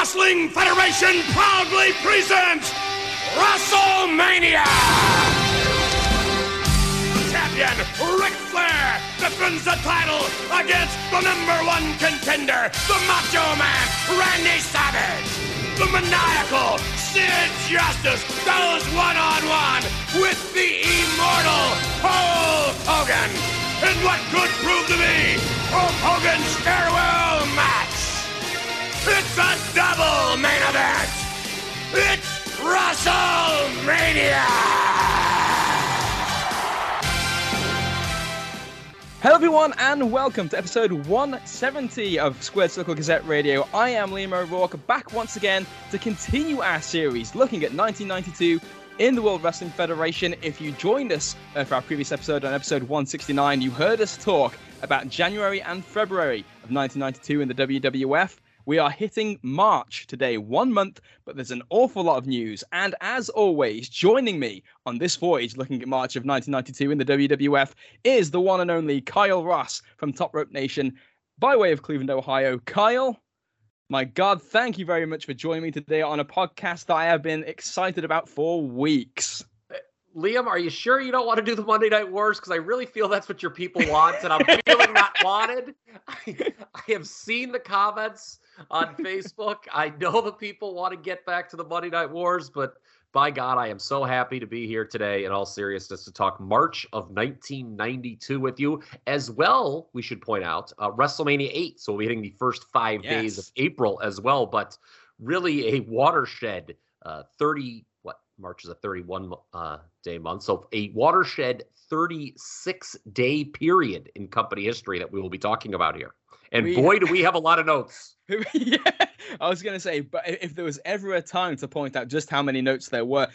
Wrestling Federation proudly presents WrestleMania! Champion Ric Flair defends the title against the number one contender, the Macho Man, Randy Savage. The maniacal Sid Justice goes one-on-one with the immortal Hulk Hogan in what could prove to be Hulk Hogan's farewell match. It's a double main event. It's WrestleMania. Hello, everyone, and welcome to episode 170 of Squared Circle Gazette Radio. I am Liam O'Rourke, back once again to continue our series looking at 1992 in the World Wrestling Federation. If you joined us uh, for our previous episode on episode 169, you heard us talk about January and February of 1992 in the WWF. We are hitting March today, one month, but there's an awful lot of news. And as always, joining me on this voyage looking at March of 1992 in the WWF is the one and only Kyle Ross from Top Rope Nation by way of Cleveland, Ohio. Kyle, my God, thank you very much for joining me today on a podcast that I have been excited about for weeks. Liam, are you sure you don't want to do the Monday Night Wars? Because I really feel that's what your people want, and I'm feeling not wanted. I, I, have seen the comments on Facebook. I know the people want to get back to the Monday Night Wars, but by God, I am so happy to be here today in all seriousness to talk March of 1992 with you. As well, we should point out uh, WrestleMania 8. So we'll be hitting the first five yes. days of April as well, but really a watershed uh, 30 March is a 31 uh, day month. So a watershed 36 day period in company history that we will be talking about here. And we, boy, do we have a lot of notes. yeah, I was going to say, but if there was ever a time to point out just how many notes there were,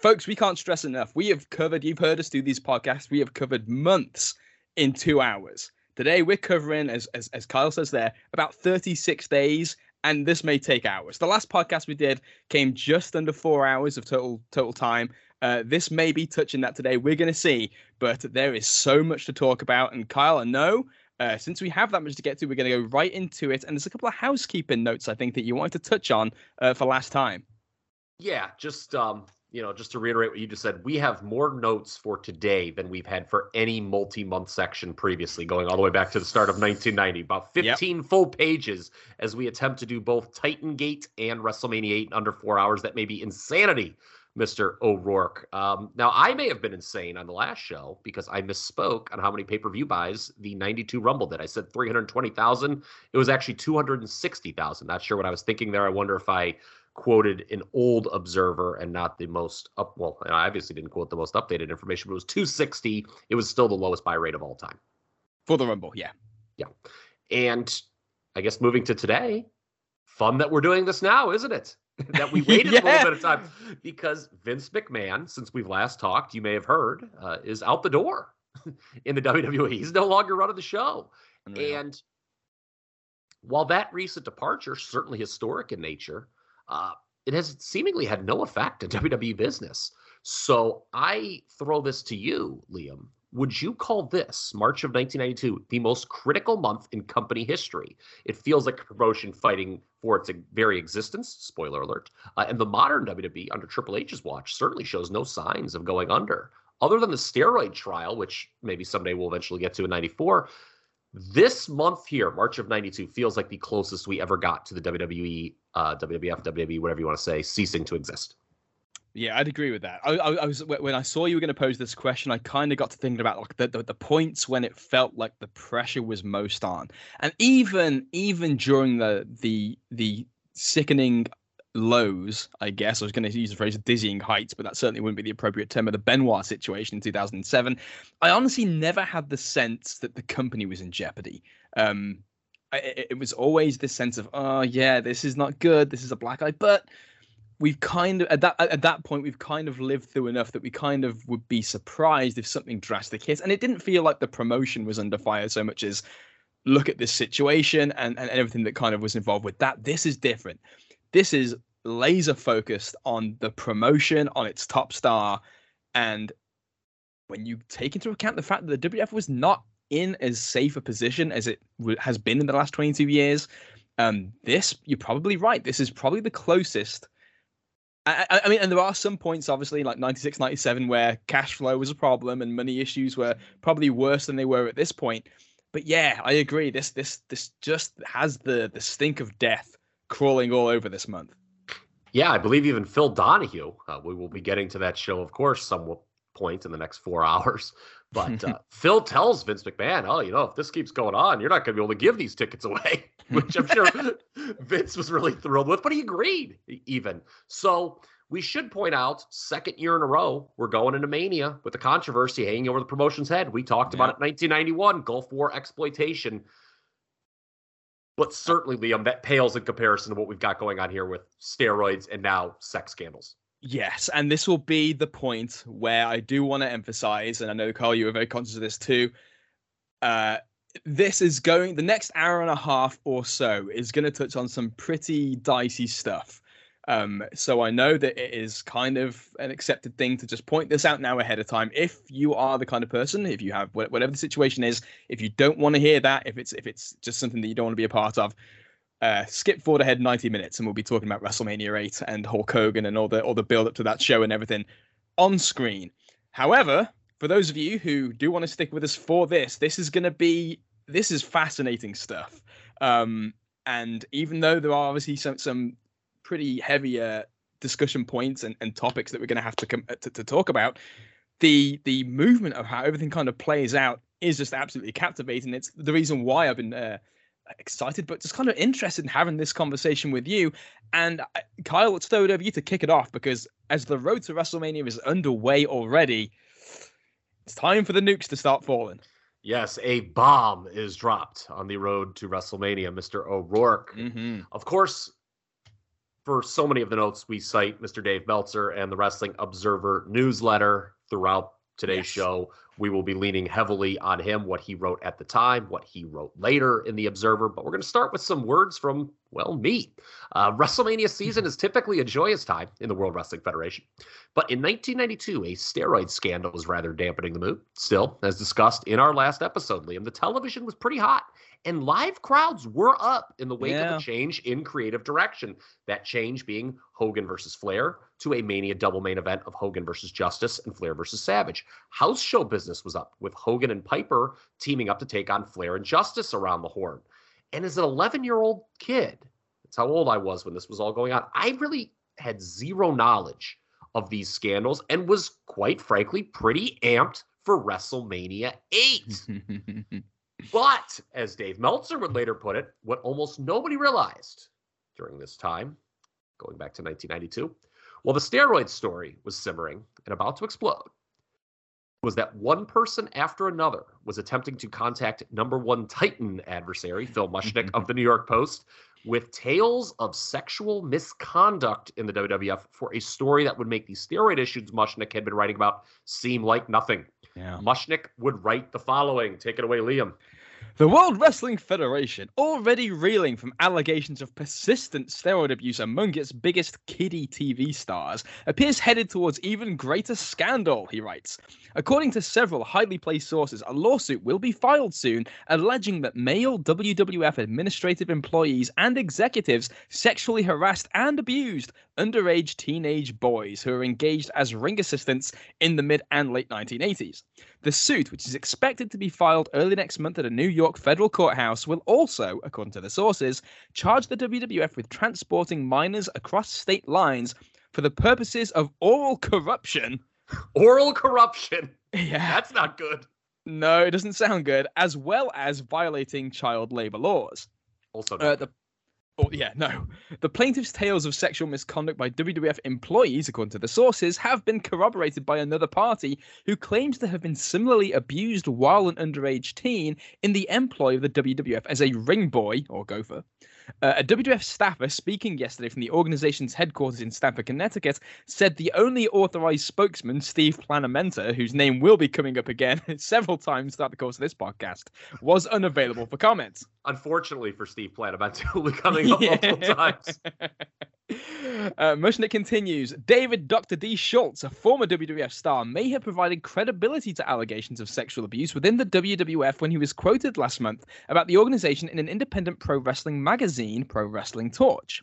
folks, we can't stress enough. We have covered, you've heard us do these podcasts, we have covered months in two hours. Today, we're covering, as, as, as Kyle says there, about 36 days and this may take hours. The last podcast we did came just under four hours of total total time. Uh, this may be touching that today. We're going to see, but there is so much to talk about. And Kyle, I know uh, since we have that much to get to, we're going to go right into it. And there's a couple of housekeeping notes I think that you wanted to touch on uh, for last time. Yeah, just um, you know, just to reiterate what you just said, we have more notes for today than we've had for any multi-month section previously, going all the way back to the start of 1990. About 15 yep. full pages as we attempt to do both Titan Gate and WrestleMania 8 in under four hours. That may be insanity, Mr. O'Rourke. Um, now, I may have been insane on the last show because I misspoke on how many pay-per-view buys the 92 Rumble did. I said 320,000. It was actually 260,000. Not sure what I was thinking there. I wonder if I quoted an old observer and not the most up. Well, I obviously didn't quote the most updated information, but it was 260. It was still the lowest buy rate of all time for the Rumble. Yeah, yeah. And I guess moving to today, fun that we're doing this now, isn't it? that we waited yeah. a little bit of time because Vince McMahon, since we've last talked, you may have heard, uh, is out the door in the WWE. He's no longer running the show, Unreal. and while that recent departure certainly historic in nature uh, it has seemingly had no effect in WWE business. So I throw this to you, Liam. Would you call this March of 1992 the most critical month in company history? It feels like a promotion fighting for its very existence. Spoiler alert. Uh, and the modern WWE under Triple H's watch certainly shows no signs of going under. Other than the steroid trial, which maybe someday we'll eventually get to in 94, this month here, March of 92, feels like the closest we ever got to the WWE, uh, WWF, WWE, whatever you want to say, ceasing to exist. Yeah, I'd agree with that. I, I, I was when I saw you were going to pose this question, I kind of got to thinking about like the, the, the points when it felt like the pressure was most on, and even even during the the the sickening lows, I guess. I was going to use the phrase dizzying heights, but that certainly wouldn't be the appropriate term of the Benoit situation in 2007. I honestly never had the sense that the company was in jeopardy. Um, it, it was always this sense of, oh yeah, this is not good. This is a black eye, but we've kind of at that at that point we've kind of lived through enough that we kind of would be surprised if something drastic hits and it didn't feel like the promotion was under fire so much as look at this situation and, and everything that kind of was involved with that this is different this is laser focused on the promotion, on its top star. And when you take into account the fact that the WF was not in as safe a position as it has been in the last 22 years, Um, this you're probably right. This is probably the closest. I, I, mean, and there are some points, obviously, like 96, 97, where cash flow was a problem and money issues were probably worse than they were at this point. But yeah, I agree. This this this just has the the stink of death crawling all over this month. Yeah, I believe even Phil Donahue. Uh, we will be getting to that show, of course, some point in the next four hours. But uh, Phil tells Vince McMahon, "Oh, you know, if this keeps going on, you're not going to be able to give these tickets away," which I'm sure Vince was really thrilled with. But he agreed, even so. We should point out, second year in a row, we're going into Mania with the controversy hanging over the promotion's head. We talked yeah. about it 1991, Gulf War exploitation. But certainly, Liam, that pales in comparison to what we've got going on here with steroids and now sex scandals. Yes, and this will be the point where I do want to emphasize, and I know Carl, you are very conscious of this too. Uh, this is going the next hour and a half or so is going to touch on some pretty dicey stuff. Um, so I know that it is kind of an accepted thing to just point this out now ahead of time. If you are the kind of person, if you have whatever the situation is, if you don't want to hear that, if it's if it's just something that you don't want to be a part of, uh, skip forward ahead 90 minutes, and we'll be talking about WrestleMania 8 and Hulk Hogan and all the all the build up to that show and everything on screen. However, for those of you who do want to stick with us for this, this is going to be this is fascinating stuff. Um, and even though there are obviously some some pretty heavy uh, discussion points and, and topics that we're going to have to, com- to to talk about. The the movement of how everything kind of plays out is just absolutely captivating. It's the reason why I've been uh, excited, but just kind of interested in having this conversation with you. And uh, Kyle, let's throw it over you to kick it off because as the road to WrestleMania is underway already, it's time for the nukes to start falling. Yes, a bomb is dropped on the road to WrestleMania, Mr. O'Rourke. Mm-hmm. Of course, for so many of the notes, we cite Mr. Dave Meltzer and the Wrestling Observer newsletter throughout today's yes. show. We will be leaning heavily on him, what he wrote at the time, what he wrote later in the Observer. But we're going to start with some words from, well, me. Uh, WrestleMania season is typically a joyous time in the World Wrestling Federation. But in 1992, a steroid scandal was rather dampening the mood. Still, as discussed in our last episode, Liam, the television was pretty hot and live crowds were up in the wake yeah. of a change in creative direction. That change being Hogan versus Flair to a Mania double main event of Hogan versus Justice and Flair versus Savage. House show business was up with Hogan and Piper teaming up to take on Flair and Justice around the horn. And as an 11 year old kid, that's how old I was when this was all going on, I really had zero knowledge of these scandals and was quite frankly pretty amped for WrestleMania 8. But as Dave Meltzer would later put it, what almost nobody realized during this time, going back to 1992, while the steroid story was simmering and about to explode, was that one person after another was attempting to contact number one Titan adversary, Phil Mushnick of the New York Post, with tales of sexual misconduct in the WWF for a story that would make the steroid issues Mushnick had been writing about seem like nothing. Yeah. Mushnick would write the following. Take it away, Liam. The World Wrestling Federation, already reeling from allegations of persistent steroid abuse among its biggest kiddie TV stars, appears headed towards even greater scandal, he writes. According to several highly placed sources, a lawsuit will be filed soon alleging that male WWF administrative employees and executives sexually harassed and abused underage teenage boys who are engaged as ring assistants in the mid and late 1980s. The suit, which is expected to be filed early next month at a New York federal courthouse, will also, according to the sources, charge the WWF with transporting minors across state lines for the purposes of oral corruption. Oral corruption? Yeah. That's not good. No, it doesn't sound good, as well as violating child labor laws. Also, uh, the Oh, yeah, no. The plaintiff's tales of sexual misconduct by WWF employees, according to the sources, have been corroborated by another party who claims to have been similarly abused while an underage teen in the employ of the WWF as a ring boy or gopher. Uh, a WWF staffer speaking yesterday from the organization's headquarters in Stamford, Connecticut, said the only authorized spokesman, Steve Planamenta, whose name will be coming up again several times throughout the course of this podcast, was unavailable for comment. Unfortunately for Steve Planamenta, will be coming up yeah. multiple times. Uh, Mushnick continues David Dr. D. Schultz, a former WWF star, may have provided credibility to allegations of sexual abuse within the WWF when he was quoted last month about the organization in an independent pro wrestling magazine, Pro Wrestling Torch.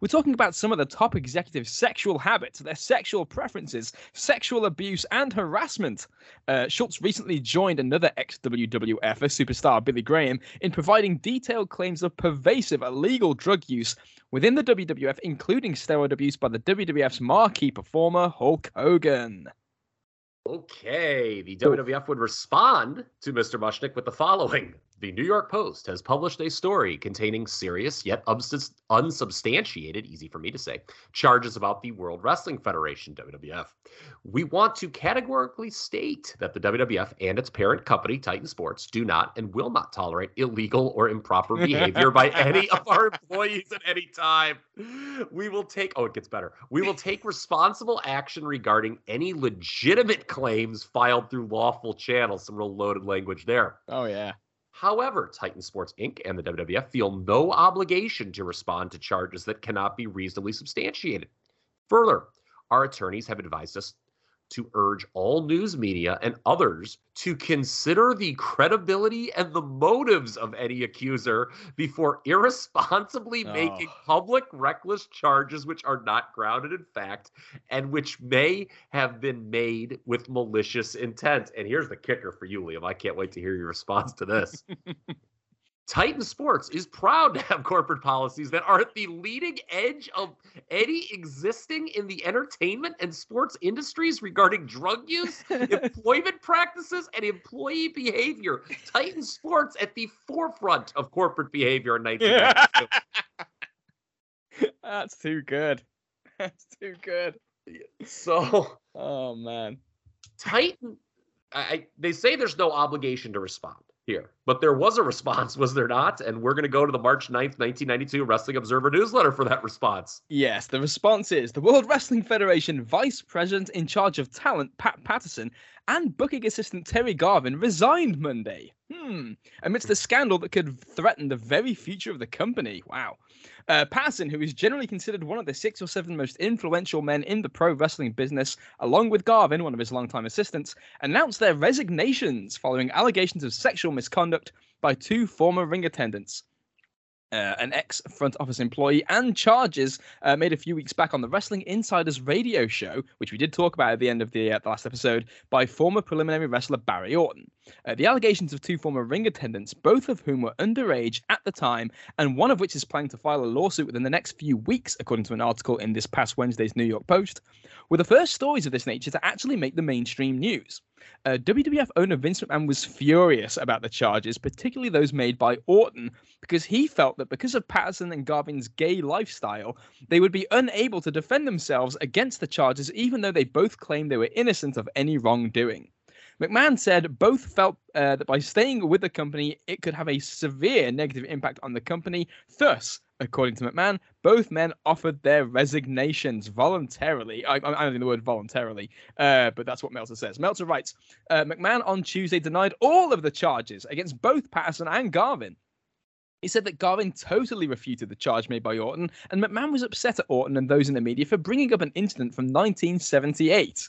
We're talking about some of the top executives' sexual habits, their sexual preferences, sexual abuse, and harassment. Uh, Schultz recently joined another ex WWF superstar, Billy Graham, in providing detailed claims of pervasive illegal drug use within the WWF, including steroid abuse by the WWF's marquee performer, Hulk Hogan. Okay, the WWF would respond to Mr. Mushnick with the following. The New York Post has published a story containing serious yet unsubstantiated, easy for me to say, charges about the World Wrestling Federation, WWF. We want to categorically state that the WWF and its parent company, Titan Sports, do not and will not tolerate illegal or improper behavior by any of our employees at any time. We will take, oh, it gets better. We will take responsible action regarding any legitimate claims filed through lawful channels. Some real loaded language there. Oh, yeah. However, Titan Sports Inc. and the WWF feel no obligation to respond to charges that cannot be reasonably substantiated. Further, our attorneys have advised us to urge all news media and others to consider the credibility and the motives of any accuser before irresponsibly oh. making public reckless charges which are not grounded in fact and which may have been made with malicious intent. And here's the kicker for you, Liam. I can't wait to hear your response to this. Titan Sports is proud to have corporate policies that are at the leading edge of any existing in the entertainment and sports industries regarding drug use, employment practices, and employee behavior. Titan Sports at the forefront of corporate behavior in 1992. That's too good. That's too good. So, oh man, Titan. I, they say there's no obligation to respond here. But there was a response, was there not? And we're going to go to the March 9th, 1992 Wrestling Observer newsletter for that response. Yes, the response is the World Wrestling Federation Vice President in charge of talent, Pat Patterson, and booking assistant Terry Garvin resigned Monday. Hmm. Amidst a scandal that could threaten the very future of the company. Wow. Uh, Patterson, who is generally considered one of the six or seven most influential men in the pro wrestling business, along with Garvin, one of his longtime assistants, announced their resignations following allegations of sexual misconduct by two former ring attendants uh, an ex front office employee, and charges uh, made a few weeks back on the Wrestling Insiders radio show, which we did talk about at the end of the, uh, the last episode, by former preliminary wrestler Barry Orton. Uh, the allegations of two former ring attendants, both of whom were underage at the time, and one of which is planning to file a lawsuit within the next few weeks, according to an article in this past Wednesday's New York Post, were the first stories of this nature to actually make the mainstream news. Uh, WWF owner Vince McMahon was furious about the charges, particularly those made by Orton, because he felt that because of Patterson and Garvin's gay lifestyle, they would be unable to defend themselves against the charges, even though they both claimed they were innocent of any wrongdoing. McMahon said both felt uh, that by staying with the company, it could have a severe negative impact on the company. Thus, according to McMahon, both men offered their resignations voluntarily. I, I don't the word voluntarily, uh, but that's what Meltzer says. Meltzer writes uh, McMahon on Tuesday denied all of the charges against both Patterson and Garvin. He said that Garvin totally refuted the charge made by Orton, and McMahon was upset at Orton and those in the media for bringing up an incident from 1978.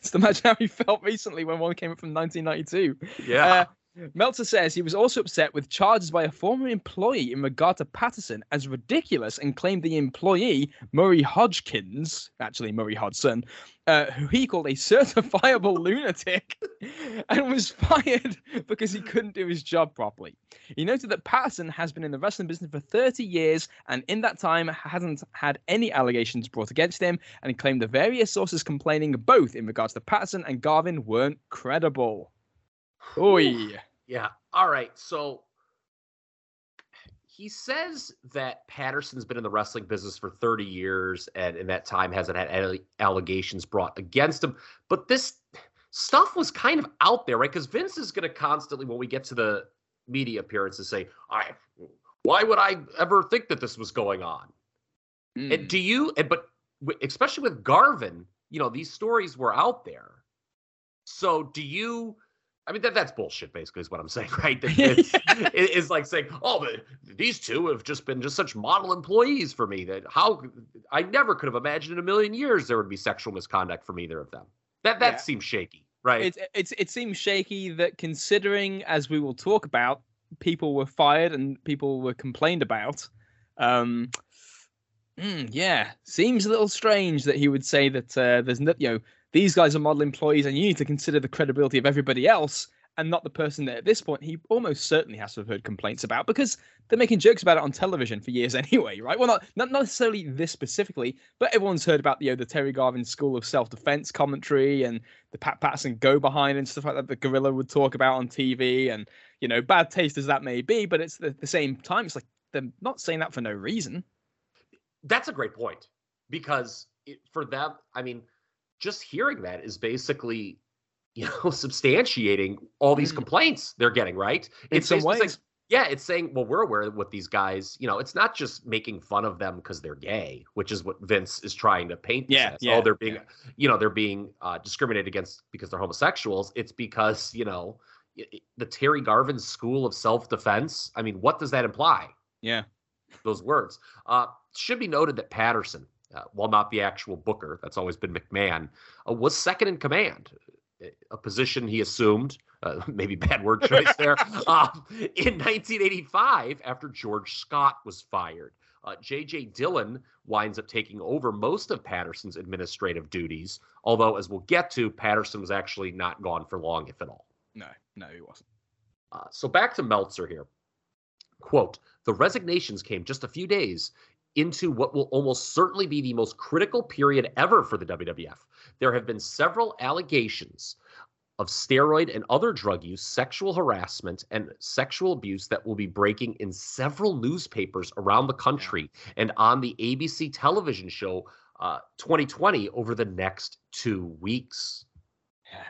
Just imagine how he felt recently when one came up from 1992. Yeah. Uh, Meltzer says he was also upset with charges by a former employee in regard to Patterson as ridiculous and claimed the employee, Murray Hodgkins, actually Murray Hodgson, uh, who he called a certifiable lunatic, and was fired because he couldn't do his job properly. He noted that Patterson has been in the wrestling business for 30 years and in that time hasn't had any allegations brought against him, and claimed the various sources complaining both in regards to Patterson and Garvin weren't credible. Oi. Yeah. All right. So he says that Patterson's been in the wrestling business for 30 years and in that time hasn't had any allegations brought against him. But this stuff was kind of out there, right? Because Vince is going to constantly, when we get to the media appearances, say, I, why would I ever think that this was going on? Mm. And hmm. do you, and, but especially with Garvin, you know, these stories were out there. So do you I mean that that's bullshit. Basically, is what I'm saying, right? That It's, it- it's like saying, "Oh, but these two have just been just such model employees for me that how I never could have imagined in a million years there would be sexual misconduct from either of them." That that Yeah. seems shaky, right? It, it's it seems shaky that considering, as we will talk about, people were fired and people were complained about. Um, mm, yeah, seems a little strange that he would say that uh, there's no, you know, these guys are model employees, and you need to consider the credibility of everybody else, and not the person that at this point he almost certainly has to have heard complaints about because they're making jokes about it on television for years anyway, right? Well, not not necessarily this specifically, but everyone's heard about you know the Terry Garvin School of Self Defense commentary and the Pat Patterson go behind and stuff like that. The Gorilla would talk about on TV, and you know, bad taste as that may be, but it's the, the same time. It's like they're not saying that for no reason. That's a great point because it, for them, I mean, just hearing that is basically, you know, substantiating all these Mm. complaints they're getting, right? In It's some ways. yeah, it's saying, well, we're aware of what these guys, you know, it's not just making fun of them because they're gay, which is what Vince is trying to paint. This Yeah, as. yeah, oh, they're being, yeah. you know, they're being uh, discriminated against because they're homosexuals. It's because, you know, the Terry Garvin School of Self Defense. I mean, what does that imply? Yeah. those words. Uh, should be noted that Patterson, uh, while not the actual Booker, that's always been McMahon, uh, was second in command, a position he assumed. Uh, maybe bad word choice there. um, in 1985, after George Scott was fired, uh, J.J. Dillon winds up taking over most of Patterson's administrative duties. Although, as we'll get to, Patterson was actually not gone for long, if at all. No, no, he wasn't. Uh, so back to Meltzer here. Quote, the resignations came just a few days into what will almost certainly be the most critical period ever for the WWF. There have been several allegations of steroid and other drug use, sexual harassment, and sexual abuse that will be breaking in several newspapers around the country and on the ABC television show uh, 2020 over the next two weeks.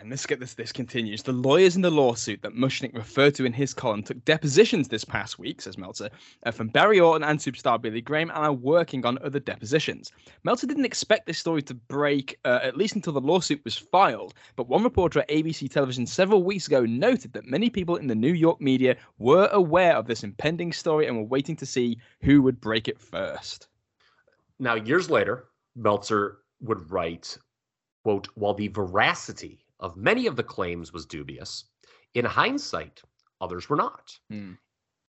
And this get this this continues. The lawyers in the lawsuit that Mushnick referred to in his column took depositions this past week, says Meltzer, uh, from Barry Orton and superstar Billy Graham, and are working on other depositions. Meltzer didn't expect this story to break uh, at least until the lawsuit was filed, but one reporter at ABC Television several weeks ago noted that many people in the New York media were aware of this impending story and were waiting to see who would break it first. Now, years later, Meltzer would write, quote, while the veracity of many of the claims was dubious, in hindsight, others were not. Hmm.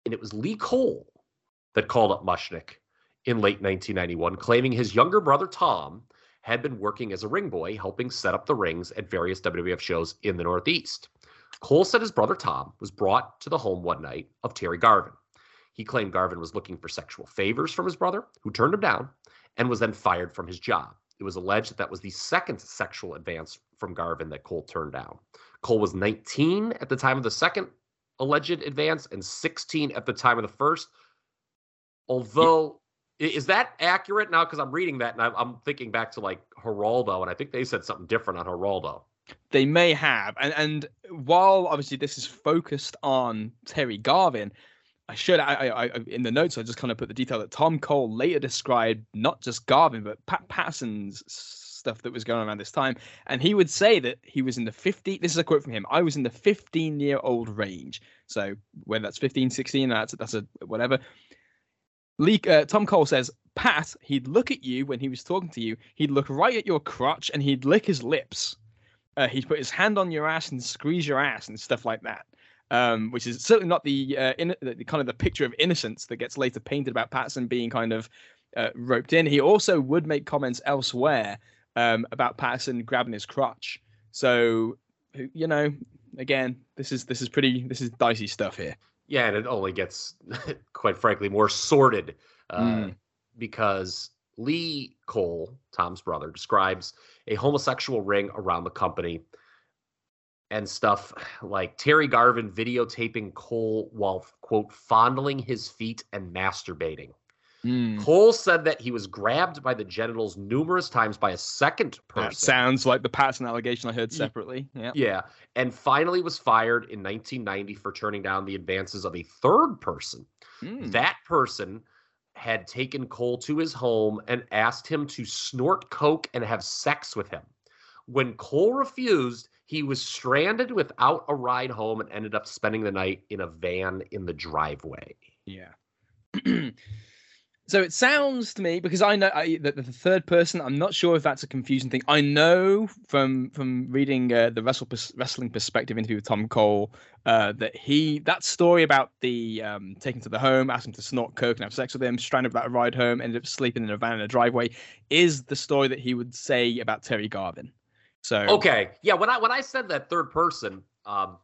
And it was Lee Cole that called up Mushnick in late 1991, claiming his younger brother Tom had been working as a ring boy, helping set up the rings at various WWF shows in the Northeast. Cole said his brother Tom was brought to the home one night of Terry Garvin. He claimed Garvin was looking for sexual favors from his brother, who turned him down, and was then fired from his job. It was alleged that that was the second sexual advance from Garvin that Cole turned down. Cole was 19 at the time of the second alleged advance and 16 at the time of the first. Although, i- is that accurate now? Because I'm reading that and I'm thinking back to like Geraldo, and I think they said something different on Geraldo. They may have, and and while obviously this is focused on Terry Garvin, I should I, I, I in the notes I just kind of put the detail that Tom Cole later described not just Garvin but Pat Patterson's stuff that was going on around this time, and he would say that he was in the 50. This is a quote from him. I was in the 15 year old range, so whether that's 15, 16, that's that's a whatever. Lee, uh, Tom Cole says, Pat, he'd look at you when he was talking to you. He'd look right at your crotch and he'd lick his lips. Uh, he'd put his hand on your ass and squeeze your ass and stuff like that. Um, which is certainly not the, uh, in, the the kind of the picture of innocence that gets later painted about Patterson being kind of uh, roped in. He also would make comments elsewhere um, about Patterson grabbing his crotch. So, you know, again, this is this is pretty this is dicey stuff here. Yeah, and it only gets, quite frankly, more sordid uh, Mm. because Lee Cole, Tom's brother, describes a homosexual ring around the company and stuff like Terry Garvin videotaping Cole while, quote, fondling his feet and masturbating. Mm. Cole said that he was grabbed by the genitals numerous times by a second person. That sounds like the Patterson allegation I heard separately. Yeah. Yeah, and finally was fired in 1990 for turning down the advances of a third person. Mm. That person had taken Cole to his home and asked him to snort coke and have sex with him. When Cole refused, He was stranded without a ride home and ended up spending the night in a van in the driveway. Yeah. so it sounds to me because I know I, that the third person. I'm not sure if that's a confusing thing. I know from from reading uh, the wrestle, wrestling perspective interview with Tom Cole uh, that he that story about the um, taking to the home, asking to snort coke and have sex with him, stranded without a ride home, ended up sleeping in a van in a driveway, is the story that he would say about Terry Garvin. So okay, yeah. When I when I said that third person, um,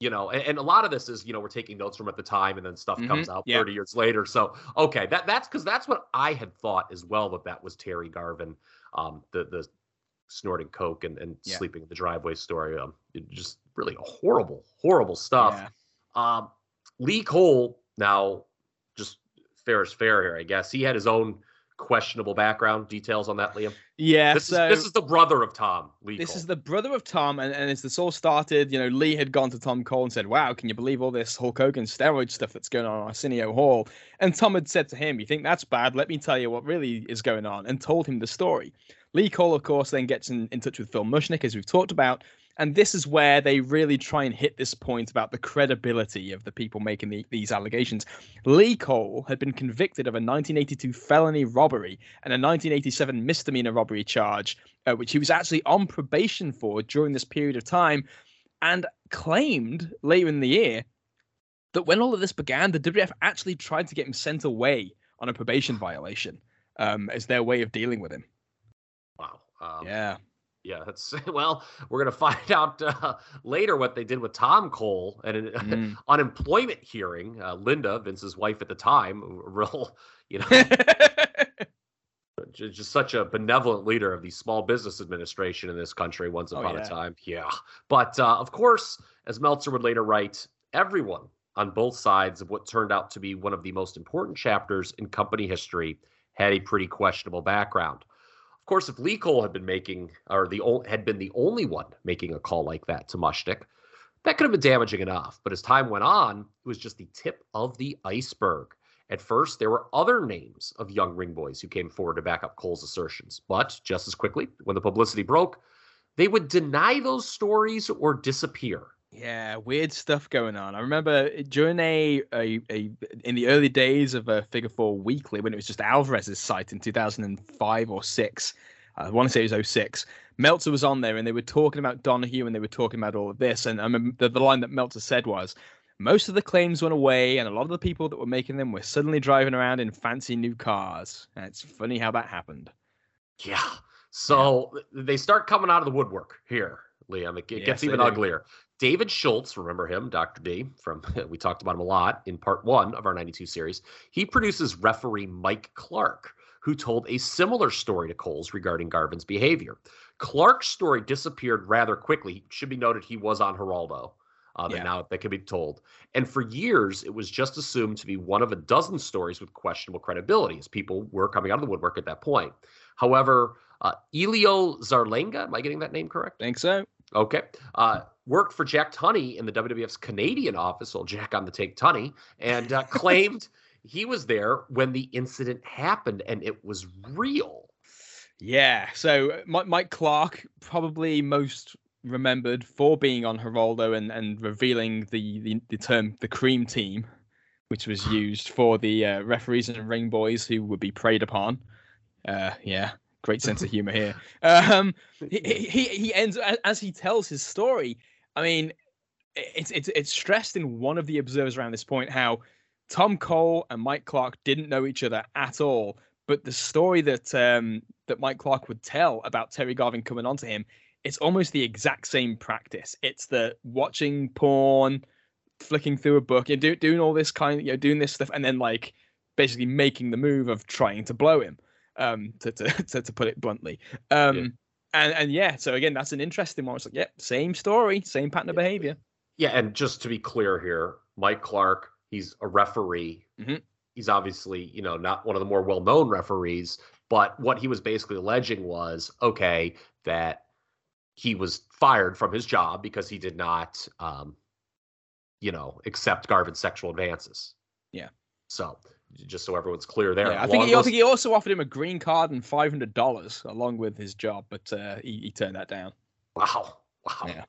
you know, and, and, a lot of this is, you know, we're taking notes from at the time and then stuff mm-hmm. comes out 30 years later. So, okay, that that's because that's what I had thought as well that that was Terry Garvin, um, the, the snorting Coke and, and yeah. sleeping in the driveway story. Um, just really horrible, horrible stuff. Yeah. Um, Lee Cole, now just fair is fair here, I guess. He had his own questionable background details on that, Liam? Yeah, this so is this is the brother of Tom. Lee this Cole. is the brother of Tom, and, and as this all started, you know, Lee had gone to Tom Cole and said, "Wow, can you believe all this Hulk Hogan steroid stuff that's going on in Arsenio Hall?" And Tom had said to him, "You think that's bad? Let me tell you what really is going on," and told him the story. Lee Cole, of course, then gets in, in touch with Phil Mushnick, as we've talked about, and this is where they really try and hit this point about the credibility of the people making the, these allegations. Lee Cole had been convicted of a 1982 felony robbery and a 1987 misdemeanor robbery charge, uh, which he was actually on probation for during this period of time, and claimed later in the year that when all of this began, the WWF actually tried to get him sent away on a probation violation um, as their way of dealing with him. Wow. Um, yeah. Yeah, that's well. We're gonna find out uh, later what they did with Tom Cole and an mm. unemployment hearing. Uh, Linda, Vince's wife at the time, real, you know, just such a benevolent leader of the small business administration in this country. Once oh, upon oh, yeah. a time, yeah. But uh, of course, as Meltzer would later write, everyone on both sides of what turned out to be one of the most important chapters in company history had a pretty questionable background. Of course, if Lee Cole had been making, or the had been the only one making a call like that to Mushnick, that could have been damaging enough. But as time went on, it was just the tip of the iceberg. At first, there were other names of young ring boys who came forward to back up Cole's assertions. But just as quickly, when the publicity broke, they would deny those stories or disappear. Yeah, weird stuff going on. I remember eh, during a, a, a in the early days of a Figure Four Weekly when it was just Alvarez's site in 2005 or six. Uh, I want to say it was 06. Meltzer was on there and they were talking about Donahue and they were talking about all of this. And I remember the, the line that Meltzer said was, most of the claims went away and a lot of the people that were making them were suddenly driving around in fancy new cars. And it's funny how that happened. Yeah. So yeah. they start coming out of the woodwork here, Liam. It, it yes, gets even uglier. David Schultz, remember him, Dr. D, from we talked about him a lot in part one of our 92 series. He produces referee Mike Clark, who told a similar story to Cole's regarding Garvin's behavior. Clark's story disappeared rather quickly. It should be noted he was on Geraldo. Uh, yeah. now that can be told. And for years, it was just assumed to be one of a dozen stories with questionable credibility, as people were coming out of the woodwork at that point. However, uh, Elio Zarlenga, am I getting that name correct? I Think so. Okay. Uh, worked for Jack Tunney in the WWF's Canadian office, old Jack on the take Tunney, and uh, claimed he was there when the incident happened and it was real. Yeah. So uh, Mike Clark, probably most remembered for being on Geraldo and, and revealing the, the, the term the cream team, which was used for the uh, referees and ring boys who would be preyed upon. Uh, yeah great sense of humor here. Um, he, he he ends as he tells his story. I mean, it's it's it's stressed in one of the observers around this point how Tom Cole and Mike Clark didn't know each other at all. But the story that um, that Mike Clark would tell about Terry Garvin coming onto him, it's almost the exact same practice. It's the watching porn, flicking through a book, and do, doing all this kind, of, you know, doing this stuff, and then like basically making the move of trying to blow him um, to, to, to, to put it bluntly. Um, yeah. And, and yeah, so again, that's an interesting one. It's like, yep, yeah, same story, same pattern of behavior. Yeah, and just to be clear here, Mike Clark, he's a referee. Mm-hmm. He's obviously, you know, not one of the more well-known referees, but what he was basically alleging was, okay, that he was fired from his job because he did not, um, you know, accept Garvin's sexual advances. Yeah. So just so everyone's clear there. Yeah, I think he, I think he also offered him a green card and five hundred dollars along with his job, but uh, he, he, turned that down. Wow, Wow. Yeah.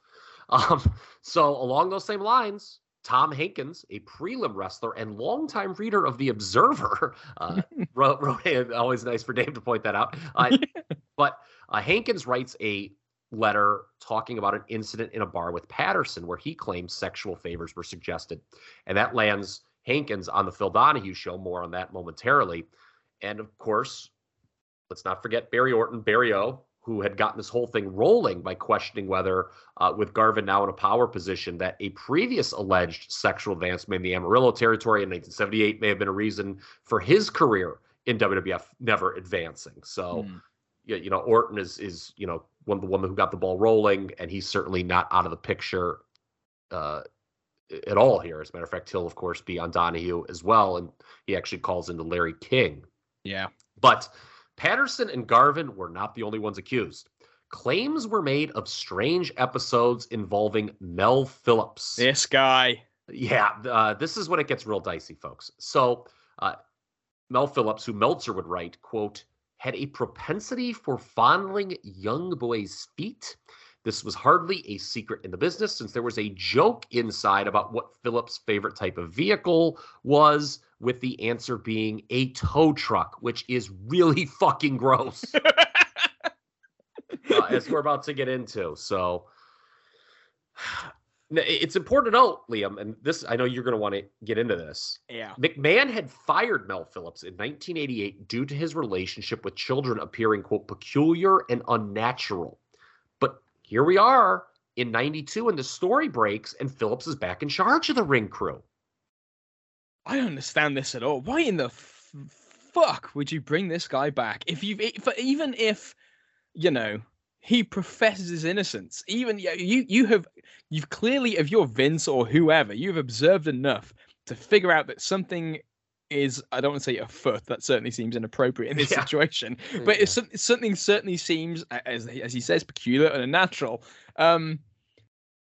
Um, so along those same lines, Tom Hankins, a prelim wrestler and longtime reader of The Observer, uh, wrote, wrote always nice for Dave to point that out. Uh, but uh, Hankins writes a letter talking about an incident in a bar with Patterson where he claims sexual favors were suggested. And that lands Hankins on the Phil Donahue show. More on that momentarily. And of course, let's not forget Barry Orton, Barry O, who had gotten this whole thing rolling by questioning whether, uh, with Garvin now in a power position, that a previous alleged sexual advancement in the Amarillo territory in 1978 may have been a reason for his career in WWF never advancing. So, yeah, you know, Orton is is you know one the one who got the ball rolling, and he's certainly not out of the picture uh, at all here. As a matter of fact, he'll of course be on Donahue as well, and he actually calls into Larry King. Yeah. But Patterson and Garvin were not the only ones accused. Claims were made of strange episodes involving Mel Phillips. This guy. Yeah, uh, this is when it gets real dicey, folks. So, uh, Mel Phillips, who Meltzer would write, quote, had a propensity for fondling young boys' feet. This was hardly a secret in the business since there was a joke inside about what Phillips' favorite type of vehicle was, with the answer being a tow truck, which is really fucking gross, uh, as we're about to get into. So, it's important to note, Liam, and this I know you're going to want to get into this. Yeah. McMahon had fired Mel Phillips in 1988 due to his relationship with children appearing, quote, peculiar and unnatural. Here we are in 92, and the story breaks, and Phillips is back in charge of the ring crew. I don't understand this at all. Why in the f- fuck would you bring this guy back? If you've if, even if you know he professes his innocence, even you you have you've clearly if you're Vince or whoever, you've observed enough to figure out that something is I don't want to say afoot. That certainly seems inappropriate in this Yeah. situation. But it's some- something certainly seems, as as he says, peculiar and unnatural. Um,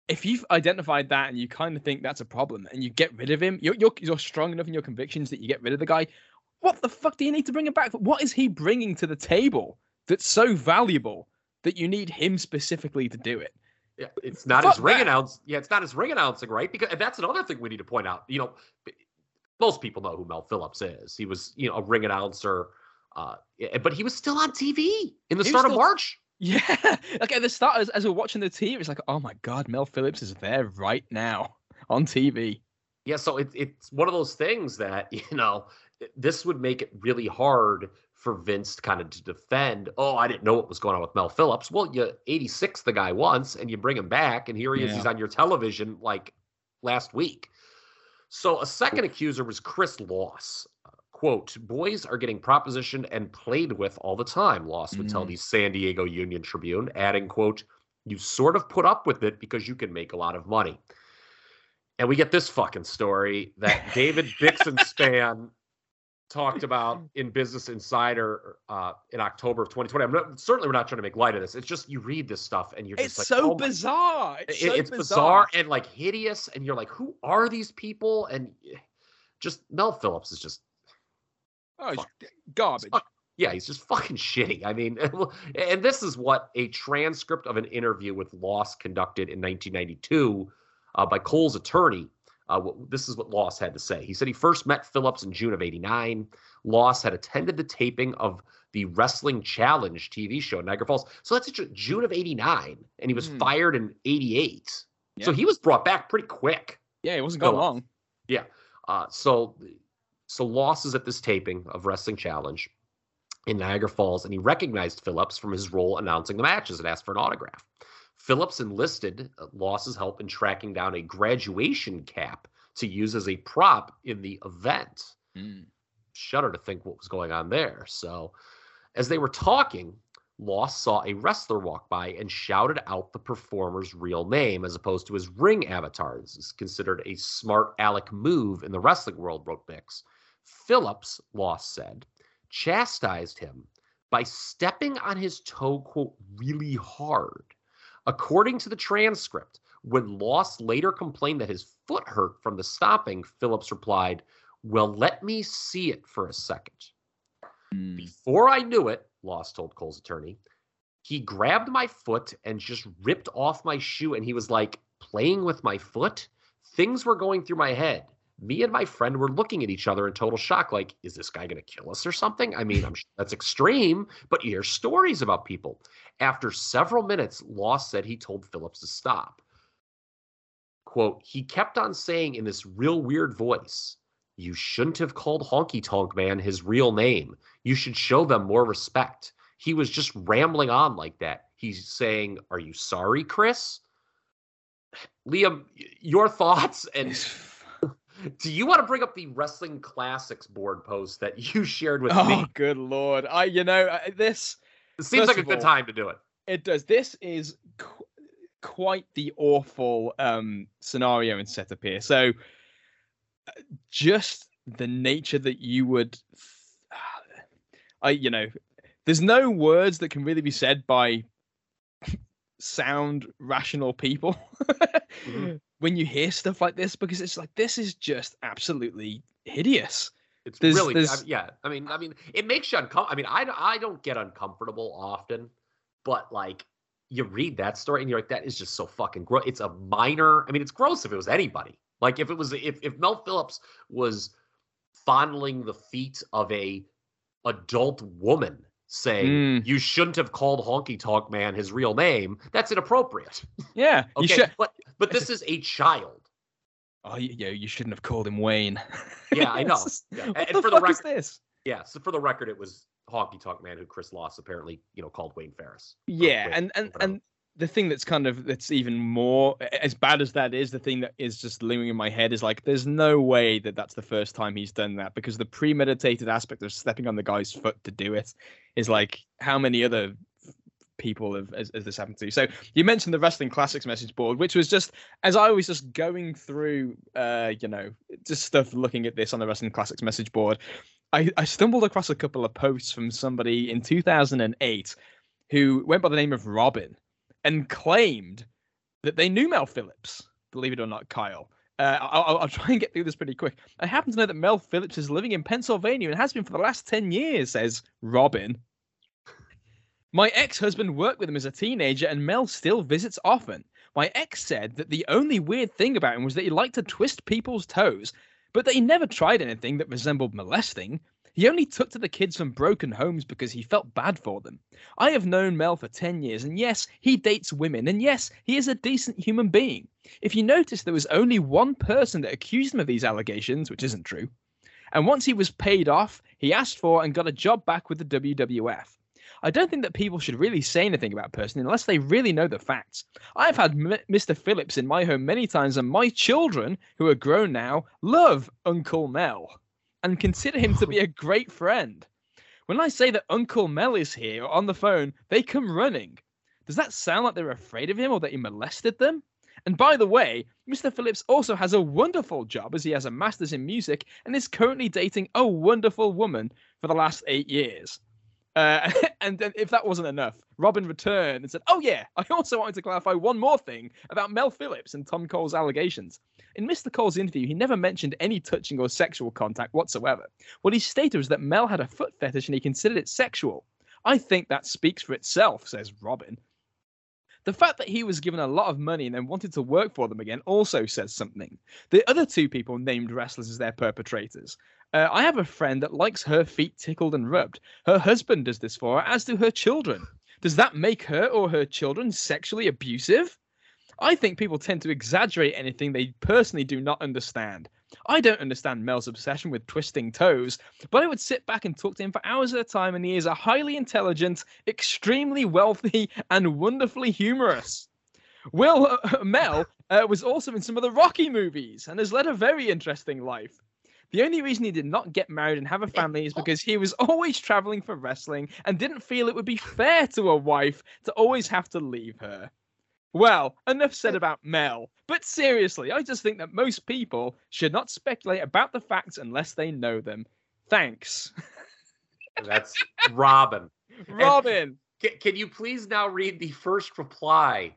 if you've identified that and you kind of think that's a problem and you get rid of him, you're, you're you're strong enough in your convictions that you get rid of the guy. What the fuck do you need to bring him back? What is he bringing to the table that's so valuable that you need him specifically to do it? Yeah, it's not Fuck his ring announce. Yeah, it's not his ring announcing, right? Because and that's another thing we need to point out. You know, most people know who Mel Phillips is. He was, you know, a ring announcer, uh, but he was still on TV in the He start of March. Yeah, like at the start, as, as we're watching the TV, it's like, oh my god, Mel Phillips is there right now on TV. Yeah, so it's it's one of those things that you know this would make it really hard for Vince to kind of to defend. Oh, I didn't know what was going on with Mel Phillips. Well, you 86 the guy once, and you bring him back, and here he is. He's on your television like last week. So a second accuser was Chris Loss. Quote, boys are getting propositioned and played with all the time, Loss would tell Mm. the San Diego Union Tribune, adding, quote, you sort of put up with it because you can make a lot of money. And we get this fucking story that David Bixenspan talked about in Business Insider uh, in October of 2020. I'm not, certainly we're not trying to make light of this. It's just you read this stuff and you're It's just like, so oh bizarre. It's, It- so it's bizarre. and like hideous, and you're like, who are these people? And just Mel Phillips is just Oh, it's fuck. garbage. fuck- yeah, he's just fucking shitty. I mean, and this is what a transcript of an interview with Loss conducted in 1992 uh, by Cole's attorney. Uh, this is what Loss had to say. He said he first met Phillips in June of '89. Loss had attended the taping of the Wrestling Challenge TV show in Niagara Falls. So that's Ju- June of '89, and he was Hmm. fired in '88. So he was brought back pretty quick. Yeah, it wasn't gone Phillips. long. Yeah. Uh, so, so Loss is at this taping of Wrestling Challenge in Niagara Falls, and he recognized Phillips from his role announcing the matches and asked for an autograph. Phillips enlisted uh, Loss's help in tracking down a graduation cap to use as a prop in the event. Mm. Shudder to think what was going on there. So, as they were talking, Loss saw a wrestler walk by and shouted out the performer's real name as opposed to his ring avatar. This is considered a smart aleck move in the wrestling world, wrote Bix. Phillips, Loss said, chastised him by stepping on his toe, quote, really hard. According to the transcript, when Loss later complained that his foot hurt from the stopping, Phillips replied, Well, let me see it for a second. Mm. Before I knew it, Loss told Cole's attorney, he grabbed my foot and just ripped off my shoe and he was like playing with my foot. Things were going through my head. Me and my friend were looking at each other in total shock like, is this guy going to kill us or something? I mean, I'm sure that's extreme, but you hear stories about people. After several minutes, Loss said he told Phillips to stop. Quote, he kept on saying in this real weird voice, You shouldn't have called Honky Tonk Man his real name. You should show them more respect. He was just rambling on like that. He's saying, Are you sorry, Chris? Liam, your thoughts and do you want to bring up the wrestling classics board post that you shared with oh, me? good lord! I, you know, this. It seems like a good all, time to do it. It does. This is qu- quite the awful um, scenario and setup here. So, uh, just the nature that you would, I, you know, there's no words that can really be said by sound rational people mm-hmm. when you hear stuff like this because it's like this is just absolutely hideous it's there's, really there's... I mean, yeah i mean i mean it makes you uncomfortable i mean I, I don't get uncomfortable often but like you read that story and you're like that is just so fucking gross it's a minor i mean it's gross if it was anybody like if it was if, if mel phillips was fondling the feet of a adult woman saying mm. you shouldn't have called Honky Tonk Man his real name. That's inappropriate. Yeah, okay, should... but but this is a child. Oh yeah, you shouldn't have called him Wayne. yeah, I know. Yeah. What and the for fuck the record, is this? Yeah, so for the record, it was Honky Tonk Man who Chris Loss apparently you know called Wayne Ferris. Yeah, Wayne, and and and the thing that's kind of that's even more as bad as that is the thing that is just looming in my head is like there's no way that that's the first time he's done that because the premeditated aspect of stepping on the guy's foot to do it is like how many other people have as, as this happened to so you mentioned the wrestling classics message board which was just as i was just going through uh you know just stuff looking at this on the wrestling classics message board i i stumbled across a couple of posts from somebody in 2008 who went by the name of robin and claimed that they knew Mel Phillips. Believe it or not, Kyle. Uh, I'll, I'll, try and get through this pretty quick. I happen to know that Mel Phillips is living in Pennsylvania and has been for the last 10 years, says Robin. My ex husband worked with him as a teenager, and Mel still visits often. My ex said that the only weird thing about him was that he liked to twist people's toes, but that he never tried anything that resembled molesting. He only took to the kids from broken homes because he felt bad for them. I have known Mel for 10 years, and yes, he dates women, and yes, he is a decent human being. If you notice, there was only one person that accused him of these allegations, which isn't true. And once he was paid off, he asked for and got a job back with the WWF. I don't think that people should really say anything about person unless they really know the facts. I've had M- Mr. Phillips in my home many times, and my children, who are grown now, love Uncle Mel and consider him to be a great friend. When I say that Uncle Mel is here on the phone, they come running. Does that sound like they're afraid of him or that he molested them? And by the way, Mr. Phillips also has a wonderful job as he has a master's in music and is currently dating a wonderful woman for the last eight years. Uh, and then, if that wasn't enough, Robin returned and said, Oh, yeah, I also wanted to clarify one more thing about Mel Phillips and Tom Cole's allegations. In Mr. Cole's interview, he never mentioned any touching or sexual contact whatsoever. What he stated was that Mel had a foot fetish and he considered it sexual. I think that speaks for itself, says Robin. The fact that he was given a lot of money and then wanted to work for them again also says something. The other two people named wrestlers as their perpetrators. Uh, I have a friend that likes her feet tickled and rubbed. Her husband does this for her, as do her children. Does that make her or her children sexually abusive? I think people tend to exaggerate anything they personally do not understand. I don't understand Mel's obsession with twisting toes, but I would sit back and talk to him for hours at a time, and he is a highly intelligent, extremely wealthy, and wonderfully humorous. Will uh, Mel uh, was also in some of the Rocky movies and has led a very interesting life. The only reason he did not get married and have a family is because he was always traveling for wrestling and didn't feel it would be fair to a wife to always have to leave her. Well, enough said about Mel. But seriously, I just think that most people should not speculate about the facts unless they know them. Thanks. That's Robin. Robin. Can, can, you please now read the first reply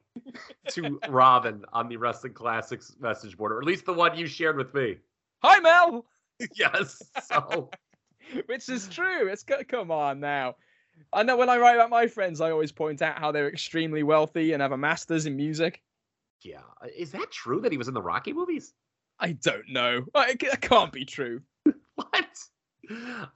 to Robin on the Wrestling Classics message board, or at least the one you shared with me? Hi, Mel. yes. So, which is true. It's come on now. I know when I write about my friends, I always point out how they're extremely wealthy and have a master's in music. Yeah, is that true that he was in the Rocky movies? I don't know. It can't be true. what?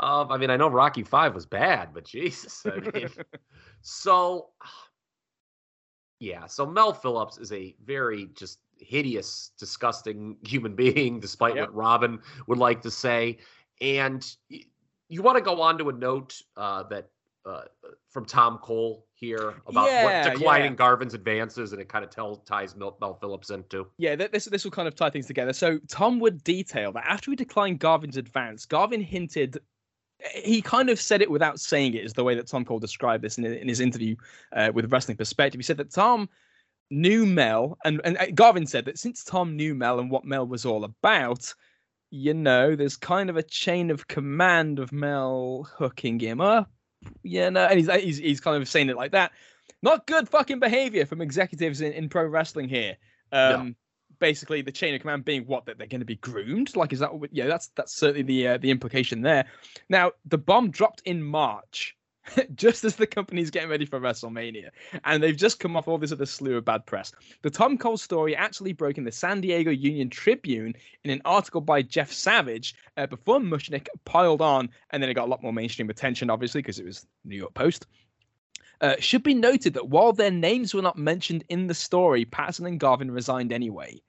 Um, I mean, I know Rocky Five was bad, but Jesus, I mean, so yeah. So Mel Phillips is a very just hideous, disgusting human being, despite yep. what Robin would like to say. And you want to go on to a note uh, that uh, from Tom Cole here about yeah, what declining yeah. Garvin's advances, and it kind of tells ties Mel, Mel Phillips into. Yeah, this this will kind of tie things together. So Tom would detail that after he declined Garvin's advance, Garvin hinted. He kind of said it without saying it, is the way that Tom Cole described this in, in his interview uh, with Wrestling Perspective. He said that Tom knew Mel, and, and uh, Garvin said that since Tom knew Mel and what Mel was all about, you know, there's kind of a chain of command of Mel hooking him up yeah, no, and he's he's he's kind of saying it like that. Not good fucking behavior from executives in, in pro wrestling here. Um. Basically, the chain of command being what that they're going to be groomed. Like, is that? Yeah, that's that's certainly the uh, the implication there. Now, the bomb dropped in March. just as the company's getting ready for WrestleMania. And they've just come off all this other slew of bad press. The Tom Cole story actually broke in the San Diego Union Tribune in an article by Jeff Savage uh, before Mushnick piled on, and then it got a lot more mainstream attention, obviously, because it was New York Post. Uh, should be noted that while their names were not mentioned in the story, Patterson and Garvin resigned anyway.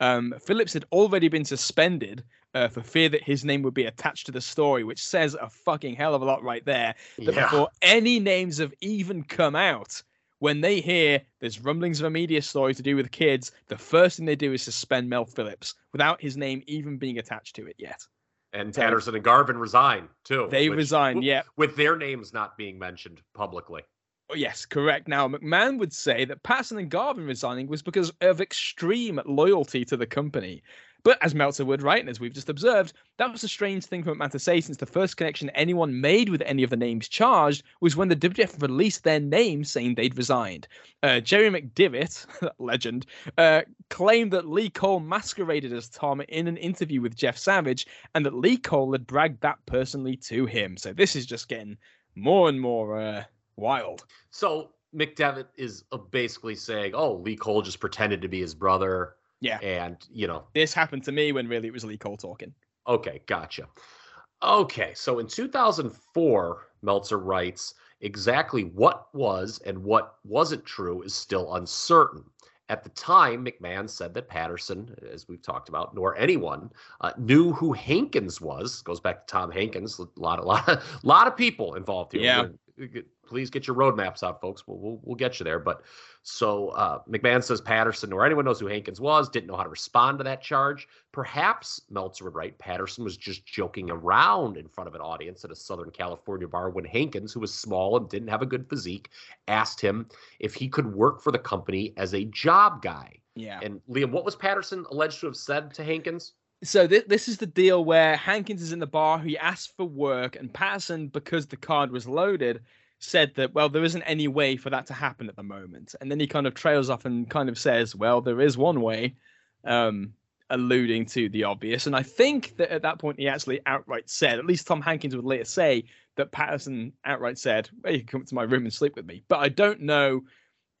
Um, Phillips had already been suspended uh, for fear that his name would be attached to the story, which says a fucking hell of a lot right there. That yeah. before any names have even come out, when they hear there's rumblings of a media story to do with kids, the first thing they do is suspend Mel Phillips without his name even being attached to it yet. And Patterson and Garvin resign too. They which, resign, yeah. With their names not being mentioned publicly. Oh, yes, correct. Now, McMahon would say that Patterson and Garvin resigning was because of extreme loyalty to the company. But as Meltzer would, write, and as we've just observed, that was a strange thing for McMahon to say since the first connection anyone made with any of the names charged was when the WWF released their name saying they'd resigned. Uh, Jerry McDevitt, legend, uh, claimed that Lee Cole masqueraded as Tom in an interview with Jeff Savage and that Lee Cole had bragged that personally to him. So this is just getting more and more uh, wild. So McDevitt is uh, basically saying, oh, Lee Cole just pretended to be his brother yeah. And, you know, this happened to me when really it was Lee Cole talking. Okay, gotcha. Okay, so in 2004, Meltzer writes, exactly what was and what wasn't true is still uncertain. At the time, McMahon said that Patterson, as we've talked about, nor anyone uh, knew who Hankins was. Goes back to Tom Hankins. A lot, a lot, a lot of people involved here. Yeah please get your roadmaps out, folks. We'll, we'll, we'll get you there. But so uh, McMahon says Patterson or anyone knows who Hankins was, didn't know how to respond to that charge. Perhaps Meltzer would write Patterson was just joking around in front of an audience at a Southern California bar when Hankins, who was small and didn't have a good physique, asked him if he could work for the company as a job guy. Yeah. And Liam, what was Patterson alleged to have said to Hankins? So th- this is the deal where Hankins is in the bar. He asks for work, and Patterson, because the card was loaded, said that well there isn't any way for that to happen at the moment. And then he kind of trails off and kind of says well there is one way um alluding to the obvious. And i think that at that point he actually outright said at least tom hankins would later say that patterson outright said well you can come to my room and sleep with me. But i don't know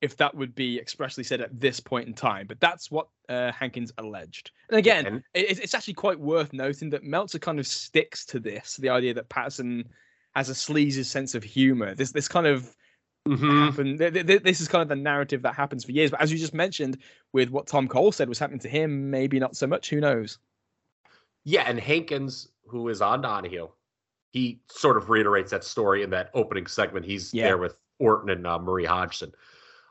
if that would be expressly said at this point in time but that's what uh, hankins alleged. And again and- it, it's actually quite worth noting that meltzer kind of sticks to this the idea that patterson has a sleazy sense of humor. This this kind of mm-hmm. happened. This is kind of the narrative that happens for years. But as you just mentioned, with what Tom Cole said was happening to him, maybe not so much. Who knows? Yeah, and Hankins, who is on Donahue, he sort of reiterates that story in that opening segment. He's yeah. there with Orton and uh, Murray Hodgson.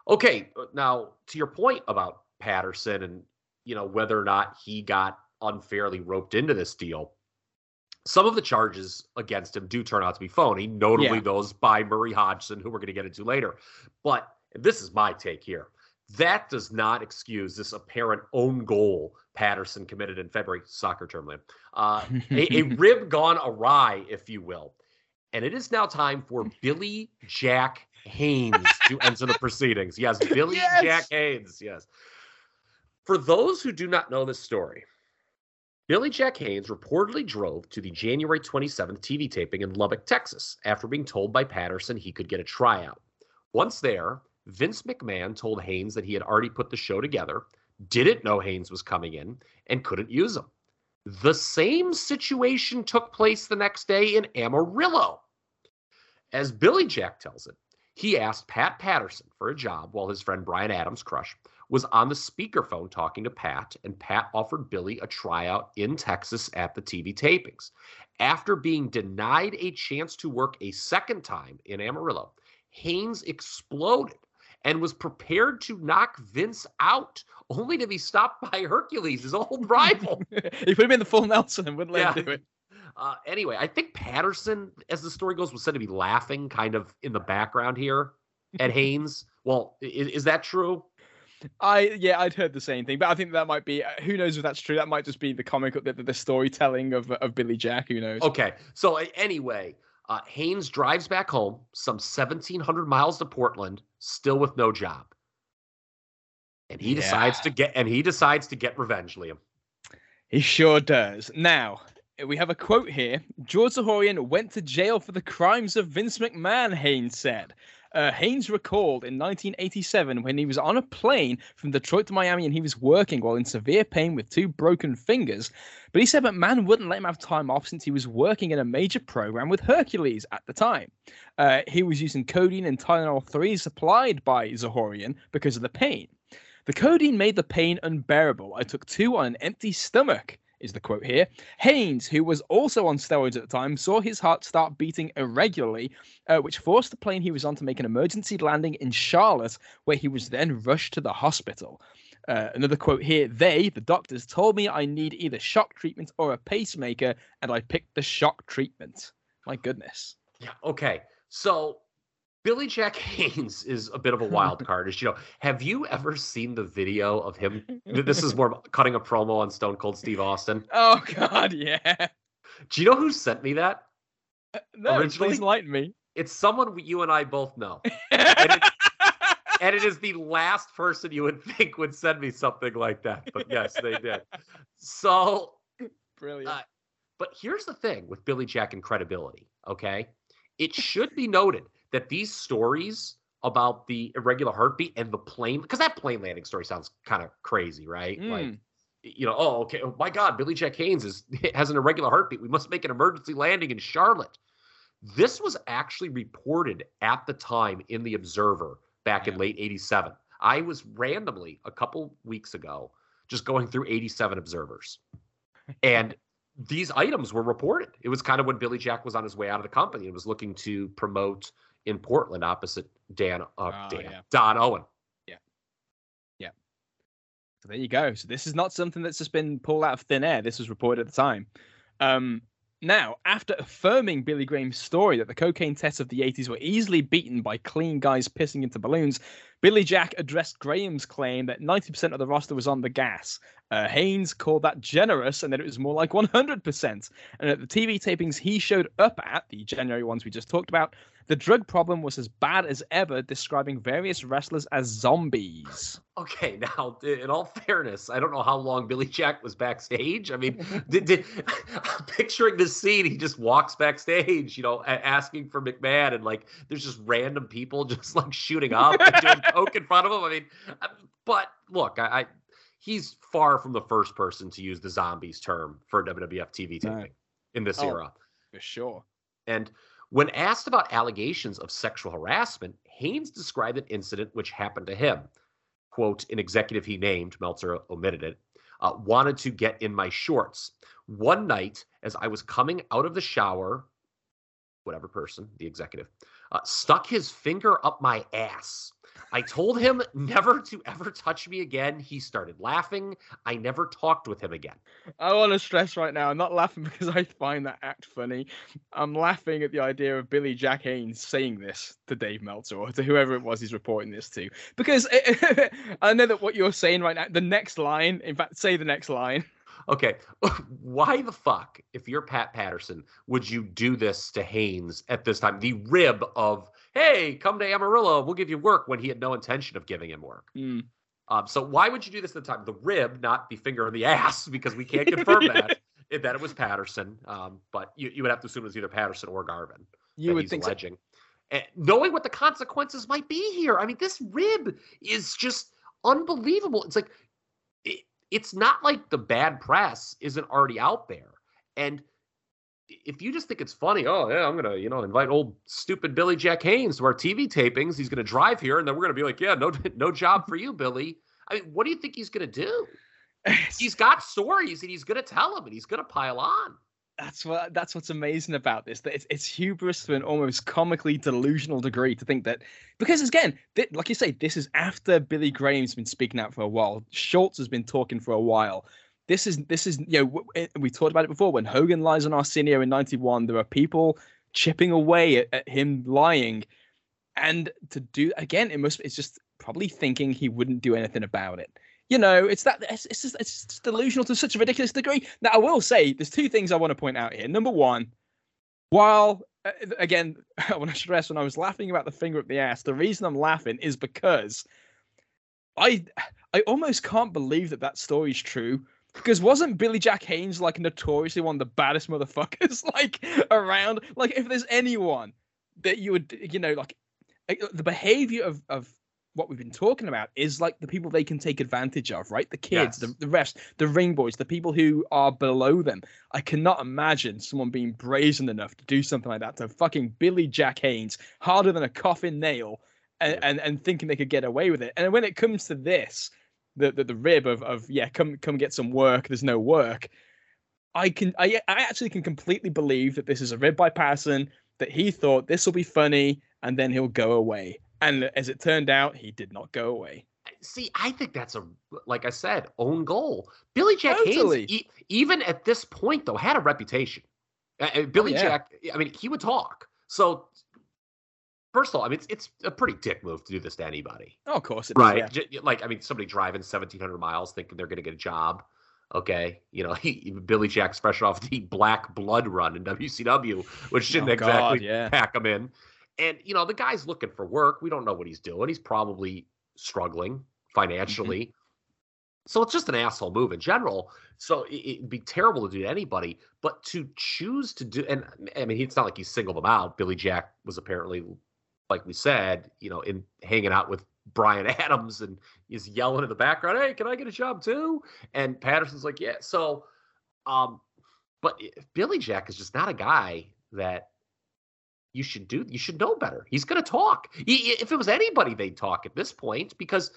Okay, now to your point about Patterson and you know whether or not he got unfairly roped into this deal some of the charges against him do turn out to be phony, notably yeah. those by Murray Hodgson, who we're going to get into later. But this is my take here. That does not excuse this apparent own goal Patterson committed in February soccer term, uh, a, a rib gone awry, if you will. And it is now time for Billy Jack Haynes to enter the proceedings. Yes, Billy yes! Jack Haynes. Yes. For those who do not know this story, Billy Jack Haynes reportedly drove to the January 27th TV taping in Lubbock, Texas, after being told by Patterson he could get a tryout. Once there, Vince McMahon told Haynes that he had already put the show together, didn't know Haynes was coming in, and couldn't use him. The same situation took place the next day in Amarillo. As Billy Jack tells it, he asked Pat Patterson for a job while his friend Brian Adams, Crush, was on the speakerphone talking to Pat, and Pat offered Billy a tryout in Texas at the TV tapings. After being denied a chance to work a second time in Amarillo, Haynes exploded and was prepared to knock Vince out, only to be stopped by Hercules, his old rival. he put him in the full Nelson and wouldn't let Yeah. him do it. Uh, anyway, I think Patterson, as the story goes, was said to be laughing kind of in the background here at Haynes. Well, is, is that true? I yeah, I'd heard the same thing, but I think that might be. uh, Who knows if that's true? That might just be the comic, the, the storytelling of of Billy Jack. Who knows? Okay. So, anyway, uh, Haynes drives back home, some 1,700 miles to Portland, still with no job. And he decides to get and he decides to get revenge, Liam. He sure does. Now, we have a quote here. George Zahorian went to jail for the crimes of Vince McMahon, Haynes said. Uh, Haynes recalled in 1987 when he was on a plane from Detroit to Miami and he was working while in severe pain with two broken fingers. But he said McMahon wouldn't let him have time off since he was working in a major program with Hercules at the time. Uh, he was using codeine and Tylenol 3 supplied by Zahorian because of the pain. The codeine made the pain unbearable. I took two on an empty stomach, is the quote here. Haynes, who was also on steroids at the time, saw his heart start beating irregularly, uh, which forced the plane he was on to make an emergency landing in Charlotte, where he was then rushed to the hospital. Uh, another quote here they, the doctors, told me I need either shock treatment or a pacemaker, and I picked the shock treatment. My goodness. Yeah. Okay. So Billy Jack Haynes is a bit of a wild card. As you know, have you ever seen the video of him? This is more cutting a promo on Stone Cold Steve Austin. Oh, God, yeah. Do you know who sent me that? No, Originally- please enlighten me. It's someone you and I both know. and it is the last person you would think would send me something like that. But yes, they did. So, Brilliant. uh, but here's the thing with Billy Jack and credibility, okay? It should be noted that these stories about the irregular heartbeat and the plane, because that plane landing story sounds kind of crazy, right? Like, Mm. you know, oh, okay, oh my God, Billy Jack Haynes is has an irregular heartbeat. We must make an emergency landing in Charlotte. This was actually reported at the time in the Observer back in late 87. I was randomly a couple weeks ago just going through 87 observers. And these items were reported. It was kind of when Billy Jack was on his way out of the company and was looking to promote in Portland opposite Dan, uh, Oh, Dan yeah. Don Owen. Yeah, yeah. So there you go. So this is not something that's just been pulled out of thin air. This was reported at the time. Um, now, after affirming Billy Graham's story that the cocaine tests of the 80s were easily beaten by clean guys pissing into balloons, Billy Jack addressed Graham's claim that 90% of the roster was on the gas. Uh, Haynes called that generous and that it was more like 100%. And at the TV tapings he showed up at, the January ones we just talked about, the drug problem was as bad as ever, describing various wrestlers as zombies. Okay, now in all fairness, I don't know how long Billy Jack was backstage. I mean, did, did I'm picturing this scene? He just walks backstage, you know, asking for McMahon, and like there's just random people just like shooting up and doing in front of him. I mean, but look, I, I he's far from the first person to use the zombies term for WWF TV taping in this Oh. era. For sure. And when asked about allegations of sexual harassment, Haynes described an incident which happened to him. Quote, an executive he named, Meltzer omitted it, uh, wanted to get in my shorts. One night, as I was coming out of the shower, whatever person, the executive, uh, stuck his finger up my ass. I told him never to ever touch me again. He started laughing. I never talked with him again. I want to stress right now, I'm not laughing because I find that act funny. I'm laughing at the idea of Billy Jack Haynes saying this to Dave Meltzer or to whoever it was he's reporting this to. Because I know that what you're saying right now, the next line, in fact, say the next line. Okay, why the fuck, if you're Pat Patterson, would you do this to Haynes at this time? The rib of, hey, come to Amarillo, we'll give you work when he had no intention of giving him work. Hmm. Um, so why would you do this at the time? The rib, not the finger in the ass, because we can't confirm that that it was Patterson. Um, but you, you would have to assume it was either Patterson or Garvin. You would think alleging. So. And knowing what the consequences might be here. I mean, this rib is just unbelievable. It's like it, it's not like the bad press isn't already out there. And if you just think it's funny, oh yeah, I'm gonna you know invite old stupid Billy Jack Haynes to our TV tapings. He's gonna drive here, and then we're gonna be like, yeah, no no job for you, Billy. I mean, what do you think he's gonna do? he's got stories, and he's gonna tell them, and he's gonna pile on. That's what that's what's amazing about this. That it's, it's hubris to an almost comically delusional degree to think that because again, th- like you say, this is after Billy Graham's been speaking out for a while. Schultz has been talking for a while this is this is you know eh, we talked about it before when Hogan lies on Arsenio in '91. There are people chipping away at, at, him lying, and to do again, it must it's just probably thinking he wouldn't do anything about it. You know, it's that it's, it's just it's just delusional to such a ridiculous degree. Now, I will say there's two things I want to point out here. Number one, while uh, again, I want to stress when I was laughing about the finger up the ass, the reason I'm laughing is because I I almost can't believe that that story's true because wasn't Billy Jack Haynes like notoriously one of the baddest motherfuckers like around? Like if there's anyone that you would, you know, like eh, the behavior of of what we've been talking about is like the people they can take advantage of, right? The kids, yes. the, the refs, the ring boys, the people who are below them. I cannot imagine someone being brazen enough to do something like that to fucking Billy Jack Haynes, harder than a coffin nail, and, and, and thinking they could get away with it. And when it comes to this, the, the the rib of of yeah, come come get some work. There's no work. I can I I actually can completely believe that this is a rib by Patterson. That he thought this will be funny, and then he'll go away. And as it turned out, he did not go away. See, I think that's a like I said, own goal. Billy Jack totally. Haynes, e- even at this point though, had a reputation. Uh, Billy oh, yeah. Jack, I mean, he would talk. So First of all, I mean, it's, it's a pretty dick move to do this to anybody. Oh, of course, right? Yeah. Like, I mean, somebody driving seventeen hundred miles thinking they're going to get a job. Okay, you know, he, Billy Jack's fresh off the Black Blood run in WCW, which didn't oh, exactly God, yeah. pack him in. And you know, the guy's looking for work. We don't know what he's doing. He's probably struggling financially. Mm-hmm. So it's just an asshole move in general. So it'd be terrible to do to anybody, but to choose to do, and I mean, it's not like he singled them out. Billy Jack was apparently like we said, you know, in hanging out with Brian Adams and is yelling in the background, "Hey, can I get a job too?" And Patterson's like, "Yeah." So, um, but Billy Jack is just not a guy that you should do. You should know better. He's going to talk. He, if it was anybody, they'd talk at this point because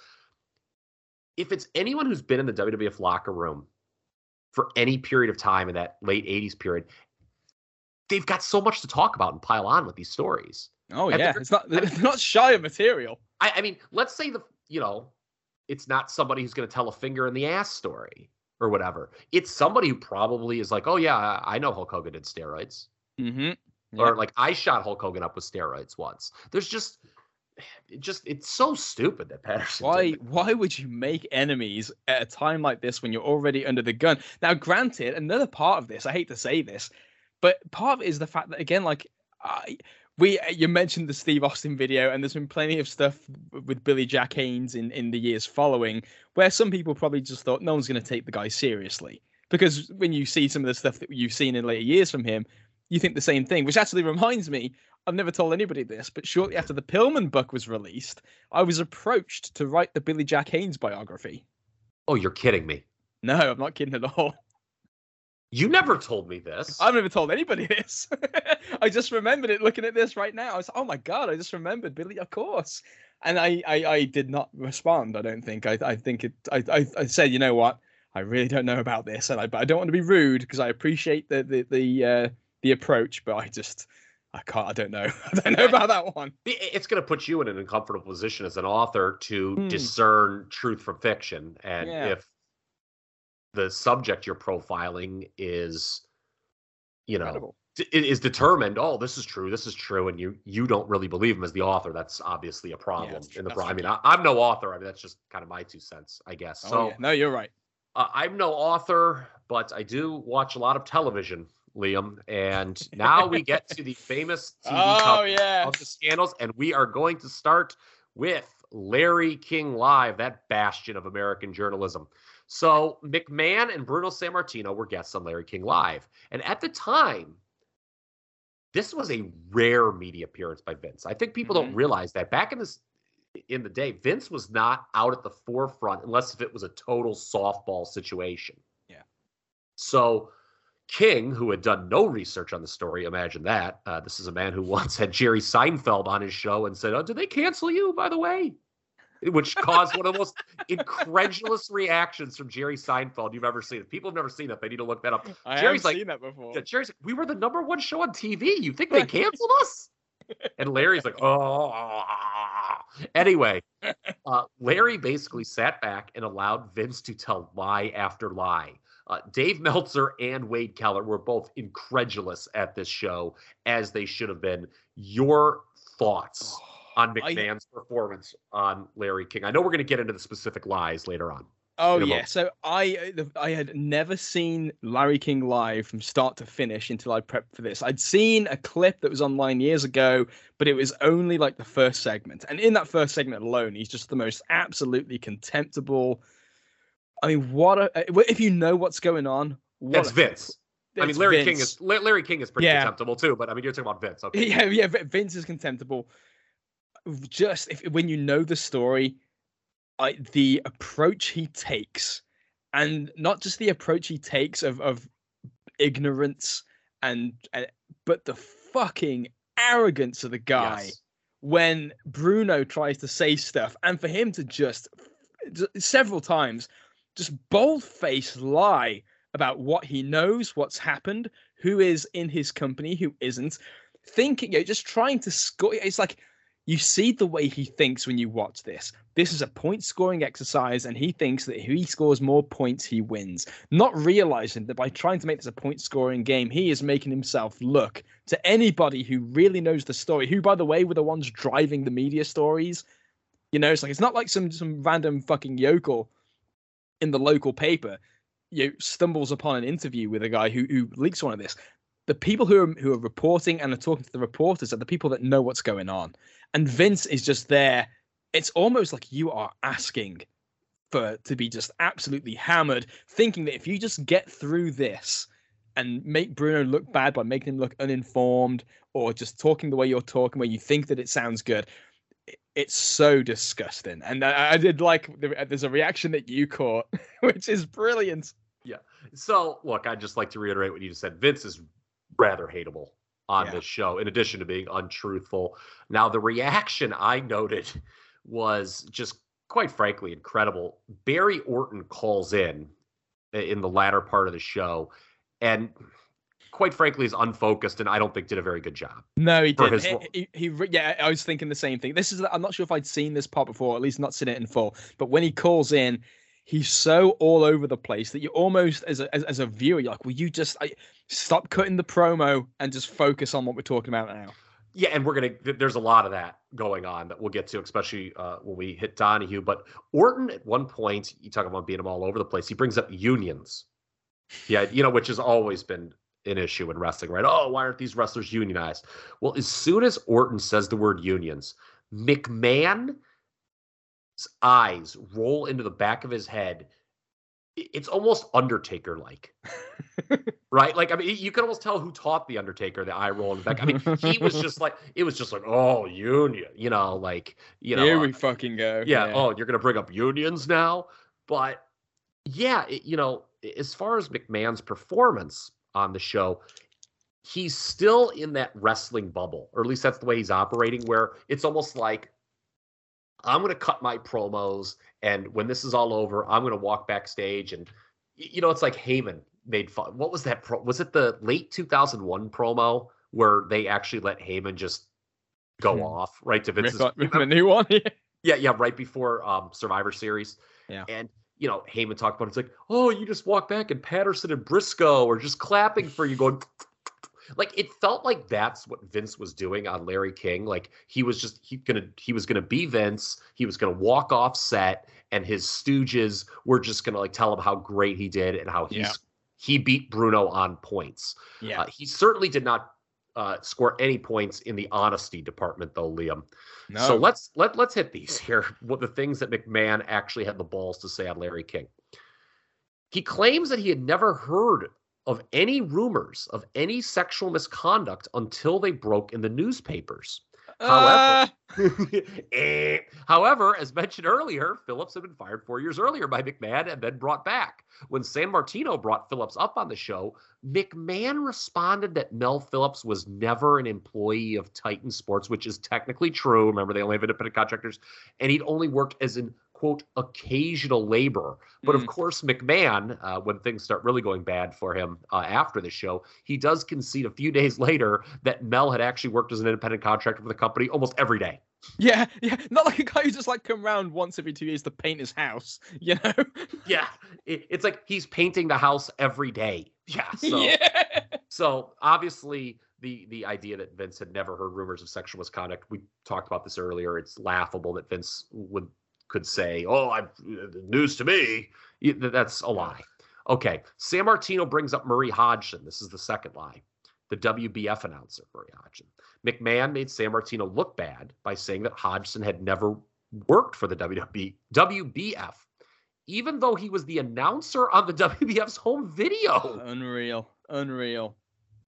if it's anyone who's been in the WWF locker room for any period of time in that late '80s period, they've got so much to talk about and pile on with these stories. Oh yeah, it's not they're not shy of material. I, I mean, let's say the you know, it's not somebody who's going to tell a finger in the ass story or whatever. It's somebody who probably is like, oh yeah, I know Hulk Hogan did steroids, mm-hmm. yeah. or like I shot Hulk Hogan up with steroids once. There's just it just it's so stupid that Patterson. Why why would you make enemies at a time like this when you're already under the gun? Now, granted, another part of this, I hate to say this, but part of it is the fact that again, like I we uh, you mentioned the Steve Austin video, and there's been plenty of stuff with Billy Jack Haynes in in the years following, where some people probably just thought no one's going to take the guy seriously because when you see some of the stuff that you've seen in later years from him, you think the same thing. Which actually reminds me, I've never told anybody this, but shortly after the Pillman book was released, I was approached to write the Billy Jack Haynes biography. Oh, you're kidding me. No, I'm not kidding at all. You never told me this. I've never told anybody this. I just remembered it looking at this right now. I was, like, oh my god, I just remembered Billy, of course. And I, I, I did not respond. I don't think. I, I think it. I, I, I said, you know what? I really don't know about this, and I, but I don't want to be rude because I appreciate the, the, the, uh, the approach, but I just, I can't. I don't know. I don't know about that one. It's going to put you in an uncomfortable position as an author to mm. discern truth from fiction, and yeah. if the subject you're profiling is you know Incredible. is determined oh this is true this is true and you you don't really believe him as the author that's obviously a problem yeah, in the pro- i mean I, am no author i mean that's just kind of my two cents i guess oh, so yeah. no you're right uh, i'm no author but i do watch a lot of television liam and now we get to the famous tv oh, of the scandals and we are going to start with Larry King Live, that bastion of American journalism. So McMahon and Bruno Sammartino were guests on Larry King Live. And at the time, this was a rare media appearance by Vince. I think people mm-hmm. don't realize that back in this in the day, Vince was not out at the forefront unless if it was a total softball situation. Yeah. So King, who had done no research on the story, imagine that. Uh, this is a man who once had Jerry Seinfeld on his show and said, "Oh, did they cancel you? By the way." Which caused one of the most incredulous reactions from Jerry Seinfeld you've ever seen. If people have never seen it, they need to look that up. I Jerry's like, seen that before. Yeah, Jerry's like, we were the number one show on TV. You think they canceled us? and Larry's like, oh. Anyway, uh, Larry basically sat back and allowed Vince to tell lie after lie. Uh, Dave Meltzer and Wade Keller were both incredulous at this show, as they should have been. Your thoughts on McMahon's I, performance on Larry King? I know we're going to get into the specific lies later on. Oh yeah, so I I had never seen Larry King live from start to finish until I prepped for this. I'd seen a clip that was online years ago, but it was only like the first segment, and in that first segment alone, he's just the most absolutely contemptible. I mean, what a, uh, if you know what's going on? That's Vince. I mean, Larry Vince. King is Larry King is pretty yeah. contemptible too, but I mean, you're talking about Vince. Okay. Yeah, yeah, Vince is contemptible. Just if when you know the story, I, the approach he takes, and not just the approach he takes of of ignorance and, and but the fucking arrogance of the guy yes. when Bruno tries to say stuff, and for him to just several times just bold faced lie about what he knows, what's happened, who is in his company, who isn't, thinking, you know, just trying to score. It's like you see the way he thinks when you watch this. This is a point scoring exercise, and he thinks that if he scores more points, he wins. Not realizing that by trying to make this a point scoring game, he is making himself look to anybody who really knows the story, who, by the way, were the ones driving the media stories. You know, it's like it's not like some some random fucking yokel in the local paper you know, stumbles upon an interview with a guy who who leaks one of this the people who are who are reporting and are talking to the reporters are the people that know what's going on. And Vince is just there. It's almost like you are asking for to be just absolutely hammered, thinking that if you just get through this and make Bruno look bad by making him look uninformed or just talking the way you're talking, where you think that it sounds good, it's so disgusting. And I, I did like there's a reaction that you caught, which is brilliant. Yeah. So look, I just like to reiterate what you just said. Vince is rather hateable on yeah. this show, in addition to being untruthful. Now, the reaction I noted was just quite frankly incredible. Barry Orton calls in in the latter part of the show and quite frankly is unfocused and I don't think did a very good job. No, he did. His... He, he, he, yeah, I was thinking the same thing. This is I'm not sure if I'd seen this part before, at least not seen it in full. But when he calls in, he's so all over the place that you almost as a as, as a viewer you're like, will you just I, stop cutting the promo and just focus on what we're talking about now? Yeah, and we're gonna. There's a lot of that going on that we'll get to, especially uh, when we hit Donahue. But Orton, at one point, you talk about being him all over the place. He brings up unions. Yeah, you know, which has always been an issue in wrestling, right? Oh, why aren't these wrestlers unionized? Well, as soon as Orton says the word unions, McMahon eyes roll into the back of his head it's almost undertaker like right? Like i mean you can almost tell who taught the undertaker the eye roll in the back. I mean he was just like it was just like oh union you know like you know here we uh, fucking go. Yeah, yeah, oh you're gonna bring up unions now? But yeah it, you know as far as mcmahon's performance on the show he's still in that wrestling bubble or at least that's the way he's operating where it's almost like I'm going to cut my promos, and when this is all over, I'm going to walk backstage and you know, it's like Heyman made fun. What was that? Pro- was it the late 2001 promo where they actually let Heyman just go hmm. off right to Vince's the new one? yeah, yeah, right before um, Survivor Series. Yeah, and you know, Heyman talked about it. it's like, oh, you just walk back and Patterson and Briscoe are just clapping for you, going like it felt like that's what Vince was doing on Larry King. Like he was just he gonna he was gonna be Vince. He was gonna walk off set, and his stooges were just gonna like tell him how great he did and how he's yeah. he beat Bruno on points. Yeah, uh, he certainly did not uh, score any points in the honesty department, though, Liam. No. So let's let let's hit these here. What the things that McMahon actually had the balls to say on Larry King. He claims that he had never heard of any rumors of any sexual misconduct until they broke in the newspapers. Uh, However, Eh. However, as mentioned earlier, Phillips had been fired four years earlier by McMahon and then brought back. When Sammartino brought Phillips up on the show, McMahon responded that Mel Phillips was never an employee of Titan Sports, which is technically true. Remember, they only have independent contractors, and he'd only worked as an quote occasional laborer. But of Mm. course, McMahon, uh, when things start really going bad for him uh, after the show, he does concede a few days later that Mel had actually worked as an independent contractor for the company almost every day. yeah, yeah. Not like a guy who just like come round once every two years to paint his house. You know? Yeah, it, it's like he's painting the house every day. Yeah, so yeah. so obviously the the idea that Vince had never heard rumors of sexual misconduct. We talked about this earlier. It's laughable that Vince would could say, "Oh, I news to me." That's a lie. Okay, Sammartino brings up Murray Hodgson. This is the second lie. The WBF announcer, Murray Hodgson. McMahon made Sammartino look bad by saying that Hodgson had never worked for the WB, WBF, even though he was the announcer on the WBF's home video. Unreal. Unreal.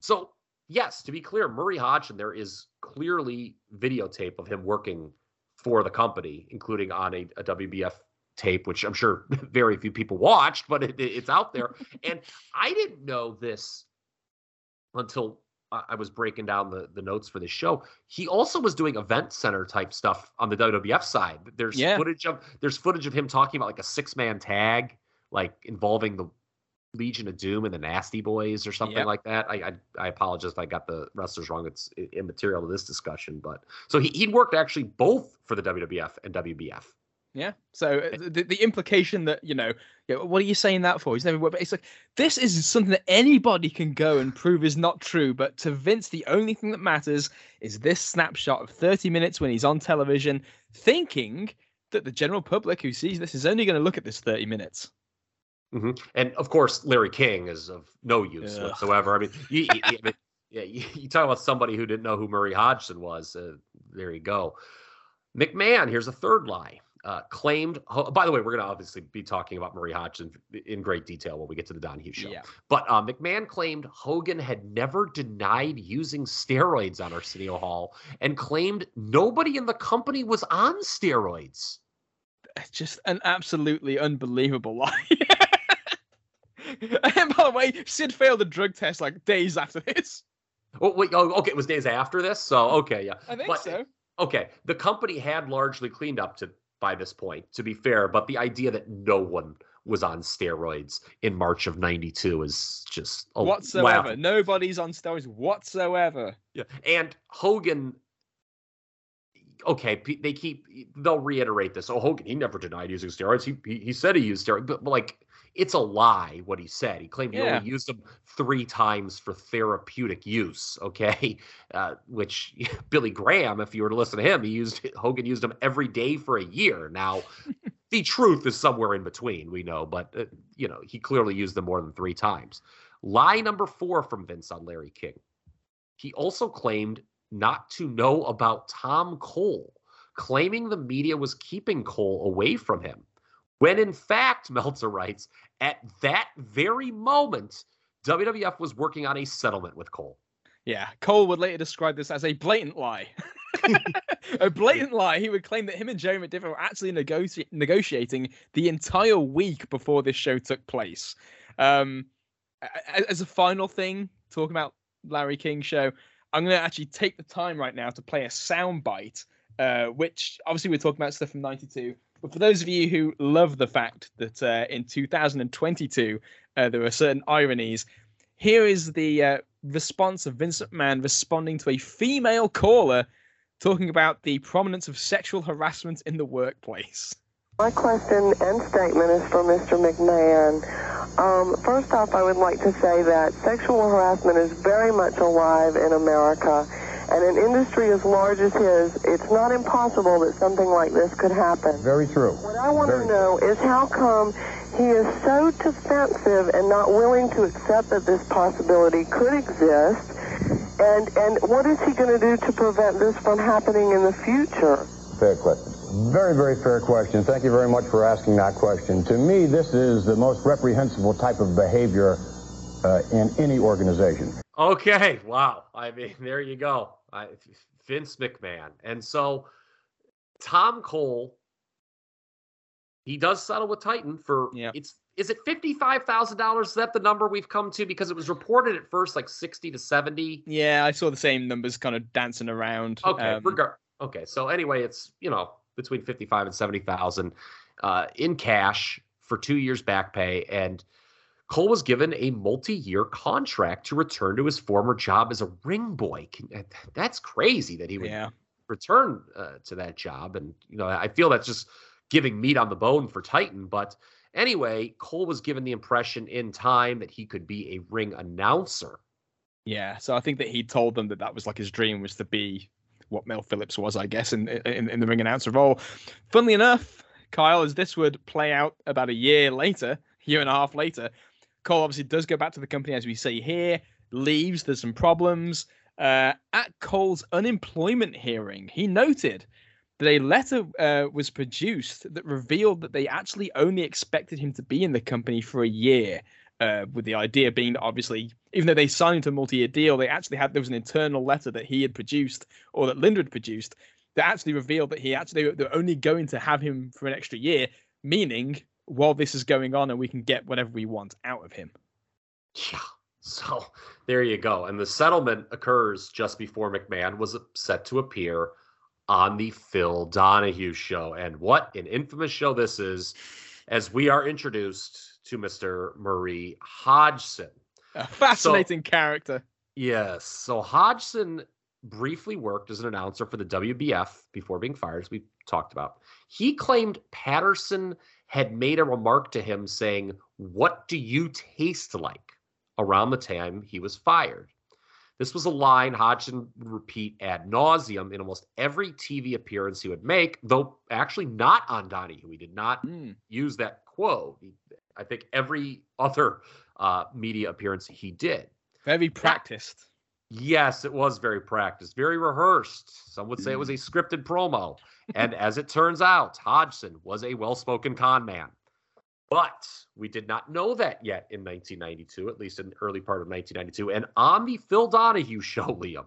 So, yes, to be clear, Murray Hodgson, there is clearly videotape of him working for the company, including on a, a WBF tape, which I'm sure very few people watched, but it, it's out there. and I didn't know this until I was breaking down the, the notes for this show. He also was doing event center type stuff on the WWF side. There's Yeah. footage of there's footage of him talking about like a six man tag, like involving the Legion of Doom and the Nasty Boys or something Yep. like that. I, I I apologize if I got the wrestlers wrong. It's immaterial to this discussion, but so he he'd worked actually both for the WWF and WBF. Yeah. So uh, the, the implication that you know, yeah, what are you saying that for? He's never. worked- But it's like this is something that anybody can go and prove is not true. But to Vince, the only thing that matters is this snapshot of 30 minutes when he's on television, thinking that the general public who sees this is only going to look at this 30 minutes. Mhm. And of course, Larry King is of no use Ugh. whatsoever. I mean, you, you- I mean, yeah, you, you talk about somebody who didn't know who Murray Hodgson was. Uh, there you go. McMahon, here's a third lie. Uh, claimed. oh, By the way, we're going to obviously be talking about Murray Hodgson in great detail when we get to the Donahue show. Yeah. But uh, McMahon claimed Hogan had never denied using steroids on Arsenio Hall and claimed nobody in the company was on steroids. It's just an absolutely unbelievable lie. and by the way, Sid failed a drug test like days after this. Oh, wait, oh, okay, it was days after this. So, okay, yeah. I think But- so. Okay, the company had largely cleaned up to by this point, to be fair, but the idea that no one was on steroids in March of 92 is just a whatsoever. wow. Nobody's on steroids whatsoever. Yeah. And Hogan okay, they keep they'll reiterate this. Oh, Hogan, he never denied using steroids. He he, he said he used steroids, but, but like it's a lie what he said. He claimed he Yeah. only used them three times for therapeutic use. Okay, uh, which Billy Graham, if you were to listen to him, he used Hogan used them every day for a year. Now, the truth is somewhere in between. We know, but uh, you know he clearly used them more than three times. Lie number four from Vince on Larry King. He also claimed not to know about Tom Cole, claiming the media was keeping Cole away from him. When in fact, Meltzer writes, at that very moment, WWF was working on a settlement with Cole. Yeah, Cole would later describe this as a blatant lie. a blatant lie. He would claim that him and Jerry McDevitt were actually negoti- negotiating the entire week before this show took place. Um, as a final thing, talking about Larry King show, I'm going to actually take the time right now to play a soundbite, uh, which obviously we're talking about stuff from '92. But for those of you who love the fact that uh, in 2022 uh, there were certain ironies, here is the uh, response of Vincent McMahon responding to a female caller talking about the prominence of sexual harassment in the workplace. My question and statement is for Mr. McMahon. Um, first off, I would like to say that sexual harassment is very much alive in America. And an industry as large as his, it's not impossible that something like this could happen. Very true. What I want Very to know is how come he is so defensive and not willing to accept that this possibility could exist. And and what is he going to do to prevent this from happening in the future? Fair question. Very, very fair question. Thank you very much for asking that question. To me, this is the most reprehensible type of behavior uh, in any organization. Okay, wow. I mean, there you go. I, Vince McMahon. And so Tom Cole, he does settle with Titan for Yeah. it's is it fifty five thousand dollars? Is that the number we've come to? Because it was reported at first like sixty to seventy. Yeah, I saw the same numbers kind of dancing around. Okay, Um, regard. Okay, so anyway, it's you know between fifty five and seventy thousand uh, in cash for two years back pay, and Cole was given a multi year contract to return to his former job as a ring boy. Uh, That's crazy that he would yeah. return uh, to that job, and you know I feel that's just giving meat on the bone for Titan, but. Anyway, Cole was given the impression in time that he could be a ring announcer. Yeah, so I think that he told them that that was like his dream was to be what Mel Phillips was, I guess, in in, in the ring announcer role. Funnily enough, Kyle, as this would play out about a year later, year and a half later, Cole obviously does go back to the company, as we see here, leaves. There's some problems. Uh, at Cole's unemployment hearing, he noted that a letter uh, was produced that revealed that they actually only expected him to be in the company for a year uh, with the idea being that obviously, even though they signed a multi-year deal, they actually had there was an internal letter that he had produced or that Linda had produced that actually revealed that he actually they're only going to have him for an extra year, meaning while this is going on and we can get whatever we want out of him. Yeah. So there you go. And the settlement occurs just before McMahon was set to appear on the Phil Donahue show. And what an infamous show this is as we are introduced to Mr. Murray Hodgson. A fascinating character. Yes. So Hodgson briefly worked as an announcer for the WBF before being fired, as we talked about. He claimed Patterson had made a remark to him saying, What do you taste like? around the time he was fired. This was a line Hodgson would repeat ad nauseum in almost every TV appearance he would make, though actually not on Donahue. He did not Hmm. use that quote. I think every other uh, media appearance he did. Very practiced. Yes, it was very practiced, very rehearsed. Some would say it was a scripted promo. And as it turns out, Hodgson was a well spoken con man. But we did not know that yet in 1992, at least in the early part of 1992. And on the Phil Donahue show, Liam,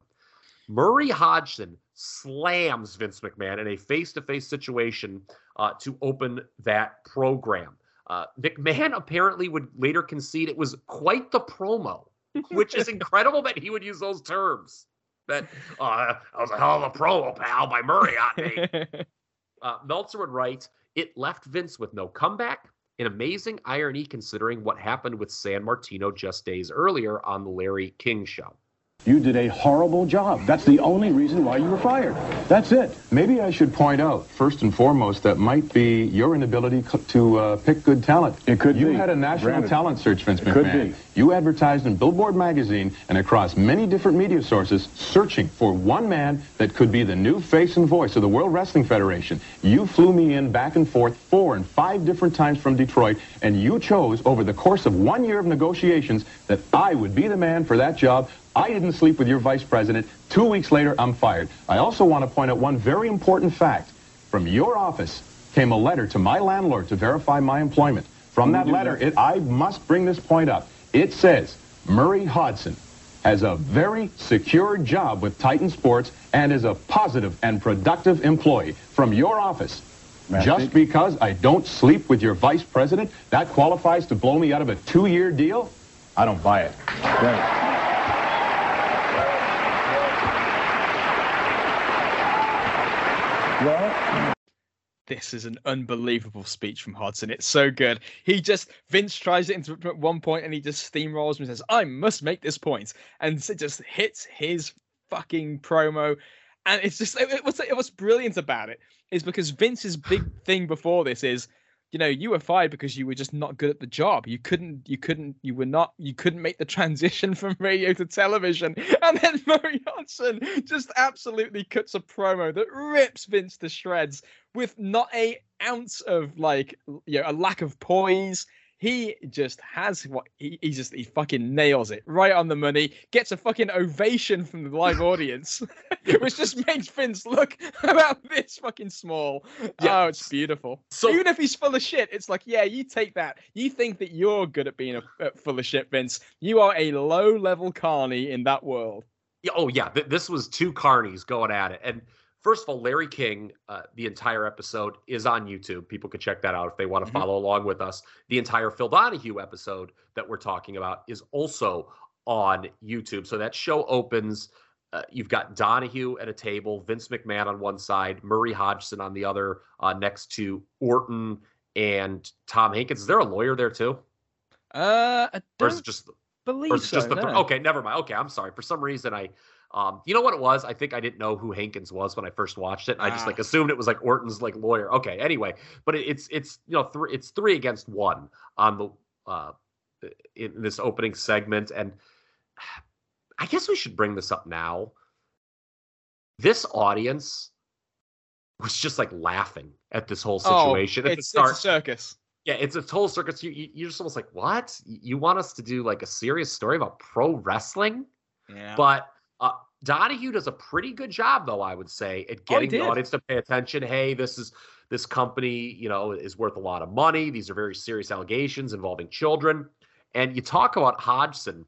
Murray Hodgson slams Vince McMahon in a face to face situation uh, to open that program. Uh, McMahon apparently would later concede it was quite the promo, which is incredible that he would use those terms. That uh, that was a hell of a promo, pal, by Murray on me. Uh, Meltzer would write, it left Vince with no comeback. An amazing irony considering what happened with Sammartino just days earlier on the Larry King show. You did a horrible job. That's the only reason why you were fired. That's it. Maybe I should point out, first and foremost, that might be your inability to uh, pick good talent. It could you be. had a national Granted. talent search, Vince It could be. You advertised in Billboard magazine and across many different media sources, searching for one man that could be the new face and voice of the World Wrestling Federation. You flew me in back and forth four and five different times from Detroit, and you chose over the course of one year of negotiations that I would be the man for that job. I didn't sleep with your vice president. Two weeks later, I'm fired. I also want to point out one very important fact. From your office came a letter to my landlord to verify my employment. From that letter, it, I must bring this point up. It says Murray Hodgson has a very secure job with Titan Sports and is a positive and productive employee. From your office. Matthew? Just because I don't sleep with your vice president, that qualifies to blow me out of a two-year deal? I don't buy it. Right. Well, this is an unbelievable speech from Hodgson. It's so good. He just Vince tries it into at one point and he just steamrolls him and says, "I must make this point," and it just hits his fucking promo. And it's just it, it- what's what's brilliant about it is because Vince's big thing before this is, you know, you were fired because you were just not good at the job. You couldn't, you couldn't, you were not, you couldn't make the transition from radio to television. And then Murray Hodgson just absolutely cuts a promo that rips Vince to shreds with not a ounce of like, you know, a lack of poise. He just has what he, he just he fucking nails it right on the money. Gets a fucking ovation from the live audience, which just makes Vince look about this fucking small. Yeah. Oh, it's beautiful. So- even if he's full of shit, it's like, yeah, you take that. You think that you're good at being a, uh, full of shit, Vince. You are a low level carny in that world. Oh yeah, th- this was two carnies going at it. And first of all, Larry King, uh, the entire episode is on YouTube. People could check that out if they want to Mhm. follow along with us. The entire Phil Donahue episode that we're talking about is also on YouTube. So that show opens. Uh, you've got Donahue at a table, Vince McMahon on one side, Murray Hodgson on the other, uh, next to Orton and Tom Hankins. Is there a lawyer there too, Uh, I or is don't it just believe or is it so. just the no. okay never mind okay i'm sorry for some reason i um you know what it was i think i didn't know who hankins was when i first watched it i just Ah. like assumed it was like orton's like lawyer okay anyway but it, it's it's you know three it's three against one on the uh in this opening segment and i guess we should bring this up now this audience was just like laughing at this whole Oh, situation at the it's, start circus. yeah, it's a total circus. You, you you're just almost like, what? You want us to do like a serious story about pro wrestling? Yeah. But Donahue does a pretty good job, though I would say, at Oh, getting the audience to pay attention. Hey, this is this company, you know, is worth a lot of money. These are very serious allegations involving children. And you talk about Hodgson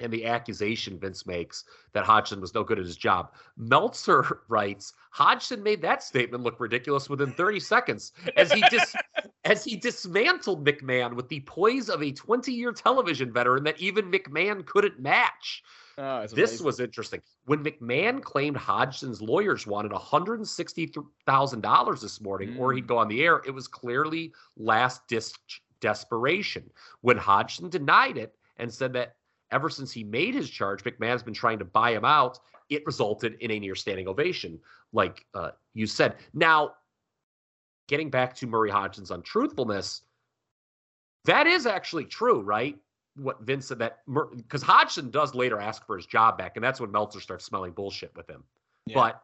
and the accusation Vince makes that Hodgson was no good at his job. Meltzer writes, Hodgson made that statement look ridiculous within 30 seconds as he dis- as he dismantled McMahon with the poise of a 20-year television veteran that even McMahon couldn't match. Oh, This was interesting. When McMahon claimed Hodgson's lawyers wanted $160,000 this morning, or Mm. he'd go on the air, it was clearly last desperation. When Hodgson denied it and said that ever since he made his charge, McMahon's been trying to buy him out, it resulted in a near standing ovation, like uh, you said. Now, getting back to Murray Hodgson's untruthfulness, that is actually true, right? What Vince said that because Hodgson does later ask for his job back, and that's when Meltzer starts smelling bullshit with him. Yeah. But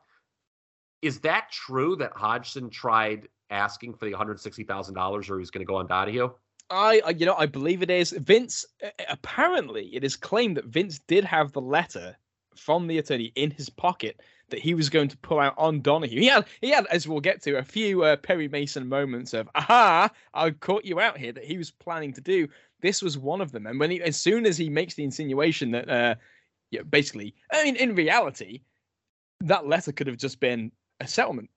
is that true that Hodgson tried asking for the one hundred sixty thousand dollars, or he's going to go on Donahue? I, I- you know, I believe it is. Vince, apparently, it is claimed that Vince did have the letter from the attorney in his pocket that he was going to pull out on Donahue. He had, he had, as we'll get to, a few uh, Perry Mason moments of, aha, I caught you out here that he was planning to do. This was one of them. And when he, as soon as he makes the insinuation that, uh, yeah, basically, I mean, in reality, that letter could have just been a settlement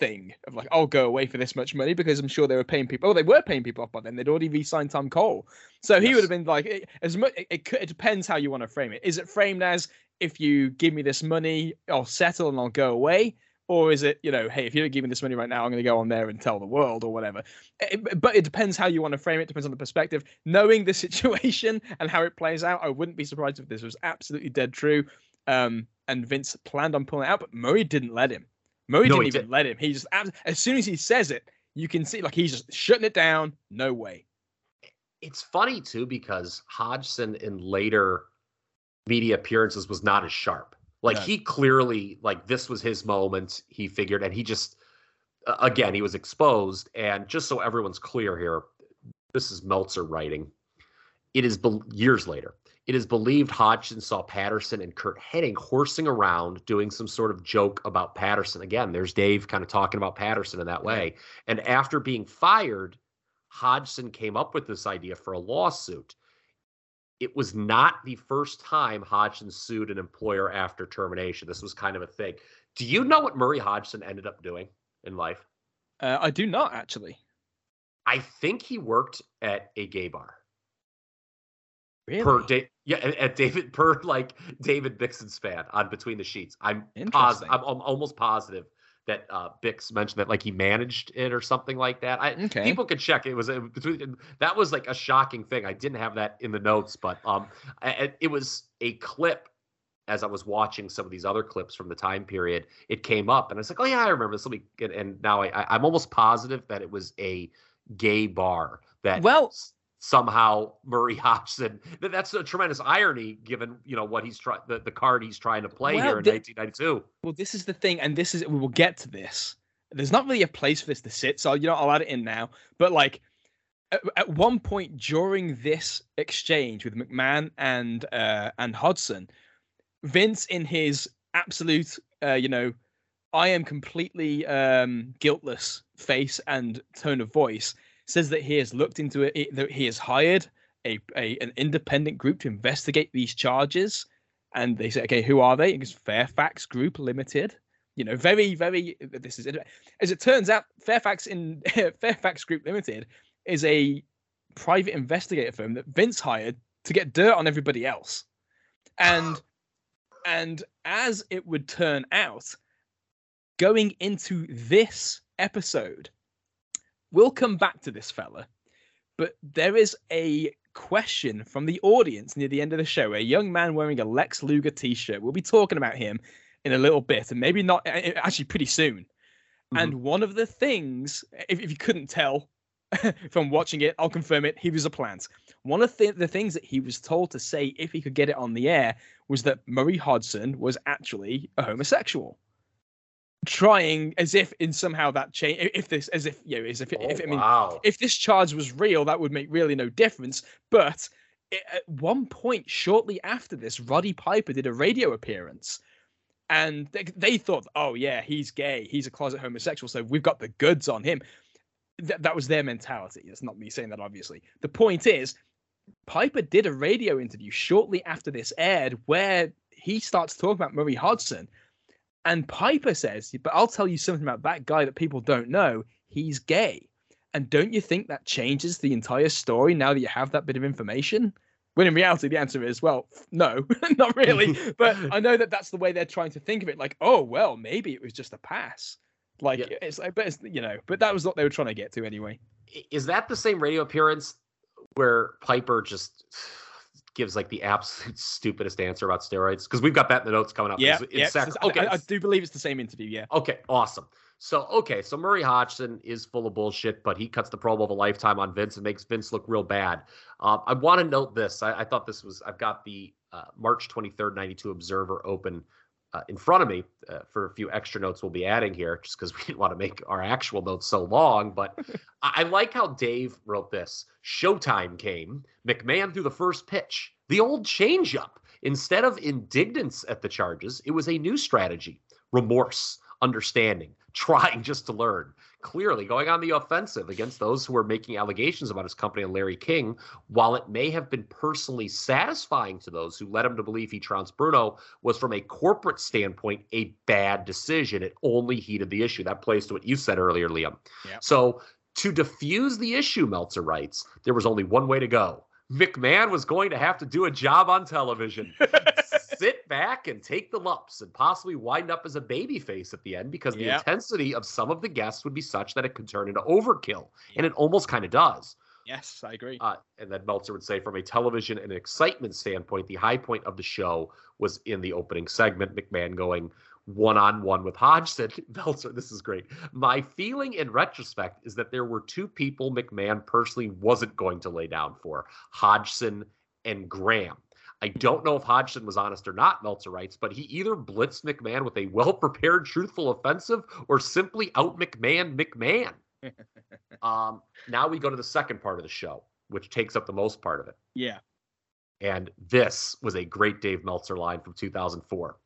thing of like, I'll go away for this much money because I'm sure they were paying people. Oh, they were paying people off by then. They'd already re-signed Tom Cole, so he would have been like, it- as much. It, it, could- it depends how you want to frame it. Is it framed as if you give me this money, I'll settle and I'll go away, or is it you know, hey, if you don't give me this money right now, I'm going to go on there and tell the world or whatever. It- but it depends how you want to frame it. Depends on the perspective. Knowing the situation and how it plays out, I wouldn't be surprised if this was absolutely dead true. Um, and Vince planned on pulling it out, but Murray didn't let him. Murray No, didn't even didn't. let him. He just as soon as he says it, you can see like he's just shutting it down. No way. It's funny too because Hodgson in later media appearances was not as sharp. Like No. he clearly like this was his moment. He figured, and he just again he was exposed. And just so everyone's clear here, this is Meltzer writing. It is bel years later. It is believed Hodgson saw Patterson and Curt Hennig horsing around doing some sort of joke about Patterson. Again, there's Dave kind of talking about Patterson in that way. And after being fired, Hodgson came up with this idea for a lawsuit. It was not the first time Hodgson sued an employer after termination. This was kind of a thing. Do you know what Murray Hodgson ended up doing in life? Uh, I do not actually. I think he worked at a gay bar. Really? Per da- yeah, at, David per like David Bixenspan on Between the Sheets. I'm positive. I'm, I'm almost positive that uh, Bix mentioned that like he managed it or something like that. I, Okay. People could check. It was a, between that was like a shocking thing. I didn't have that in the notes, but um, I- it was a clip. As I was watching some of these other clips from the time period, it came up, and I was like, "Oh yeah, I remember this." Let me get, and now I, I, I'm almost positive that it was a gay bar that Well- somehow Murray. That, that's a tremendous irony, given you know what he's trying, the, the card he's trying to play Well, here in thi- 1992. Well, this is the thing, and this is we will get to this. There's not really a place for this to sit, so you know I'll add it in now. But like, at, at one point during this exchange with McMahon and uh, and Hodgson, Vince, in his absolute, uh, you know, I am completely um, guiltless face and tone of voice, says that he has looked into it, that he has hired a, a an independent group to investigate these charges. And they say, okay, who are they? It's Fairfax Group Limited. You know, very, very. This is as it turns out, Fairfax in Fairfax Group Limited is a private investigator firm that Vince hired to get dirt on everybody else. And and as it would turn out, going into this episode, we'll come back to this fella, but there is a question from the audience near the end of the show. A young man wearing a Lex Luger t-shirt. We'll be talking about him in a little bit, and maybe not actually pretty soon. Mm-hmm. And one of the things, if, if you couldn't tell from watching it, I'll confirm it. He was a plant. One of the, the things that he was told to say if he could get it on the air was that Murray Hodgson was actually a homosexual trying as if in somehow that change if this as if you know as if, oh, if I mean wow. if this charge was real that would make really no difference. But it, at one point shortly after this Roddy Piper did a radio appearance. And they, they, thought oh yeah he's gay. He's a closet homosexual so we've got the goods on him. Th- that was their mentality. It's not me saying that obviously. The point is Piper did a radio interview shortly after this aired where he starts talking about Murray Hodgson and Piper says, but I'll tell you something about that guy that people don't know. He's gay. And don't you think that changes the entire story now that you have that bit of information? When in reality, the answer is, well, no, not really. but I know that that's the way they're trying to think of it. Like, oh, well, maybe it was just a pass. Like, yeah. it's like, but it's, you know, but that was what they were trying to get to anyway. Is that the same radio appearance where Piper just gives like the absolute stupidest answer about steroids because we've got that in the notes coming up. Yeah, yeah. Sac- okay, I, I, do believe it's the same interview. Yeah. Okay, awesome. So okay, so Murray Hodgson is full of bullshit, but he cuts the promo of a lifetime on Vince and makes Vince look real bad. Uh, I want to note this. I, I, thought this was. I've got the uh, March twenty third ninety two Observer open. Uh, in front of me uh, for a few extra notes we'll be adding here just because we didn't want to make our actual notes so long. But I, I like how Dave wrote this. Showtime came. McMahon threw the first pitch the old changeup. Instead of indignance at the charges, it was a new strategy remorse, understanding, trying just to learn. Clearly going on the offensive against those who were making allegations about his company and Larry King, while it may have been personally satisfying to those who led him to believe he trounced Bruno, was from a corporate standpoint a bad decision. It only heated the issue. That plays to what you said earlier, Liam. Yep. So to diffuse the issue, Meltzer writes, there was only one way to go McMahon was going to have to do a job on television. Back and take the lumps and possibly wind up as a babyface at the end because the intensity of some of the guests would be such that it could turn into overkill. And it almost kind of does. Yes, I agree. Uh, and then Meltzer would say, from a television and excitement standpoint, the high point of the show was in the opening segment. McMahon going, one on one with Hodgson. Meltzer, this is great. My feeling in retrospect is that there were two people McMahon personally wasn't going to lay down for Hodgson and Graham. I don't know if Hodgson was honest or not, Meltzer writes, but he either blitzed McMahon with a well prepared, truthful offensive or simply out McMahon McMahon. um, now we go to the second part of the show, which takes up the most part of it. Yeah. And this was a great Dave Meltzer line from 2004.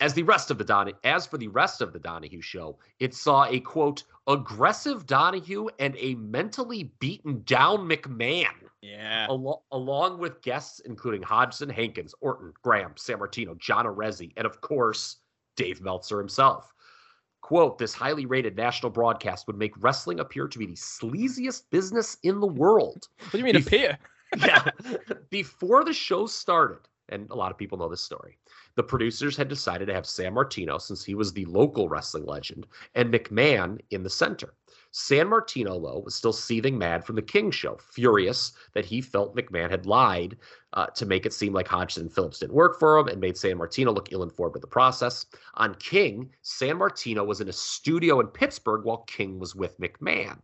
As the rest of the Don, as for the rest of the Donahue show, it saw a quote aggressive Donahue and a mentally beaten down McMahon. Yeah. Al- along with guests including Hodgson, Hankins, Orton, Graham, Sammartino, John Arezzi, and of course Dave Meltzer himself. Quote, this highly rated national broadcast would make wrestling appear to be the sleaziest business in the world. What do you mean Bef- appear? yeah. Before the show started, and a lot of people know this story. The producers had decided to have Sammartino, since he was the local wrestling legend, and McMahon in the center. Sammartino, though, was still seething mad from the King show, furious that he felt McMahon had lied uh, to make it seem like Hodgson and Phillips didn't work for him and made Sammartino look ill informed with the process. On King, Sammartino was in a studio in Pittsburgh while King was with McMahon.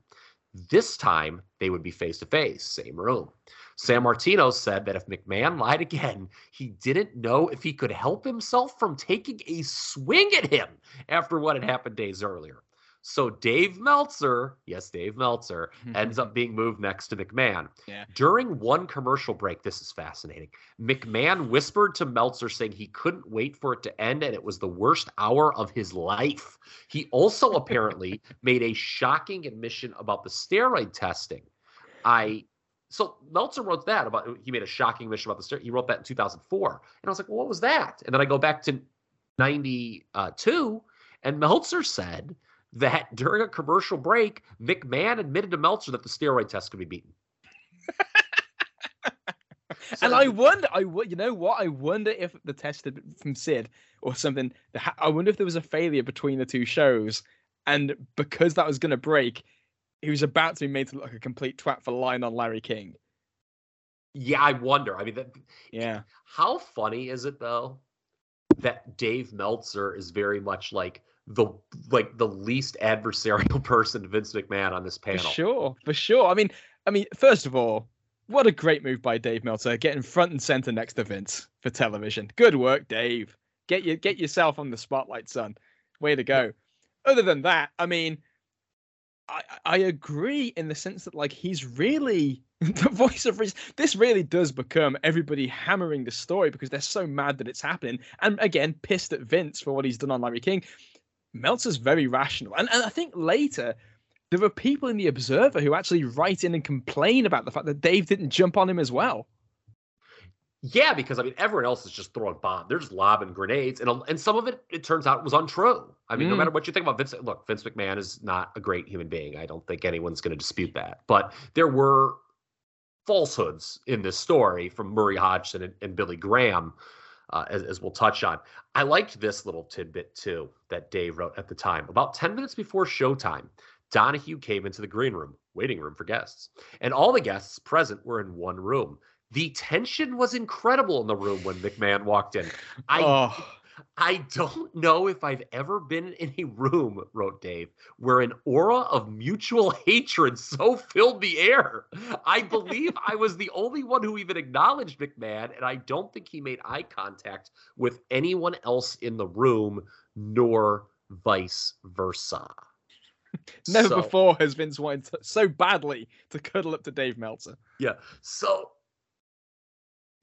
This time, they would be face to face, same room. Sammartino said that if McMahon lied again, he didn't know if he could help himself from taking a swing at him after what had happened days earlier. So Dave Meltzer, yes, Dave Meltzer, ends up being moved next to McMahon. Yeah. During one commercial break, this is fascinating. McMahon whispered to Meltzer saying he couldn't wait for it to end and it was the worst hour of his life. He also apparently made a shocking admission about the steroid testing. I so Meltzer wrote that about he made a shocking admission about the steroid. He wrote that in 2004. And I was like, well, what was that? And then I go back to 92 and Meltzer said that during a commercial break, McMahon admitted to Meltzer that the steroid test could be beaten. and I wonder, I you know what? I wonder if the test from Sid or something. I wonder if there was a failure between the two shows, and because that was going to break, he was about to be made to look like a complete twat for lying on Larry King. Yeah, I wonder. I mean, that, Yeah, how funny is it though that Dave Meltzer is very much like the like the least adversarial person to Vince McMahon on this for panel. sure, for sure. I mean, I mean, first of all, what a great move by Dave Meltzer, getting front and center next to Vince for television. Good work, Dave. Get you get yourself on the spotlight, son. Way to go. Other than that, I mean, I I agree in the sense that like he's really the voice of reason. This really does become everybody hammering the story because they're so mad that it's happening, and again pissed at Vince for what he's done on Larry King. Meltzer's very rational, and and I think later there are people in the Observer who actually write in and complain about the fact that Dave didn't jump on him as well. Yeah, because I mean, everyone else is just throwing bombs. They're just lobbing grenades, and and some of it, it turns out, was untrue. I mean, no Mm. matter what you think about Vince, look, Vince McMahon is not a great human being. I don't think anyone's going to dispute that. But there were falsehoods in this story from Murray Hodgson and, and Billy Graham, uh, as, as we'll touch on. I liked this little tidbit too that Dave wrote at the time. About ten minutes before showtime, Donahue came into the green room, waiting room for guests, and all the guests present were in one room. The tension was incredible in the room when McMahon walked in. I oh, I don't know if I've ever been in a room, wrote Dave, where an aura of mutual hatred so filled the air. I believe I was the only one who even acknowledged McMahon, and I don't think he made eye contact with anyone else in the room, nor vice versa. never So- before has Vince wanted to, so badly to cuddle up to Dave Meltzer. Yeah. So,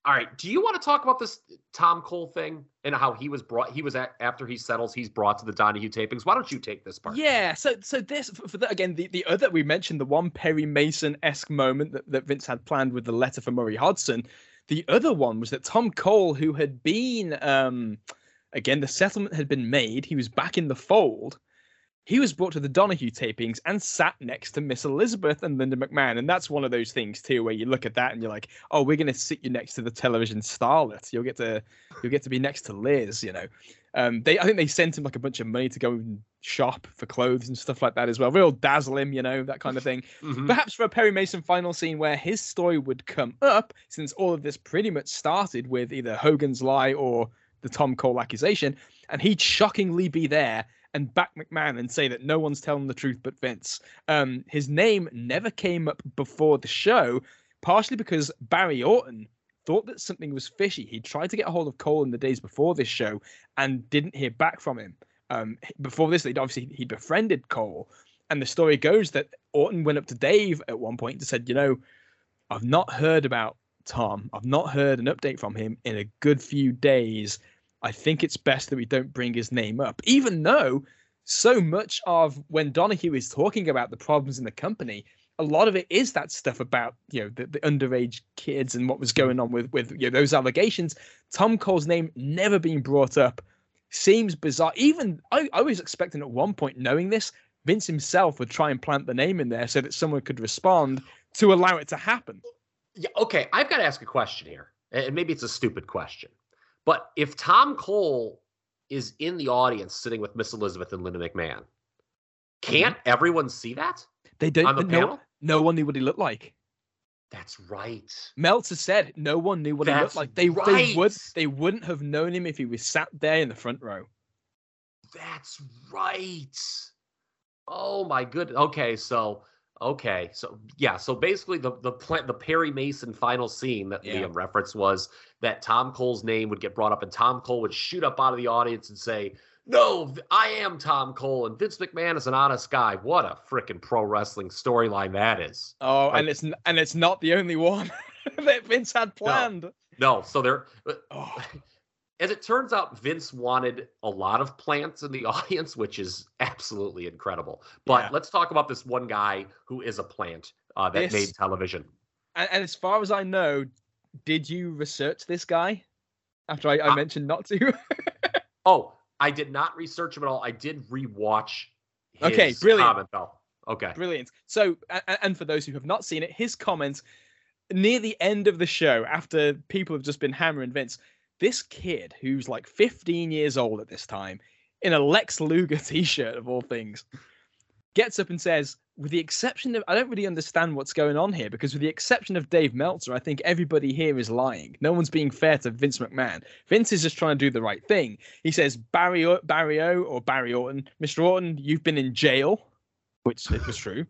all right. Do you want to talk about this Tom Cole thing and how he was brought? He was at, after he settles, he's brought to the Donahue tapings. Why don't you take this part? Yeah, so so this for, the, again the, the other we mentioned the one Perry Mason esque moment that, that Vince had planned with the letter for Murray Hodgson. The other one was that Tom Cole, who had been um again the settlement had been made, he was back in the fold. He was brought to the Donahue tapings and sat next to Miss Elizabeth and Linda McMahon, and that's one of those things too where you look at that and you're like, oh, we're gonna sit you next to the television starlet. You'll get to you'll get to be next to Liz, you know. Um, they I think they sent him like a bunch of money to go and shop for clothes and stuff like that as well. Real dazzle him, you know, that kind of thing. Mhm. Perhaps for a Perry Mason final scene where his story would come up, since all of this pretty much started with either Hogan's lie or the Tom Cole accusation, and he'd shockingly be there and back McMahon and say that no one's telling the truth but Vince. Um, his name never came up before the show, partially because Barry Orton thought that something was fishy. He tried to get a hold of Cole in the days before this show and didn't hear back from him. Um, before this, he'd obviously he befriended Cole, and the story goes that Orton went up to Dave at one point and said, "You know, I've not heard about Tom. I've not heard an update from him in a good few days. I think it's best that we don't bring his name up, even though so much of when Donahue is talking about the problems in the company." A lot of it is that stuff about you know the, the underage kids and what was going on with with you know, those allegations. Tom Cole's name never being brought up seems bizarre. Even I, I was expecting at one point, knowing this, Vince himself would try and plant the name in there so that someone could respond to allow it to happen. Yeah, okay, I've got to ask a question here, and maybe it's a stupid question, but if Tom Cole is in the audience sitting with Miss Elizabeth and Linda McMahon, can't mm-hmm. everyone see that They don't. on the no, panel? no one knew what he looked like. That's right. Meltzer said no one knew what he looked like. They they would they wouldn't have known him if he was sat there in the front row. That's right. Oh my goodness. Okay, so okay, so yeah, so basically the the pla- the Perry Mason final scene that Yeah. Liam referenced was that Tom Cole's name would get brought up, and Tom Cole would shoot up out of the audience and say, No, I am Tom Cole, and Vince McMahon is an honest guy. What a freaking pro wrestling storyline that is. Oh, Like- and it's and it's not the only one that Vince had planned. No, so there. Oh, As it turns out, Vince wanted a lot of plants in the audience, which is absolutely incredible. But Yeah. let's talk about this one guy who is a plant uh, that This- made television. and, and as far as I know, did you research this guy after I, I I- mentioned not to? Oh, I did not research him at all. I did rewatch. His Okay, brilliant. Comment though. Okay. Brilliant. So, a- a- and for those who have not seen it, his comments near the end of the show, after people have just been hammering Vince, this kid who's like 15 years old at this time, in a Lex Luger t-shirt of all things, gets up and says, "With the exception of, I don't really understand what's going on here because with the exception of Dave Meltzer, I think everybody here is lying. No one's being fair to Vince McMahon. Vince is just trying to do the right thing. He says, Barry, Barry O or Barry Orton, Mr. Orton, you've been in jail." Which it was true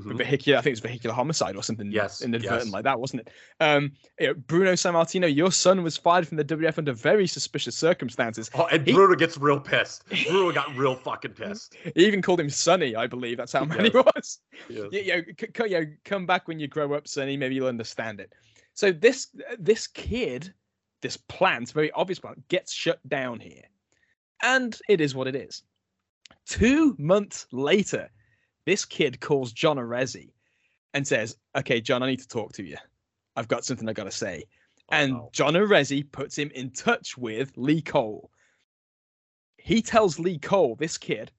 Mhm. vehicular. I think it was vehicular homicide or something. Yes, inadvertent yes. like that, wasn't it? Um, you know, Bruno Sammartino, your son was fired from the WF under very suspicious circumstances. Oh, and He- Bruno gets real pissed. Bruno got real fucking pissed. He even called him Sonny, I believe. That's how mad he was. Yes. You, you, know, c- you know, come back when you grow up, Sonny. Maybe you'll understand it. So this this kid, this plant, very obvious plant, gets shut down here, and it is what it is. Two months later, this kid calls John Arezzi and says, "Okay, John, I need to talk to you. I've got something I got to say." Oh, and no. John Arezzi puts him in touch with Lee Cole. He tells Lee Cole, this kid,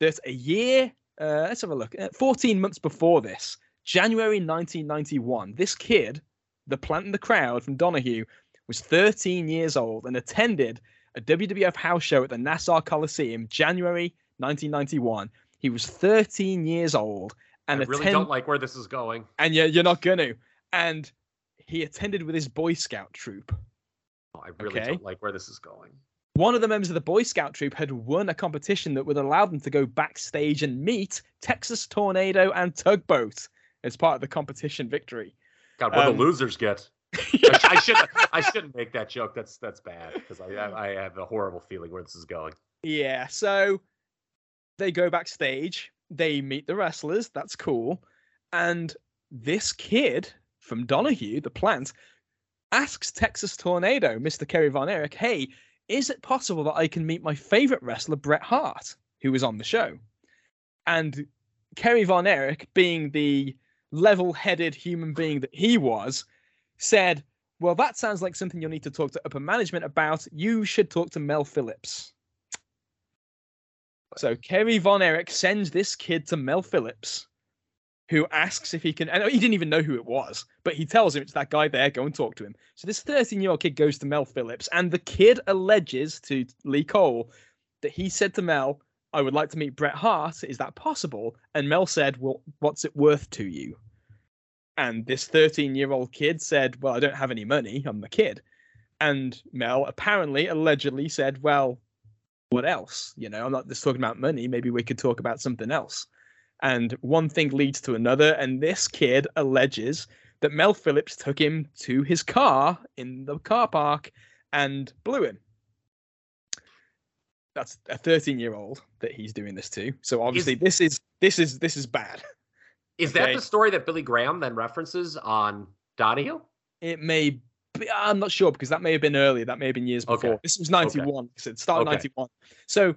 that a year, uh, let's have a look, uh, 14 months before this, January 1991, this kid, the plant in the crowd from Donahue, was 13 years old and attended a WWF house show at the Nassau Coliseum, January 1991. He was 13 years old and I really attend- don't like where this is going. and you're, you're not gonna. And he attended with his Boy Scout troop. Oh, I really Okay. don't like where this is going. One of the members of the Boy Scout troop had won a competition that would allow them to go backstage and meet Texas Tornado and Tugboat as part of the competition victory. God, what Um, the losers get. I, I shouldn't. I shouldn't make that joke. That's that's bad because I I have a horrible feeling where this is going. Yeah, so they go backstage, they meet the wrestlers, that's cool. And this kid from Donahue, the plant, asks Texas Tornado, Mr. Kerry Von Erich, hey, is it possible that I can meet my favorite wrestler, Bret Hart, who was on the show? And Kerry Von Erich, being the level headed human being that he was, said, Well, that sounds like something you'll need to talk to upper management about. You should talk to Mel Phillips. So Kerry Von Erich sends this kid to Mel Phillips, who asks if he can. And he didn't even know who it was, but he tells him it's that guy there. Go and talk to him. So this 13 year old kid goes to Mel Phillips, and the kid alleges to Lee Cole that he said to Mel, "I would like to meet Bret Hart. Is that possible?" And Mel said, "Well, what's it worth to you?" And this 13 year old kid said, Well, I don't have any money. I'm the kid. And Mel apparently, allegedly said, Well, what else? You know, I'm not just talking about money. Maybe we could talk about something else. And one thing leads to another. And this kid alleges that Mel Phillips took him to his car in the car park and blew him. That's a 13 year old that he's doing this to. So obviously this is this is this is bad. Is that the story that Billy Graham then references on Donahue? It may be, I'm not sure because that may have been earlier. That may have been years Okay. before. This was 91. So it started Okay. 91. So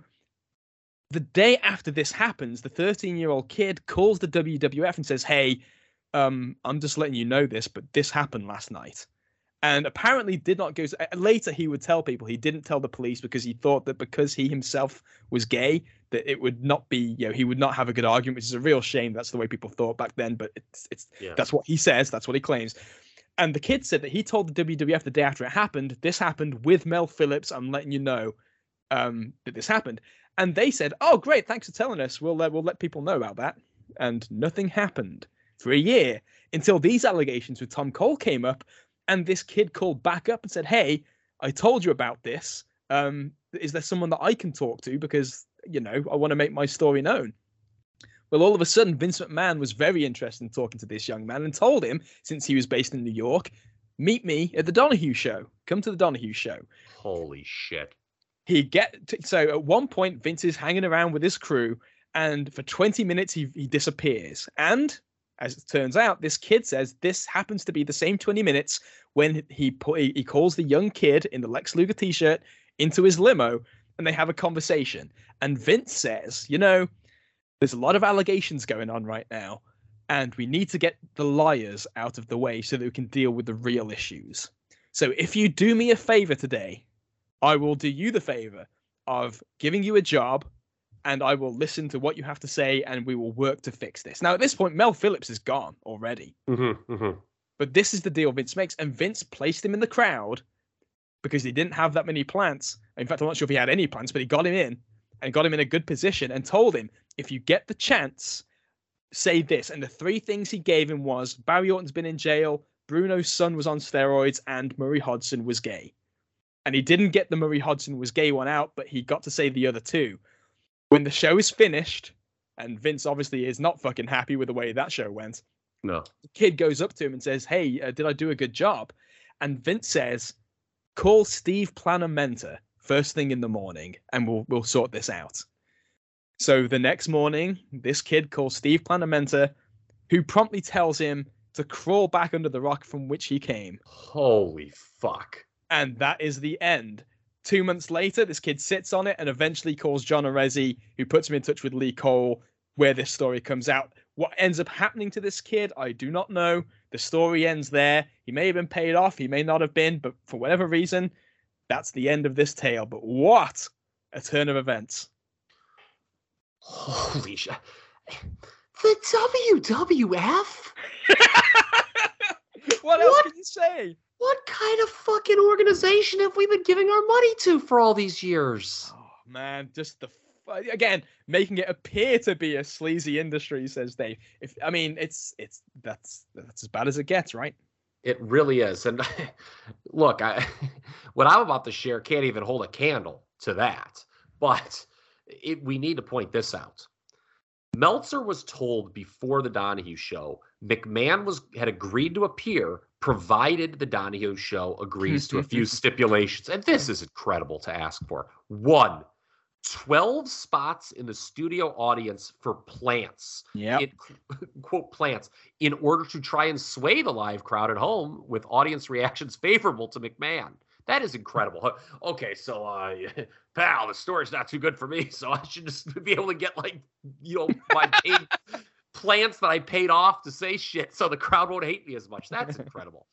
the day after this happens, the 13 year old kid calls the WWF and says, Hey, um, I'm just letting you know this, but this happened last night. And apparently did not go. uh, Later, he would tell people he didn't tell the police because he thought that because he himself was gay, that it would not be, you know, he would not have a good argument, which is a real shame. That's the way people thought back then, but it's it's Yeah. that's what he says. That's what he claims. And the kid said that he told the WWF the day after it happened, this happened with Mel Phillips. I'm letting you know um, that this happened. And they said, "Oh, great, thanks for telling us. We'll uh, we'll let people know about that." And nothing happened for a year until these allegations with Tom Cole came up, and this kid called back up and said, "Hey, I told you about this. Um, is there someone that I can talk to because you know I want to make my story known?" Well, all of a sudden, Vince McMahon was very interested in talking to this young man and told him, since he was based in New York, meet me at the Donahue show. Come to the Donahue show. Holy shit! he get so at one point Vince is hanging around with his crew, and for 20 minutes he he disappears. And as it turns out, this kid says this happens to be the same 20 minutes when he put he calls the young kid in the Lex Luger t-shirt into his limo, and they have a conversation. And Vince says, you know, there's a lot of allegations going on right now, and we need to get the liars out of the way so that we can deal with the real issues. So if you do me a favor today, I will do you the favor of giving you a job and I will listen to what you have to say and we will work to fix this. Now, at this point, Mel Phillips is gone already. Mm-hmm, mm-hmm. But this is the deal Vince makes. And Vince placed him in the crowd because he didn't have that many plants. In fact, I'm not sure if he had any plants, but he got him in and got him in a good position and told him, if you get the chance, say this. And the three things he gave him was Barry Orton's been in jail, Bruno's son was on steroids, and Murray Hodgson was gay and he didn't get the Murray Hodgson was gay one out, but he got to say the other two. When the show is finished, and Vince obviously is not fucking happy with the way that show went. No. The kid goes up to him and says, "Hey, uh, did I do a good job?" And Vince says, "Call Steve Planamenta first thing in the morning, and we'll we'll sort this out." So the next morning, this kid calls Steve Planamenta, who promptly tells him to crawl back under the rock from which he came. Holy fuck. And that is the end. Two months later, this kid sits on it and eventually calls John Arezzi, who puts him in touch with Lee Cole, where this story comes out. What ends up happening to this kid, I do not know. The story ends there. He may have been paid off, he may not have been, but for whatever reason, that's the end of this tale. But what a turn of events! Holy shit. The WWF? what else what? can you say? What kind of fucking organization have we been giving our money to for all these years? Oh man, just the again making it appear to be a sleazy industry, says Dave. If I mean, it's it's that's that's as bad as it gets, right? It really is. And look, I what I'm about to share can't even hold a candle to that. But it, we need to point this out. Meltzer was told before the Donahue show McMahon was had agreed to appear provided the Donahue show agrees to a few stipulations. And this is incredible to ask for. One, 12 spots in the studio audience for plants. Yeah. Quote plants in order to try and sway the live crowd at home with audience reactions favorable to McMahon. That is incredible. Okay, so uh pal, the story's not too good for me, so I should just be able to get like, you know, my paid plants that I paid off to say shit so the crowd won't hate me as much. That's incredible.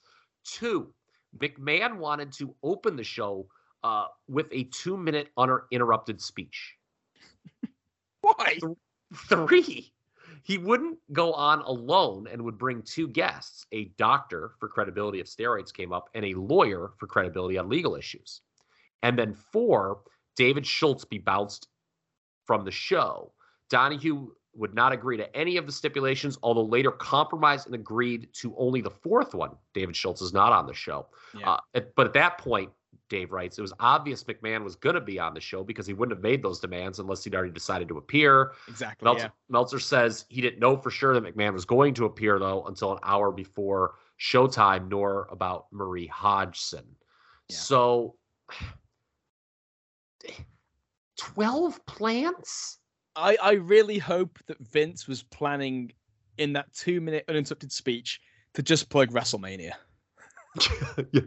Two, McMahon wanted to open the show uh, with a two minute uninterrupted speech. Why? Three, he wouldn't go on alone and would bring two guests a doctor for credibility if steroids came up, and a lawyer for credibility on legal issues. And then four, David Schultz be bounced from the show. Donahue would not agree to any of the stipulations, although later compromised and agreed to only the fourth one. David Schultz is not on the show. Yeah. Uh, but at that point, Dave writes, it was obvious McMahon was going to be on the show because he wouldn't have made those demands unless he'd already decided to appear. Exactly. Meltzer, yeah. Meltzer says he didn't know for sure that McMahon was going to appear, though, until an hour before showtime, nor about Murray Hodgson. Yeah. So, 12 plants? I, I really hope that Vince was planning in that two minute uninterrupted speech to just plug WrestleMania. yeah.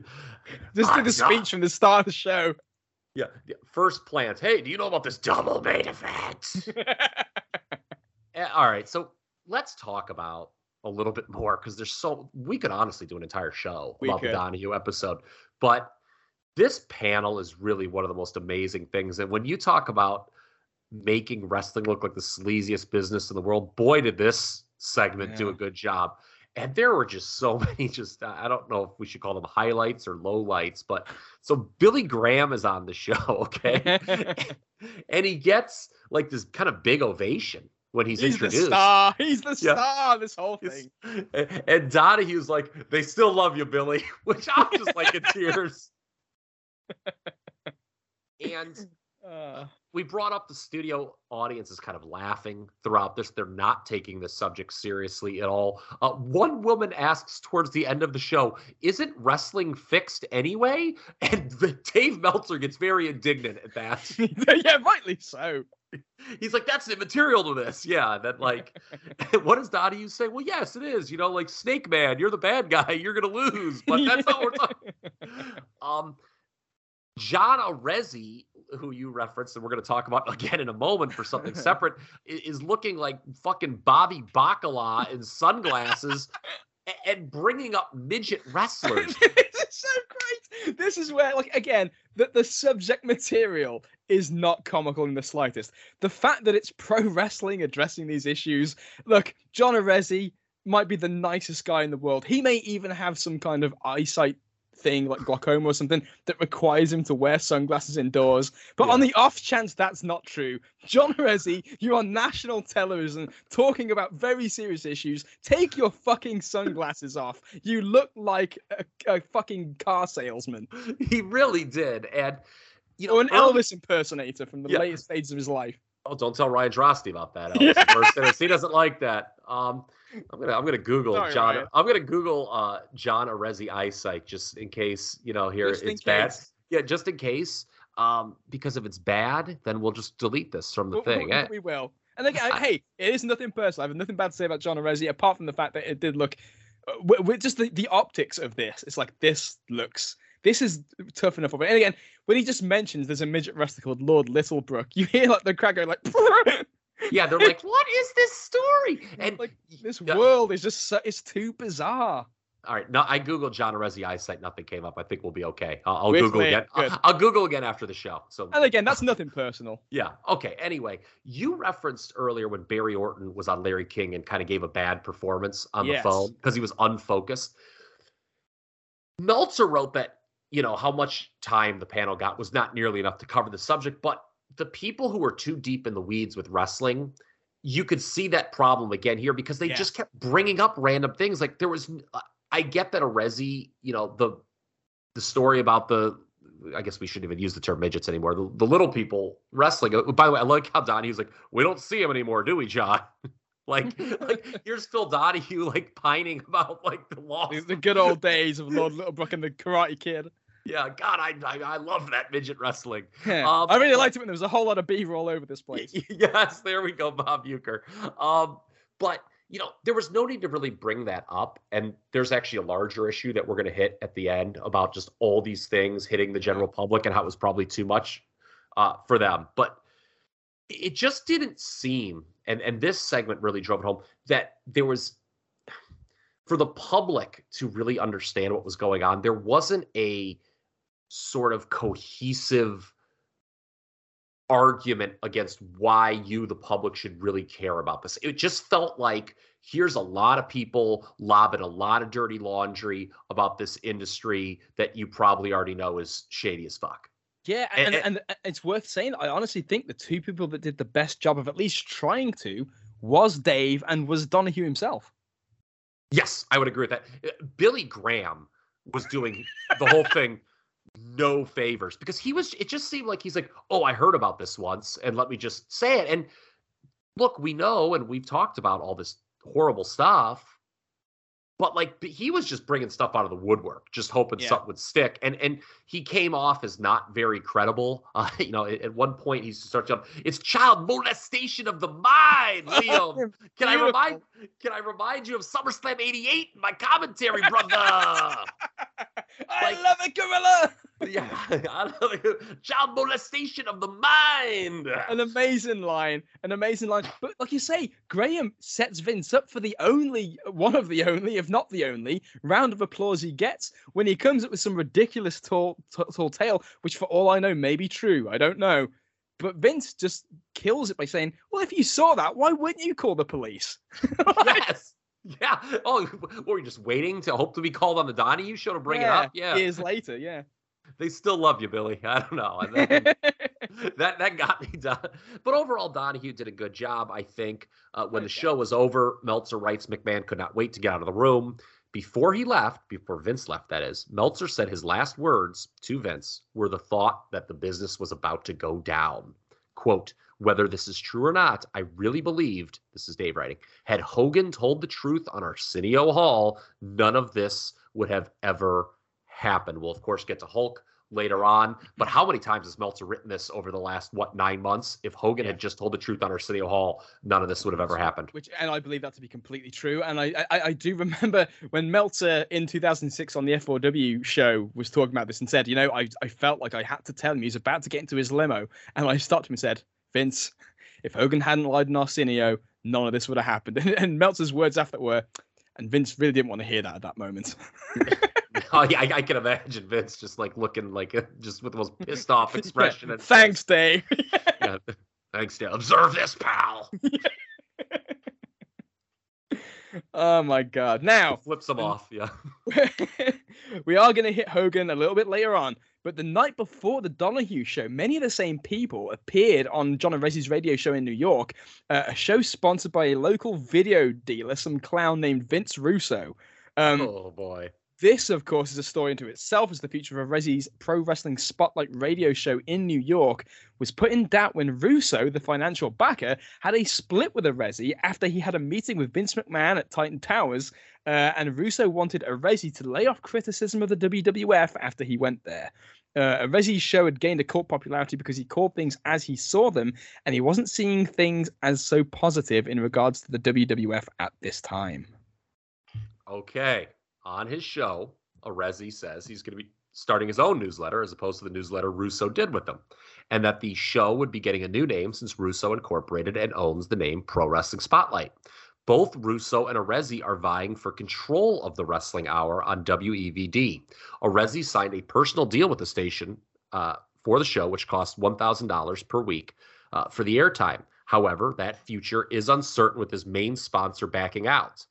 Just do the speech from the start of the show. Yeah. yeah. First plant. Hey, do you know about this double main event? Eh, all right. So let's talk about a little bit more because there's so we could honestly do an entire show we about could. the Donahue episode. But this panel is really one of the most amazing things. And when you talk about making wrestling look like the sleaziest business in the world. Boy, did this segment yeah. do a good job. And there were just so many, just I don't know if we should call them highlights or lowlights, but so Billy Graham is on the show, okay? and he gets like this kind of big ovation when he's, he's introduced. The star. He's the yeah. star of this whole thing. And, and Donahue's like, they still love you, Billy, which I'm just like in tears. and uh we brought up the studio audience is kind of laughing throughout this. They're not taking the subject seriously at all. Uh, one woman asks towards the end of the show, "Isn't wrestling fixed anyway?" And the, Dave Meltzer gets very indignant at that. yeah, rightly so. He's like, "That's immaterial to this." Yeah, that like, what does Donahue say? Well, yes, it is. You know, like Snake Man, you're the bad guy. You're gonna lose, but that's not what we're talking. Um, John Arezzi, who you referenced, and we're going to talk about again in a moment for something separate, is looking like fucking Bobby Bacala in sunglasses and bringing up midget wrestlers. this is so great. This is where, like, again, that the subject material is not comical in the slightest. The fact that it's pro wrestling addressing these issues. Look, John Arezzi might be the nicest guy in the world. He may even have some kind of eyesight thing like glaucoma or something that requires him to wear sunglasses indoors. But yeah. on the off chance that's not true, John Arezzi, you're on national television talking about very serious issues. Take your fucking sunglasses off. You look like a, a fucking car salesman. He really did. And you know, or an Elvis impersonator from the yeah. latest stages of his life. Oh, don't tell Ryan Drosty about that. Elvis yeah. He doesn't like that. Um, I'm gonna I'm gonna Google Sorry, John. Ryan. I'm gonna Google uh, John Arezzi eyesight just in case you know here just it's bad. Yeah, just in case. Um, because if it's bad, then we'll just delete this from the we, thing. We, eh? we will. And again, I, hey, it is nothing personal. I have nothing bad to say about John Arezzi apart from the fact that it did look. Uh, with just the, the optics of this, it's like this looks this is tough enough of it. And again, when he just mentions there's a midget wrestler called Lord Littlebrook, you hear like the crowd going like yeah, they're like, "What is this story?" And like this world is just so, it's too bizarre. All right, no, I googled John Arezzi eyesight. Nothing came up. I think we'll be okay. I'll, I'll Google again. I'll, I'll, Google again after the show. So, and again, that's nothing personal. Yeah. Okay. Anyway, you referenced earlier when Barry Orton was on Larry King and kind of gave a bad performance on yes. the phone because he was unfocused. Meltzer wrote that you know how much time the panel got was not nearly enough to cover the subject, but the people who were too deep in the weeds with wrestling, you could see that problem again here because they yeah. just kept bringing up random things. Like there was, I get that Arezzi, you know, the the story about the, I guess we shouldn't even use the term midgets anymore. The, the little people wrestling. Uh, by the way, I like how Donnie was like, we don't see him anymore, do we, John? like, like here's Phil Donahue like pining about like the loss. The good old days of Lord Littlebrook and the Karate Kid. Yeah, God, I, I, I love that midget wrestling. Yeah, um, I really liked it when there was a whole lot of beaver all over this place. yes, there we go, Bob Uecker. Um, but you know, there was no need to really bring that up. And there's actually a larger issue that we're going to hit at the end about just all these things hitting the general public and how it was probably too much uh, for them. But it just didn't seem, and and this segment really drove it home that there was for the public to really understand what was going on. There wasn't a sort of cohesive argument against why you, the public, should really care about this. It just felt like here's a lot of people lobbing a lot of dirty laundry about this industry that you probably already know is shady as fuck. Yeah, and, and, and it's worth saying. I honestly think the two people that did the best job of at least trying to was Dave and was Donahue himself. Yes, I would agree with that. Uh, Billy Graham was doing the whole thing no favors because he was it just seemed like he's like oh i heard about this once and let me just say it. And look we know and we've talked about all this horrible stuff but like he was just bringing stuff out of the woodwork just hoping yeah. something would stick and and he came off as not very credible. Uh, you know at, at, one point he starts up it's child molestation of the mind liam can i remind can i remind you of summerslam 88 my commentary brother I like, love it, Gorilla. yeah, I love it. child molestation of the mind. An amazing line, an amazing line. But like you say, Graham sets Vince up for the only, one of the only, if not the only, round of applause he gets when he comes up with some ridiculous tall, t- tall tale, which for all I know may be true. I don't know. But Vince just kills it by saying, "Well, if you saw that, why wouldn't you call the police?" yes. Yeah. Oh, were you just waiting to hope to be called on the Donahue show to bring yeah, it up? Yeah. Years later, yeah. They still love you, Billy. I don't know. that that got me done. But overall, Donahue did a good job. I think uh, when the show was over, Meltzer writes McMahon could not wait to get out of the room. Before he left, before Vince left, that is, Meltzer said his last words to Vince were the thought that the business was about to go down. Quote, whether this is true or not, I really believed, this is Dave writing, had Hogan told the truth on Arsenio Hall, none of this would have ever happened. We'll, of course, get to Hulk later on. But how many times has Meltzer written this over the last what nine months? If Hogan yeah. had just told the truth on Arsenio Hall, none of this would have ever happened. Which, and I believe that to be completely true. And I, I, I do remember when Meltzer in 2006 on the F4W show was talking about this and said, you know, I, I felt like I had to tell him he was about to get into his limo, and I stopped him and said, Vince, if Hogan hadn't lied on Arsenio, none of this would have happened. And, and Meltzer's words after were, and Vince really didn't want to hear that at that moment. oh yeah, I, I, can imagine Vince just like looking like just with the most pissed off expression. yeah. Thanks, Dave. yeah, thanks, Dave. Observe this, pal. oh my god! Now flips him off. Yeah, we are going to hit Hogan a little bit later on, but the night before the Donahue show, many of the same people appeared on John Arezzi's radio show in New York, uh, a show sponsored by a local video dealer, some clown named Vince Russo. Um, oh boy. This, of course, is a story into itself as the future of Rezzy's pro wrestling spotlight radio show in New York was put in doubt when Russo, the financial backer, had a split with Arezzi after he had a meeting with Vince McMahon at Titan Towers, uh, and Russo wanted Arezzi to lay off criticism of the WWF after he went there. Uh, show had gained a cult popularity because he called things as he saw them, and he wasn't seeing things as so positive in regards to the WWF at this time. Okay, on his show, Arezzi says he's going to be starting his own newsletter as opposed to the newsletter Russo did with them, and that the show would be getting a new name since Russo incorporated and owns the name Pro Wrestling Spotlight. Both Russo and Arezzi are vying for control of the Wrestling Hour on WEVD. Arezzi signed a personal deal with the station uh, for the show, which costs $1,000 per week uh, for the airtime. However, that future is uncertain with his main sponsor backing out.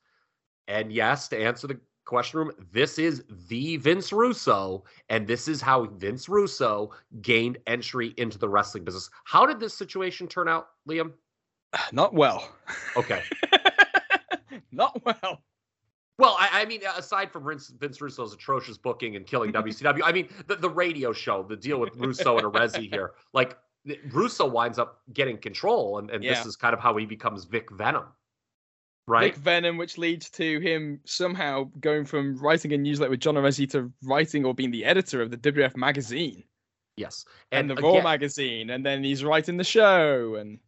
And yes, to answer the question room. This is the Vince Russo, and this is how Vince Russo gained entry into the wrestling business. How did this situation turn out, Liam? Not well. Okay. Not well. Well, I, I, mean, aside from Vince, Vince, Russo's atrocious booking and killing WCW, I mean, the, the radio show, the deal with Russo and Arezzi here, like Russo winds up getting control, and, and yeah. this is kind of how he becomes Vic Venom right? Vic Venom, which leads to him somehow going from writing a newsletter with John Arezzi to writing or being the editor of the WF magazine. Yes, and, and the again, Raw magazine, and then he's writing the show, and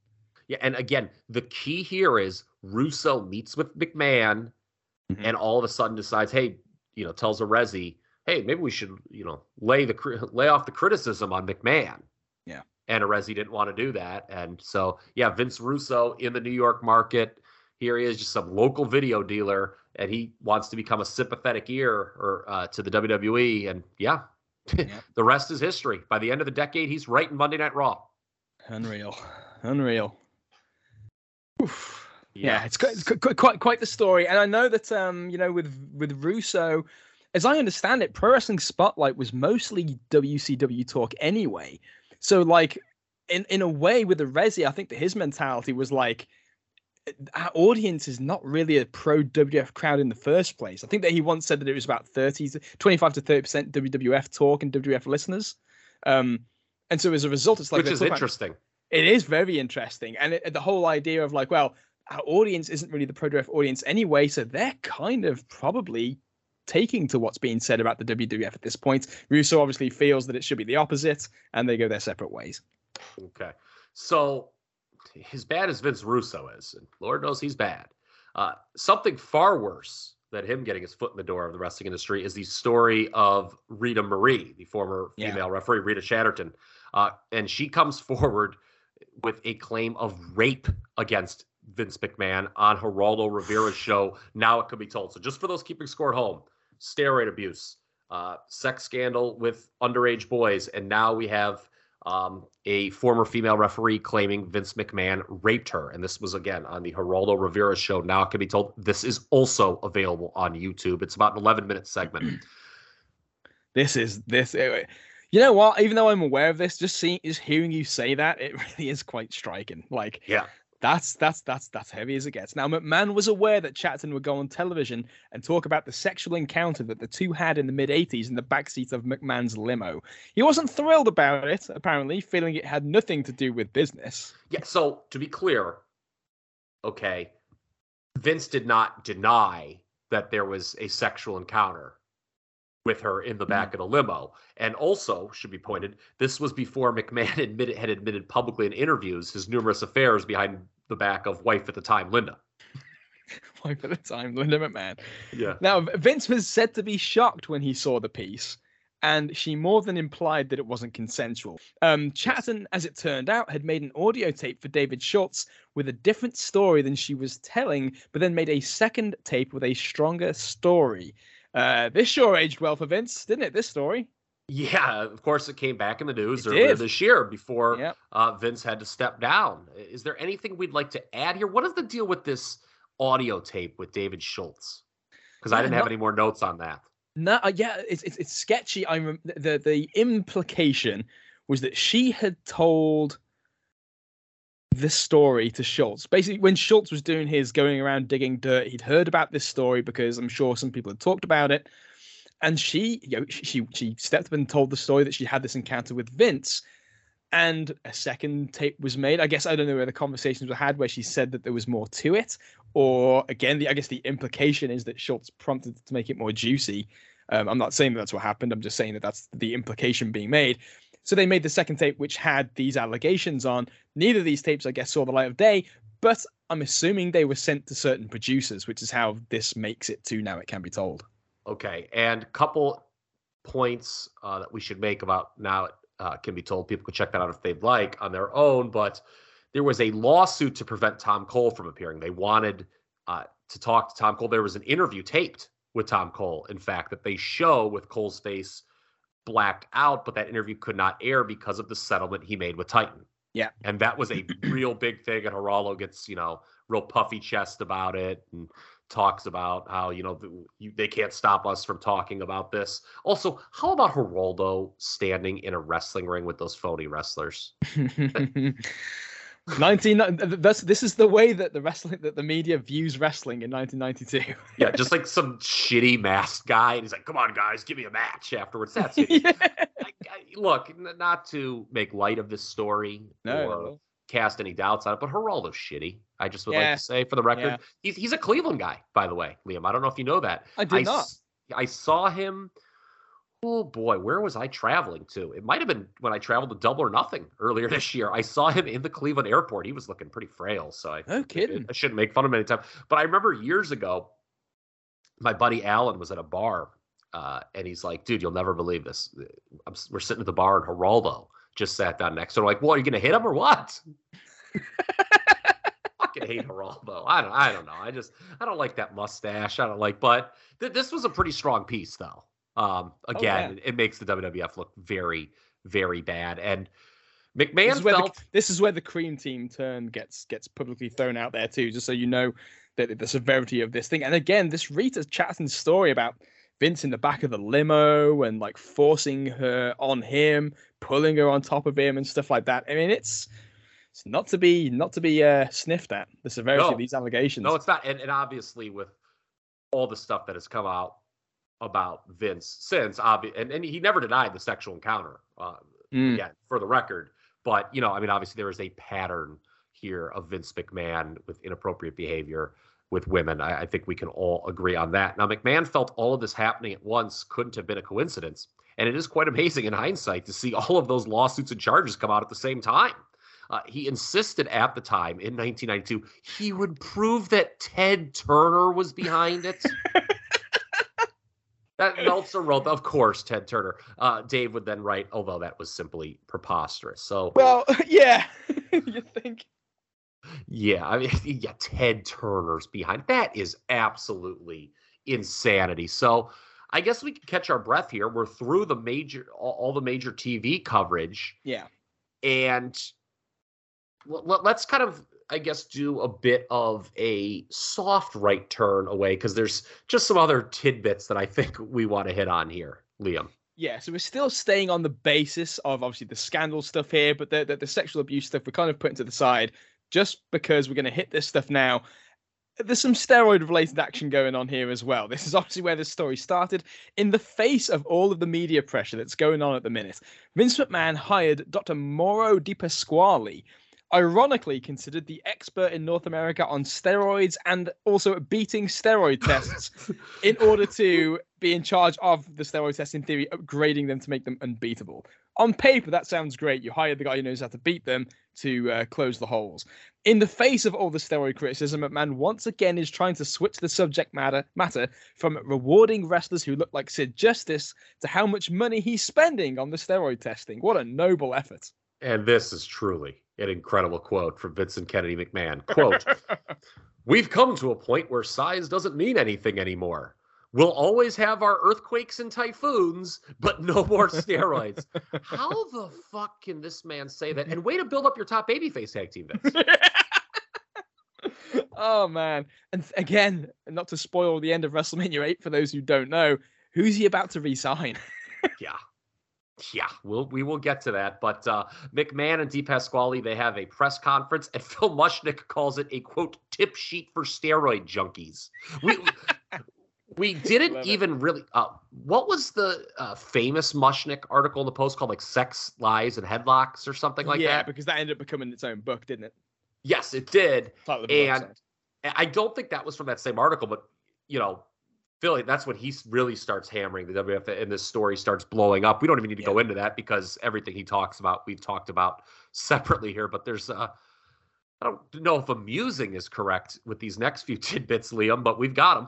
yeah, and again, the key here is Russo meets with McMahon, mm-hmm. and all of a sudden decides, hey, you know, tells Arezzi, hey, maybe we should, you know, lay the lay off the criticism on McMahon. Yeah, and Arezzi didn't want to do that, and so yeah, Vince Russo in the New York market here he is, just some local video dealer, and he wants to become a sympathetic ear or uh, to the WWE. And yeah, the rest is history. By the end of the decade, he's writing Monday Night Raw. Unreal, unreal. Oof. Yeah, it's, quite, it's quite, quite quite the story, and I know that um you know with with Russo, as I understand it, Pro Wrestling Spotlight was mostly WCW talk anyway. So like in in a way with the Resi, I think that his mentality was like our audience is not really a pro WWF crowd in the first place. I think that he once said that it was about 30 to 25 to 30 percent WWF talk and WWF listeners. Um, and so as a result, it's like which is interesting. About, it is very interesting, and it, the whole idea of like, well, our audience isn't really the pro WWF audience anyway, so they're kind of probably taking to what's being said about the WWF at this point. Russo obviously feels that it should be the opposite, and they go their separate ways. Okay, so as bad as Vince Russo is, and Lord knows he's bad, uh, something far worse than him getting his foot in the door of the wrestling industry is the story of Rita Marie, the former female yeah. referee, Rita Chatterton. Uh, and she comes forward with a claim of rape against Vince McMahon on Geraldo Rivera's show. Now it could be told. So just for those keeping score at home, steroid abuse, uh, sex scandal with underage boys, and now we have um, a former female referee claiming Vince McMahon raped her. And this was again on the Geraldo Rivera show. Now it can be told this is also available on YouTube. It's about an 11 minute segment. this is this. Eh, you know what? Even though I'm aware of this, just seeing, just hearing you say that, it really is quite striking. Like, yeah, That's that's that's that's heavy as it gets. Now McMahon was aware that Chatterton would go on television and talk about the sexual encounter that the two had in the mid '80s in the backseat of McMahon's limo. He wasn't thrilled about it, apparently, feeling it had nothing to do with business. Yeah. So to be clear, okay, Vince did not deny that there was a sexual encounter with her in the back mm. of the limo. And also, should be pointed, this was before McMahon admitted, had admitted publicly in interviews his numerous affairs behind the back of wife at the time, Linda. wife at the time, Linda McMahon. Yeah. Now, Vince was said to be shocked when he saw the piece, and she more than implied that it wasn't consensual. Um, Chatterton, as it turned out, had made an audio tape for David Schultz with a different story than she was telling, but then made a second tape with a stronger story. Uh, this sure aged well for Vince, didn't it? This story. Yeah, of course, it came back in the news earlier this year before Yep. uh, Vince had to step down. Is there anything we'd like to add here? What is the deal with this audio tape with David Schultz? Because I didn't have any more notes on that. No, uh, yeah, it's, it's it's sketchy. I rem- the the implication was that she had told this story to Schultz. Basically, when Schultz was doing his going around digging dirt, he'd heard about this story because I'm sure some people had talked about it. And she, you know, she she stepped up and told the story that she had this encounter with Vince. And a second tape was made. I guess I don't know where the conversations were had where she said that there was more to it, or again, the I guess the implication is that Schultz prompted to make it more juicy. Um, I'm not saying that that's what happened. I'm just saying that that's the implication being made. So they made the second tape, which had these allegations on. Neither of these tapes, I guess, saw the light of day, but I'm assuming they were sent to certain producers, which is how this makes it to now it can be told. Okay, and couple points uh, that we should make about now it uh, can be told. People could check that out if they'd like on their own. But there was a lawsuit to prevent Tom Cole from appearing. They wanted uh, to talk to Tom Cole. There was an interview taped with Tom Cole, in fact, that they show with Cole's face blacked out, but that interview could not air because of the settlement he made with Titan. Yeah. And that was a real big thing. And Geraldo gets, you know, real puffy chest about it and talks about how, you know, the, you, they can't stop us from talking about this. Also, how about Geraldo standing in a wrestling ring with those phony wrestlers? 19 that's this is the way that the wrestling that the media views wrestling in 1992 Yeah, just like some shitty masked guy. And he's like, come on, guys, give me a match afterwards. That's it. yeah. I, I, look, not to make light of this story no, or no. Cast any doubts on it, but Geraldo's shitty. I just would Yeah. like to say for the record, Yeah. he's he's a Cleveland guy, by the way, Liam. I don't know if you know that. I did I not. I saw him. Oh boy, where was I traveling to? It might have been when I traveled to Double or Nothing earlier this year. I saw him in the Cleveland airport. He was looking pretty frail, so I No kidding. I shouldn't make fun of him anytime. But I remember years ago, my buddy Alan was at a bar, uh, and he's like, "Dude, you'll never believe this. I'm, we're sitting at the bar, and Geraldo just sat down next to him. Like, well, are you gonna hit him or what?" Fucking hate Geraldo. I don't. I don't know. I just. I don't like that mustache. I don't like. But th- this was a pretty strong piece, though. Um, again, yeah. it, makes the WWF look very, very bad. And This McMahon is, where the, this is where the cream team turn gets gets publicly thrown out there too, just so you know that the severity of this thing. And again, this Rita Chatterton story about Vince in the back of the limo and like forcing her on him, pulling her on top of him and stuff like that. I mean, it's it's not to be not to be uh, sniffed at the severity No. of these allegations. No, it's not. And, and obviously, with all the stuff that has come out about Vince since, obvi- and, and he never denied the sexual encounter. Uh, Mm. Again, for the record, but you know, I mean, obviously, there is a pattern here of Vince McMahon with inappropriate behavior with women. I, I think we can all agree on that. Now, McMahon felt all of this happening at once couldn't have been a coincidence, and it is quite amazing in hindsight to see all of those lawsuits and charges come out at the same time. Uh, he insisted at the time in 1992 he would prove that Ted Turner was behind it. that Meltzer wrote, of course, Ted Turner. Uh, Dave would then write, although that was simply preposterous. So, Well, yeah, you think. Yeah, I mean, yeah, Ted Turner's behind. That is absolutely insanity. So, I guess we can catch our breath here. We're through the major, all, all the major TV coverage. Yeah. and let- let- let's kind of i guess do a bit of a soft right turn away because there's just some other tidbits that i think we want to hit on here liam Yeah, so we're still staying on the basis of obviously the scandal stuff here, but the, the, the sexual abuse stuff we're kind of putting to the side just because we're going to hit this stuff now. There's some steroid related action going on here as well. This is obviously where this story started. In the face of all of the media pressure that's going on at the minute, Vince McMahon hired Dr. Mauro Di Pasquale, ironically considered the expert in North America on steroids and also beating steroid tests in order to be in charge of the steroid tests in theory, upgrading them to make them unbeatable. On paper, that sounds great. You hire the guy who knows how to beat them to uh, close the holes. In the face of all the steroid criticism, McMahon once again is trying to switch the subject matter matter from rewarding wrestlers who look like Sid Justice to how much money he's spending on the steroid testing. What a noble effort! And this is truly an incredible quote from Vincent Kennedy McMahon. Quote, We've come to a point where size doesn't mean anything anymore. We'll always have our earthquakes and typhoons, but no more steroids. How the fuck can this man say that? And way to build up your top babyface tag team, Vince. oh man! And again, not to spoil the end of WrestleMania 8 for those who don't know, who's he about to resign? yeah, yeah, we'll we will get to that. But uh, McMahon and Di Pasquale they have a press conference, and Phil Mushnick calls it a quote tip sheet for steroid junkies. We we didn't even really. Uh, what was the uh, famous Mushnick article in the Post called like "Sex Lies and Headlocks" or something like yeah, that? Yeah, because that ended up becoming its own book, didn't it? Yes, it did. And I don't think that was from that same article, but you know, Philly, that's when he really starts hammering the WF and this story starts blowing up. We don't even need to yeah. go into that because everything he talks about, we've talked about separately here. But there's, uh, I don't know if amusing is correct with these next few tidbits, Liam, but we've got them.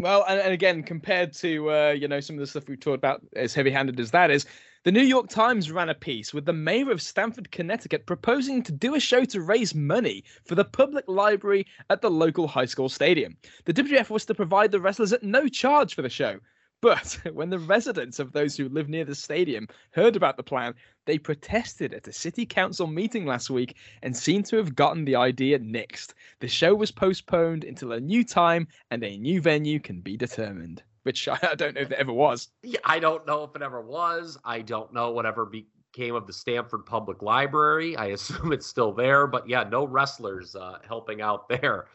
Well, and, and again, compared to uh, you know some of the stuff we've talked about, as heavy-handed as that is, the New York Times ran a piece with the mayor of Stamford, Connecticut, proposing to do a show to raise money for the public library at the local high school stadium. The WWF was to provide the wrestlers at no charge for the show. But when the residents of those who live near the stadium heard about the plan, they protested at a city council meeting last week and seem to have gotten the idea nixed. The show was postponed until a new time and a new venue can be determined which I don't know if it ever was. Yeah, I don't know if it ever was. I don't know whatever became of the Stamford Public Library. I assume it's still there, but yeah, no wrestlers uh, helping out there.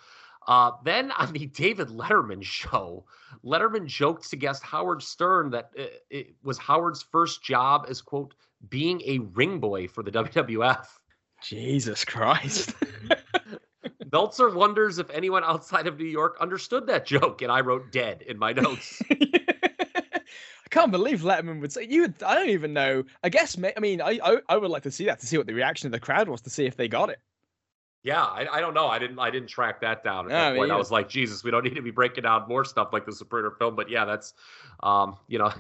Uh, then on the David Letterman show, Letterman joked to guest Howard Stern that it, it was Howard's first job as, quote, being a ring boy for the WWF. Jesus Christ. Meltzer wonders if anyone outside of New York understood that joke, and I wrote dead in my notes. I can't believe Letterman would say you. Would, I don't even know. I guess. I mean, I, I, I would like to see that to see what the reaction of the crowd was to see if they got it. Yeah, I, I don't know. I didn't I didn't track that down at that point. I was like, Jesus, we don't need to be breaking down more stuff like the Zapruder film. But yeah, that's um, you know,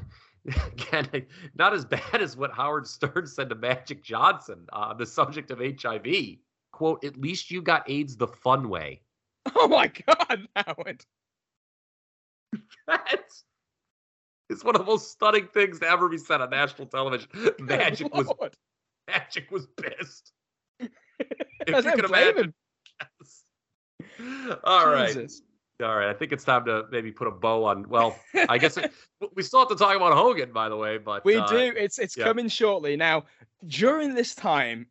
again, not as bad as what Howard Stern said to Magic Johnson on uh, the subject of HIV quote, at least you got AIDS the fun way. Oh my God, that Howard. that is one of the most stunning things to ever be said on national television. Magic was Magic was pissed. if you can imagine. Yes. All right. All right, I think it's time to maybe put a bow on. Well, I guess it, we still have to talk about Hogan, by the way. But we uh, do. It's it's yeah. coming shortly. Now, during this time,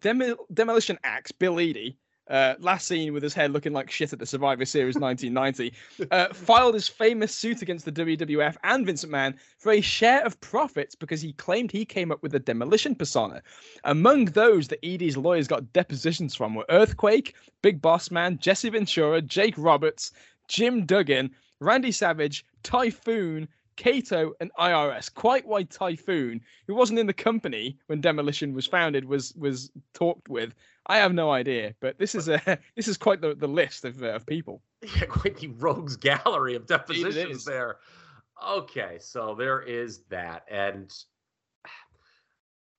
Demolition Axe, Bill Eadie, uh, last seen with his hair looking like shit at the Survivor Series 1990, uh, filed his famous suit against the WWF and Vince McMahon for a share of profits because he claimed he came up with the demolition persona. Among those that Eadie's lawyers got depositions from were Earthquake, Big Boss Man, Jesse Ventura, Jake Roberts, Jim Duggan, Randy Savage, Typhoon, Kato and IRS. Quite why Typhoon, who wasn't in the company when Demolition was founded, was was talked with. I have no idea, but this is a this is quite the, the list of, uh, of people. Yeah, quite the rogues gallery of depositions there. Okay, so there is that, and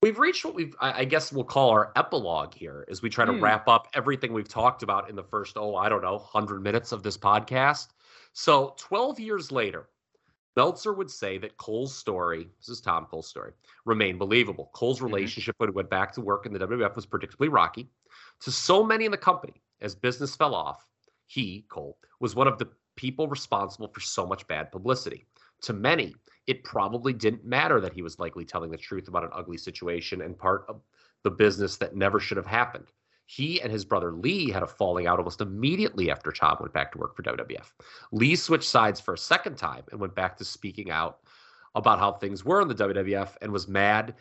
we've reached what we've I guess we'll call our epilogue here as we try to hmm. wrap up everything we've talked about in the first oh I don't know hundred minutes of this podcast. So twelve years later, Meltzer would say that Cole's story, this is Tom Cole's story, remained believable. Cole's mm-hmm. relationship when he went back to work in the WWF was predictably rocky. To so many in the company, as business fell off, he, Cole, was one of the people responsible for so much bad publicity. To many, it probably didn't matter that he was likely telling the truth about an ugly situation and part of the business that never should have happened. He and his brother Lee had a falling out almost immediately after Tom went back to work for WWF. Lee switched sides for a second time and went back to speaking out about how things were in the WWF and was mad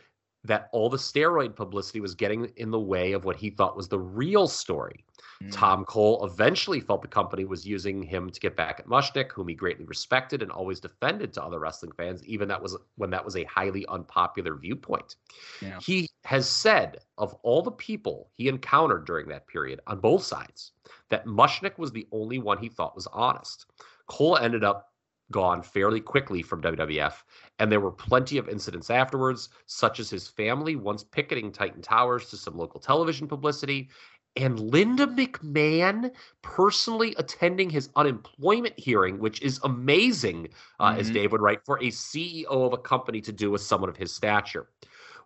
that all the steroid publicity was getting in the way of what he thought was the real story. Mm. Tom Cole eventually felt the company was using him to get back at Mushnick, whom he greatly respected and always defended to other wrestling fans, even that was when that was a highly unpopular viewpoint. Yeah. He has said of all the people he encountered during that period on both sides, that Mushnick was the only one he thought was honest. Cole ended up gone fairly quickly from WWF, and there were plenty of incidents afterwards, such as his family once picketing Titan Towers to some local television publicity, and Linda McMahon personally attending his unemployment hearing, which is amazing, uh, mm-hmm. as Dave would write, for a CEO of a company to do with someone of his stature.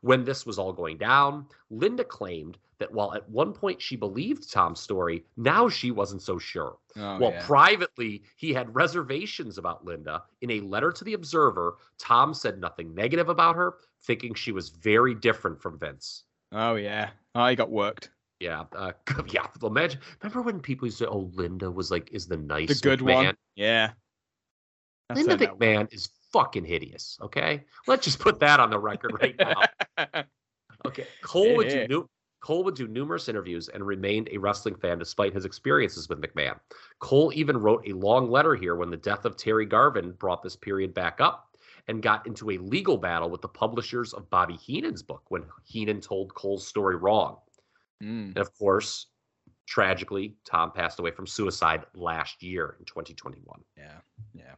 When this was all going down, Linda claimed that while at one point she believed Tom's story, now she wasn't so sure. Oh, while yeah. privately he had reservations about Linda, in a letter to the Observer, Tom said nothing negative about her, thinking she was very different from Vince. Oh yeah, I got worked. Yeah, uh, yeah. Imagine, remember when people used to say, "Oh, Linda was like is the nice, the good McMahon. one." Yeah. That's Linda McMahon is fucking hideous. Okay, let's just put that on the record right now. okay, Cole would do Cole would do numerous interviews and remained a wrestling fan despite his experiences with McMahon. Cole even wrote a long letter here when the death of Terry Garvin brought this period back up and got into a legal battle with the publishers of Bobby Heenan's book when Heenan told Cole's story wrong. Mm. And of course, tragically, Tom passed away from suicide last year in 2021. Yeah, yeah.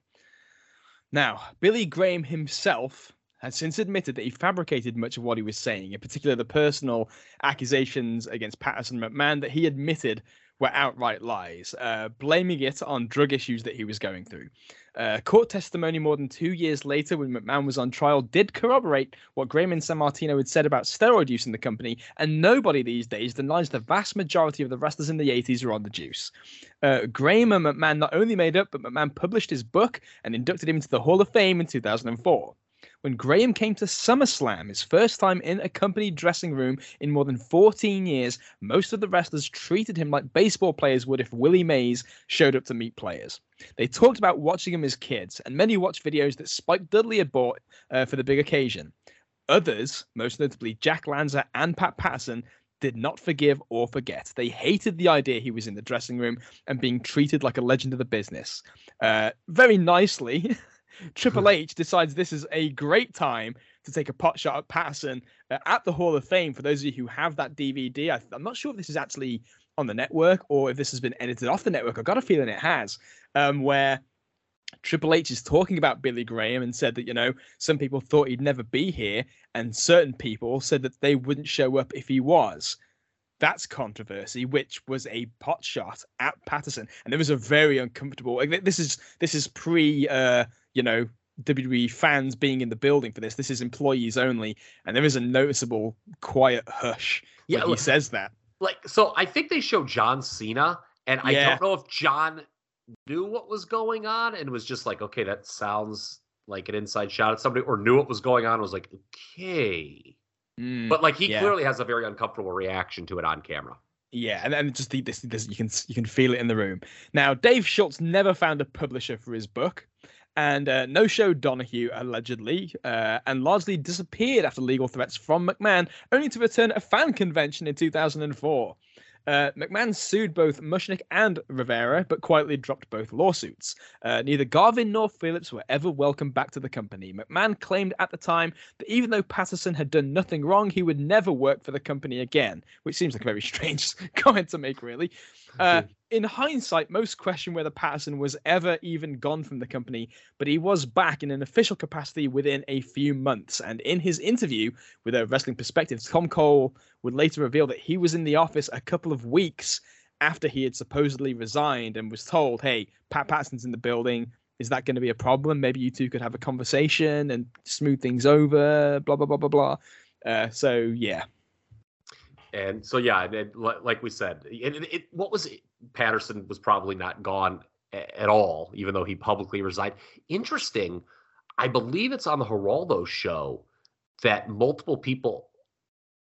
Now, Billy Graham himself has since admitted that he fabricated much of what he was saying, in particular the personal accusations against Patterson McMahon that he admitted were outright lies, uh, blaming it on drug issues that he was going through. Uh, court testimony more than two years later, when McMahon was on trial, did corroborate what Graham and Sammartino had said about steroid use in the company, and nobody these days denies the vast majority of the wrestlers in the 80s were on the juice. Uh, Graham and McMahon not only made up, but McMahon published his book and inducted him into the Hall of Fame in 2004 when Graham came to SummerSlam, his first time in a company dressing room in more than 14 years, most of the wrestlers treated him like baseball players would if Willie Mays showed up to meet players. They talked about watching him as kids, and many watched videos that Spike Dudley had bought uh, for the big occasion. Others, most notably Jack Lanza and Pat Patterson, did not forgive or forget. They hated the idea he was in the dressing room and being treated like a legend of the business. Uh, very nicely, Triple H decides this is a great time to take a pot shot at Patterson uh, at the Hall of Fame. For those of you who have that DVD, I, am not sure if this is actually on the network or if this has been edited off the network. I've got a feeling it has, um, where Triple H is talking about Billy Graham and said that, you know, some people thought he'd never be here, and certain people said that they wouldn't show up if he was. That's controversy, which was a pot shot at Patterson, and it was a very uncomfortable. Like, this is this is pre uh, you know WWE fans being in the building for this. This is employees only, and there is a noticeable quiet hush yeah, when he says that. Like, so I think they show John Cena, and I don't know if John knew what was going on and was just like, okay, that sounds like an inside shot at somebody, or knew what was going on and was like, okay. Mm, but like, he yeah. clearly has a very uncomfortable reaction to it on camera. Yeah, and, and just the, this, this, you can you can feel it in the room. Now, Dave Schultz never found a publisher for his book and uh, no show Donahue allegedly, uh, and largely disappeared after legal threats from McMahon, only to return at a fan convention in 2004. Uh, McMahon sued both Mushnick and Rivera, but quietly dropped both lawsuits. Uh, neither Garvin nor Phillips were ever welcomed back to the company. McMahon claimed at the time that even though Patterson had done nothing wrong, he would never work for the company again, which seems like a very strange comment to make, really. Uh, in hindsight, most question whether Patterson was ever even gone from the company, but he was back in an official capacity within a few months. And in his interview with a Wrestling Perspective, Tom Cole would later reveal that he was in the office a couple of weeks after he had supposedly resigned and was told, hey, Pat Patterson's in the building. Is that going to be a problem? Maybe you two could have a conversation and smooth things over, blah, blah, blah, blah, blah. Uh, so, yeah. And so, yeah, and like we said, it, it, what was it? Patterson was probably not gone at all, even though he publicly resigned. Interesting. I believe it's on the Geraldo show that multiple people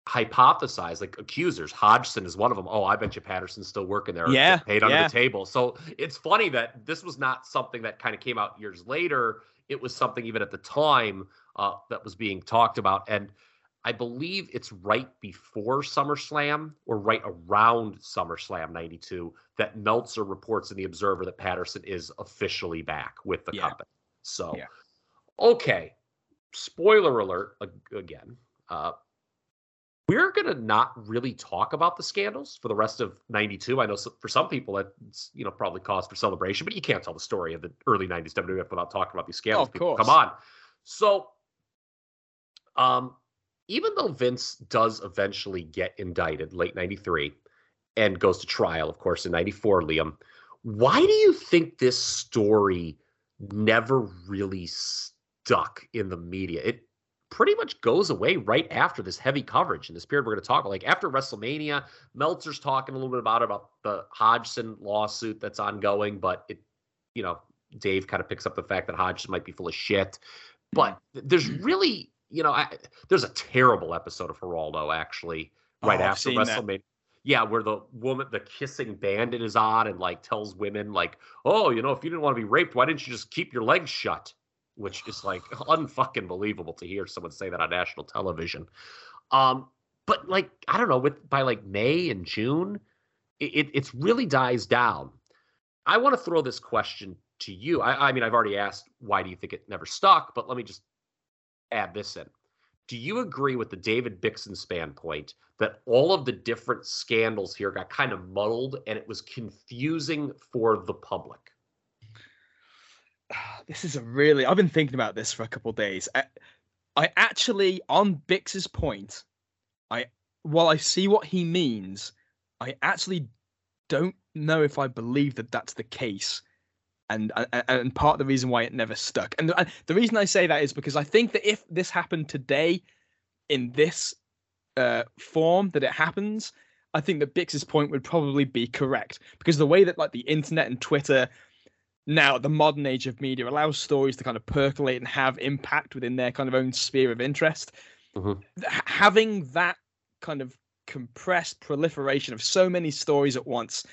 hypothesize like accusers. Hodgson is one of them. Oh, I bet you Patterson's still working there. Yeah, paid under yeah. the table. So it's funny that this was not something that kind of came out years later. It was something even at the time uh, that was being talked about, and I believe it's right before SummerSlam or right around SummerSlam '92 that Meltzer reports in the Observer that Patterson is officially back with the Yeah. company. So, Yeah. okay, spoiler alert again. Uh, we're going to not really talk about the scandals for the rest of 92 i know for some people it's you know probably cause for celebration but you can't tell the story of the early 90s wwf without talking about these scandals of People, course. come on so um even though vince does eventually get indicted late 93 and goes to trial of course in 94 liam why do you think this story never really stuck in the media it pretty much goes away right after this heavy coverage in this period we're going to talk about. Like after WrestleMania, Meltzer's talking a little bit about it, about the Hodgson lawsuit that's ongoing, but it, you know, Dave kind of picks up the fact that Hodgson might be full of shit. But there's mm. really, you know, I, there's a terrible episode of Geraldo actually right Oh, after seen that. WrestleMania. Yeah, where the woman, the kissing bandit is on and like tells women, like, oh, you know, if you didn't want to be raped, why didn't you just keep your legs shut? which is like unfucking believable to hear someone say that on national television. Um, but like I don't know, with by like May and June, it, it it's really dies down. I want to throw this question to you. I, I mean, I've already asked why do you think it never stuck, but let me just add this in. Do you agree with the David Bixenspan point that all of the different scandals here got kind of muddled and it was confusing for the public? this is a really I've been thinking about this for a couple days. I, I actually on Bix's point, I while I see what he means, I actually don't know if I believe that that's the case. And, and and part of the reason why it never stuck. And the, and the reason I say that is because I think that if this happened today in this uh, form that it happens, I think that Bix's point would probably be correct because the way that like the internet and Twitter now the modern age of media allows stories to kind of percolate and have impact within their kind of own sphere of interest Mhm. Having that kind of compressed proliferation of so many stories at once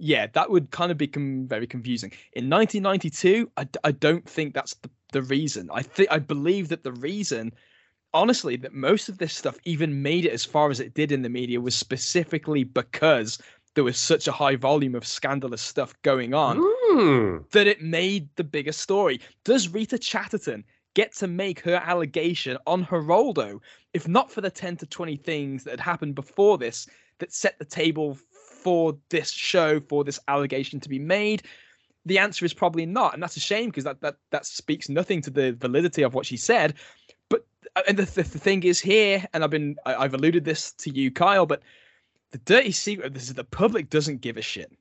yeah that would kind of become very confusing in 1992 I don't think that's the, the reason i think i believe that the reason honestly that most of this stuff even made it as far as it did in the media was specifically because there was such a high volume of scandalous stuff going on Hmm. that it made the bigger story. Does Rita Chatterton get to make her allegation on Geraldo, if not for the 10 to 20 things that had happened before this that set the table for this show, for this allegation to be made? The answer is probably not, and that's a shame because that, that that speaks nothing to the validity of what she said. But uh, and the, the, the thing is here, and I've been I, I've alluded this to you, Kyle, but the dirty secret of this is the public doesn't give a shit.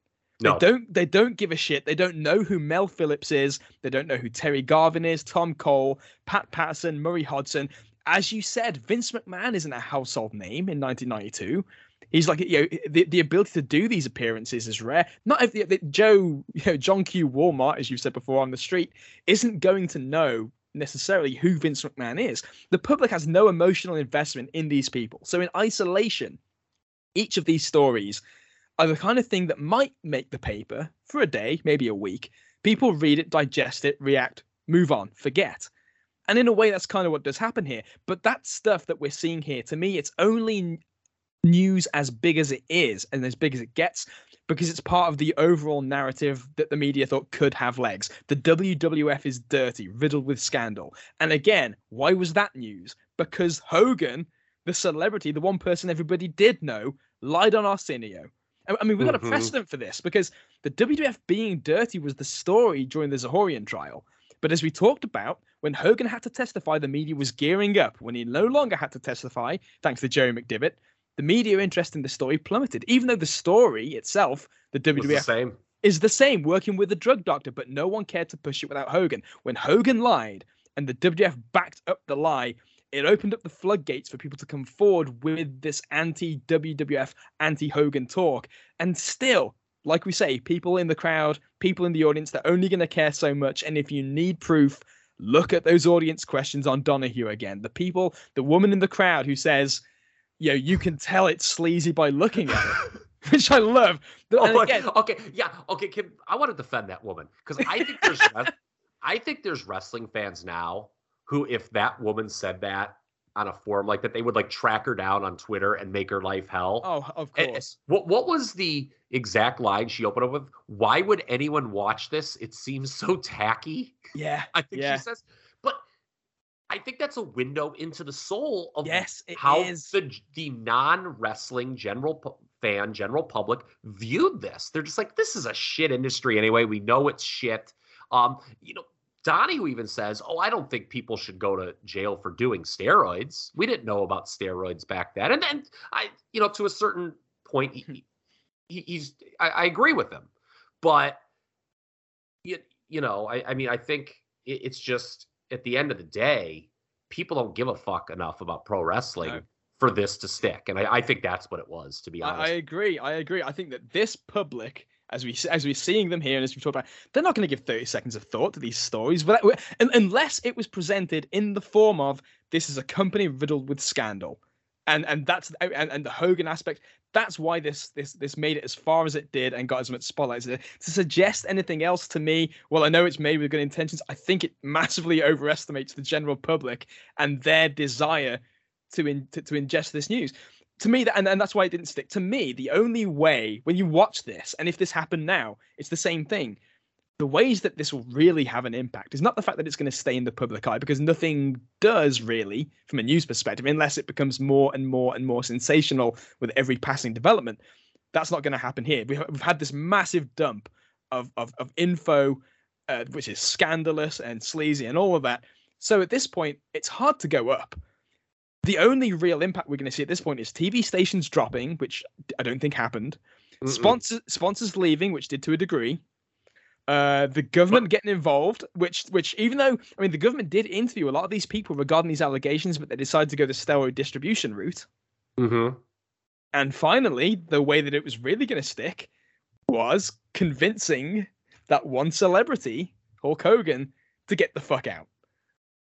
No. They don't they don't give a shit. They don't know who Mel Phillips is. They don't know who Terry Garvin is, Tom Cole, Pat Patterson, Murray Hodgson. As you said, Vince McMahon isn't a household name in 1992. He's like you know the, the ability to do these appearances is rare. Not if the, the, Joe you know John Q Walmart, as you've said before on the street, isn't going to know necessarily who Vince McMahon is. The public has no emotional investment in these people. So in isolation, each of these stories are the kind of thing that might make the paper for a day, maybe a week. People read it, digest it, react, move on, forget. And in a way, that's kind of what does happen here. But that stuff that we're seeing here, to me, it's only news as big as it is and as big as it gets because it's part of the overall narrative that the media thought could have legs. The WWF is dirty, riddled with scandal. And again, why was that news? Because Hogan, the celebrity, the one person everybody did know, lied on Arsenio. I I mean, we got Mhm. a precedent for this because the WWF being dirty was the story during the Zahorian trial. But as we talked about, when Hogan had to testify, the media was gearing up. When he no longer had to testify, thanks to Jerry McDevitt, the media interest in the story plummeted. Even though the story itself, the Was the WWF same. is the same, working with the drug doctor, but no one cared to push it without Hogan. When Hogan lied and the WWF backed up the lie, it opened up the floodgates for people to come forward with this anti WWF, anti Hogan talk. And still, like we say, people in the crowd, people in the audience, they're only going to care so much. And if you need proof, look at those audience questions on Donahue again. The people, the woman in the crowd who says, you know, you can tell it's sleazy by looking at it, which I love. Oh, again, okay, yeah, okay. Kim, I want to defend that woman because I think there's, res- I think there's wrestling fans now who, if that woman said that on a forum like that, they would like track her down on Twitter and make her life hell. oh, of And- course. What what was the exact line she opened up with? Why would anyone watch this? It seems so tacky. Yeah. I think Yeah. she says, I think that's a window into the soul of Yes, how is. the the non wrestling general pu- fan, general public viewed this. They're just like, this is a shit industry anyway. We know it's shit. Um, you know, Donahue even says, "Oh, I don't think people should go to jail for doing steroids. We didn't know about steroids back then." And then I, you know, to a certain point, he, he, he's I, I agree with him, but you, you know, I, I mean, I think it, it's just at the end of the day, people don't give a fuck enough about pro wrestling No. for this to stick, and I, I think that's what it was, to be honest. I agree. I agree. I think that this public, as we as we're seeing them here and as we talk about, they're not going to give thirty seconds of thought to these stories, un- unless it was presented in the form of this is a company riddled with scandal, and and that's and, and the Hogan aspect. That's why this this this made it as far as it did and got as much spotlight as it. To suggest anything else to me, well, I know it's made with good intentions. I think it massively overestimates the general public and their desire to in, to, to ingest this news to me that and, and that's why it didn't stick to me the only way when you watch this and if this happened now it's the same thing the ways that this will really have an impact is not the fact that it's going to stay in the public eye because nothing does really from a news perspective unless it becomes more and more and more sensational with every passing development that's not going to happen here we've, we've had this massive dump of of, of info uh, which is scandalous and sleazy and all of that so at this point it's hard to go up the only real impact we're going to see at this point is TV stations dropping, which I don't think happened. Mm-mm. Sponsors sponsors leaving, which did to a degree. Uh, the government getting involved, which which even though I mean the government did interview a lot of these people regarding these allegations, but they decided to go the steroid distribution route. Mhm. And finally, the way that it was really going to stick was convincing that one celebrity, Hulk Hogan, to get the fuck out.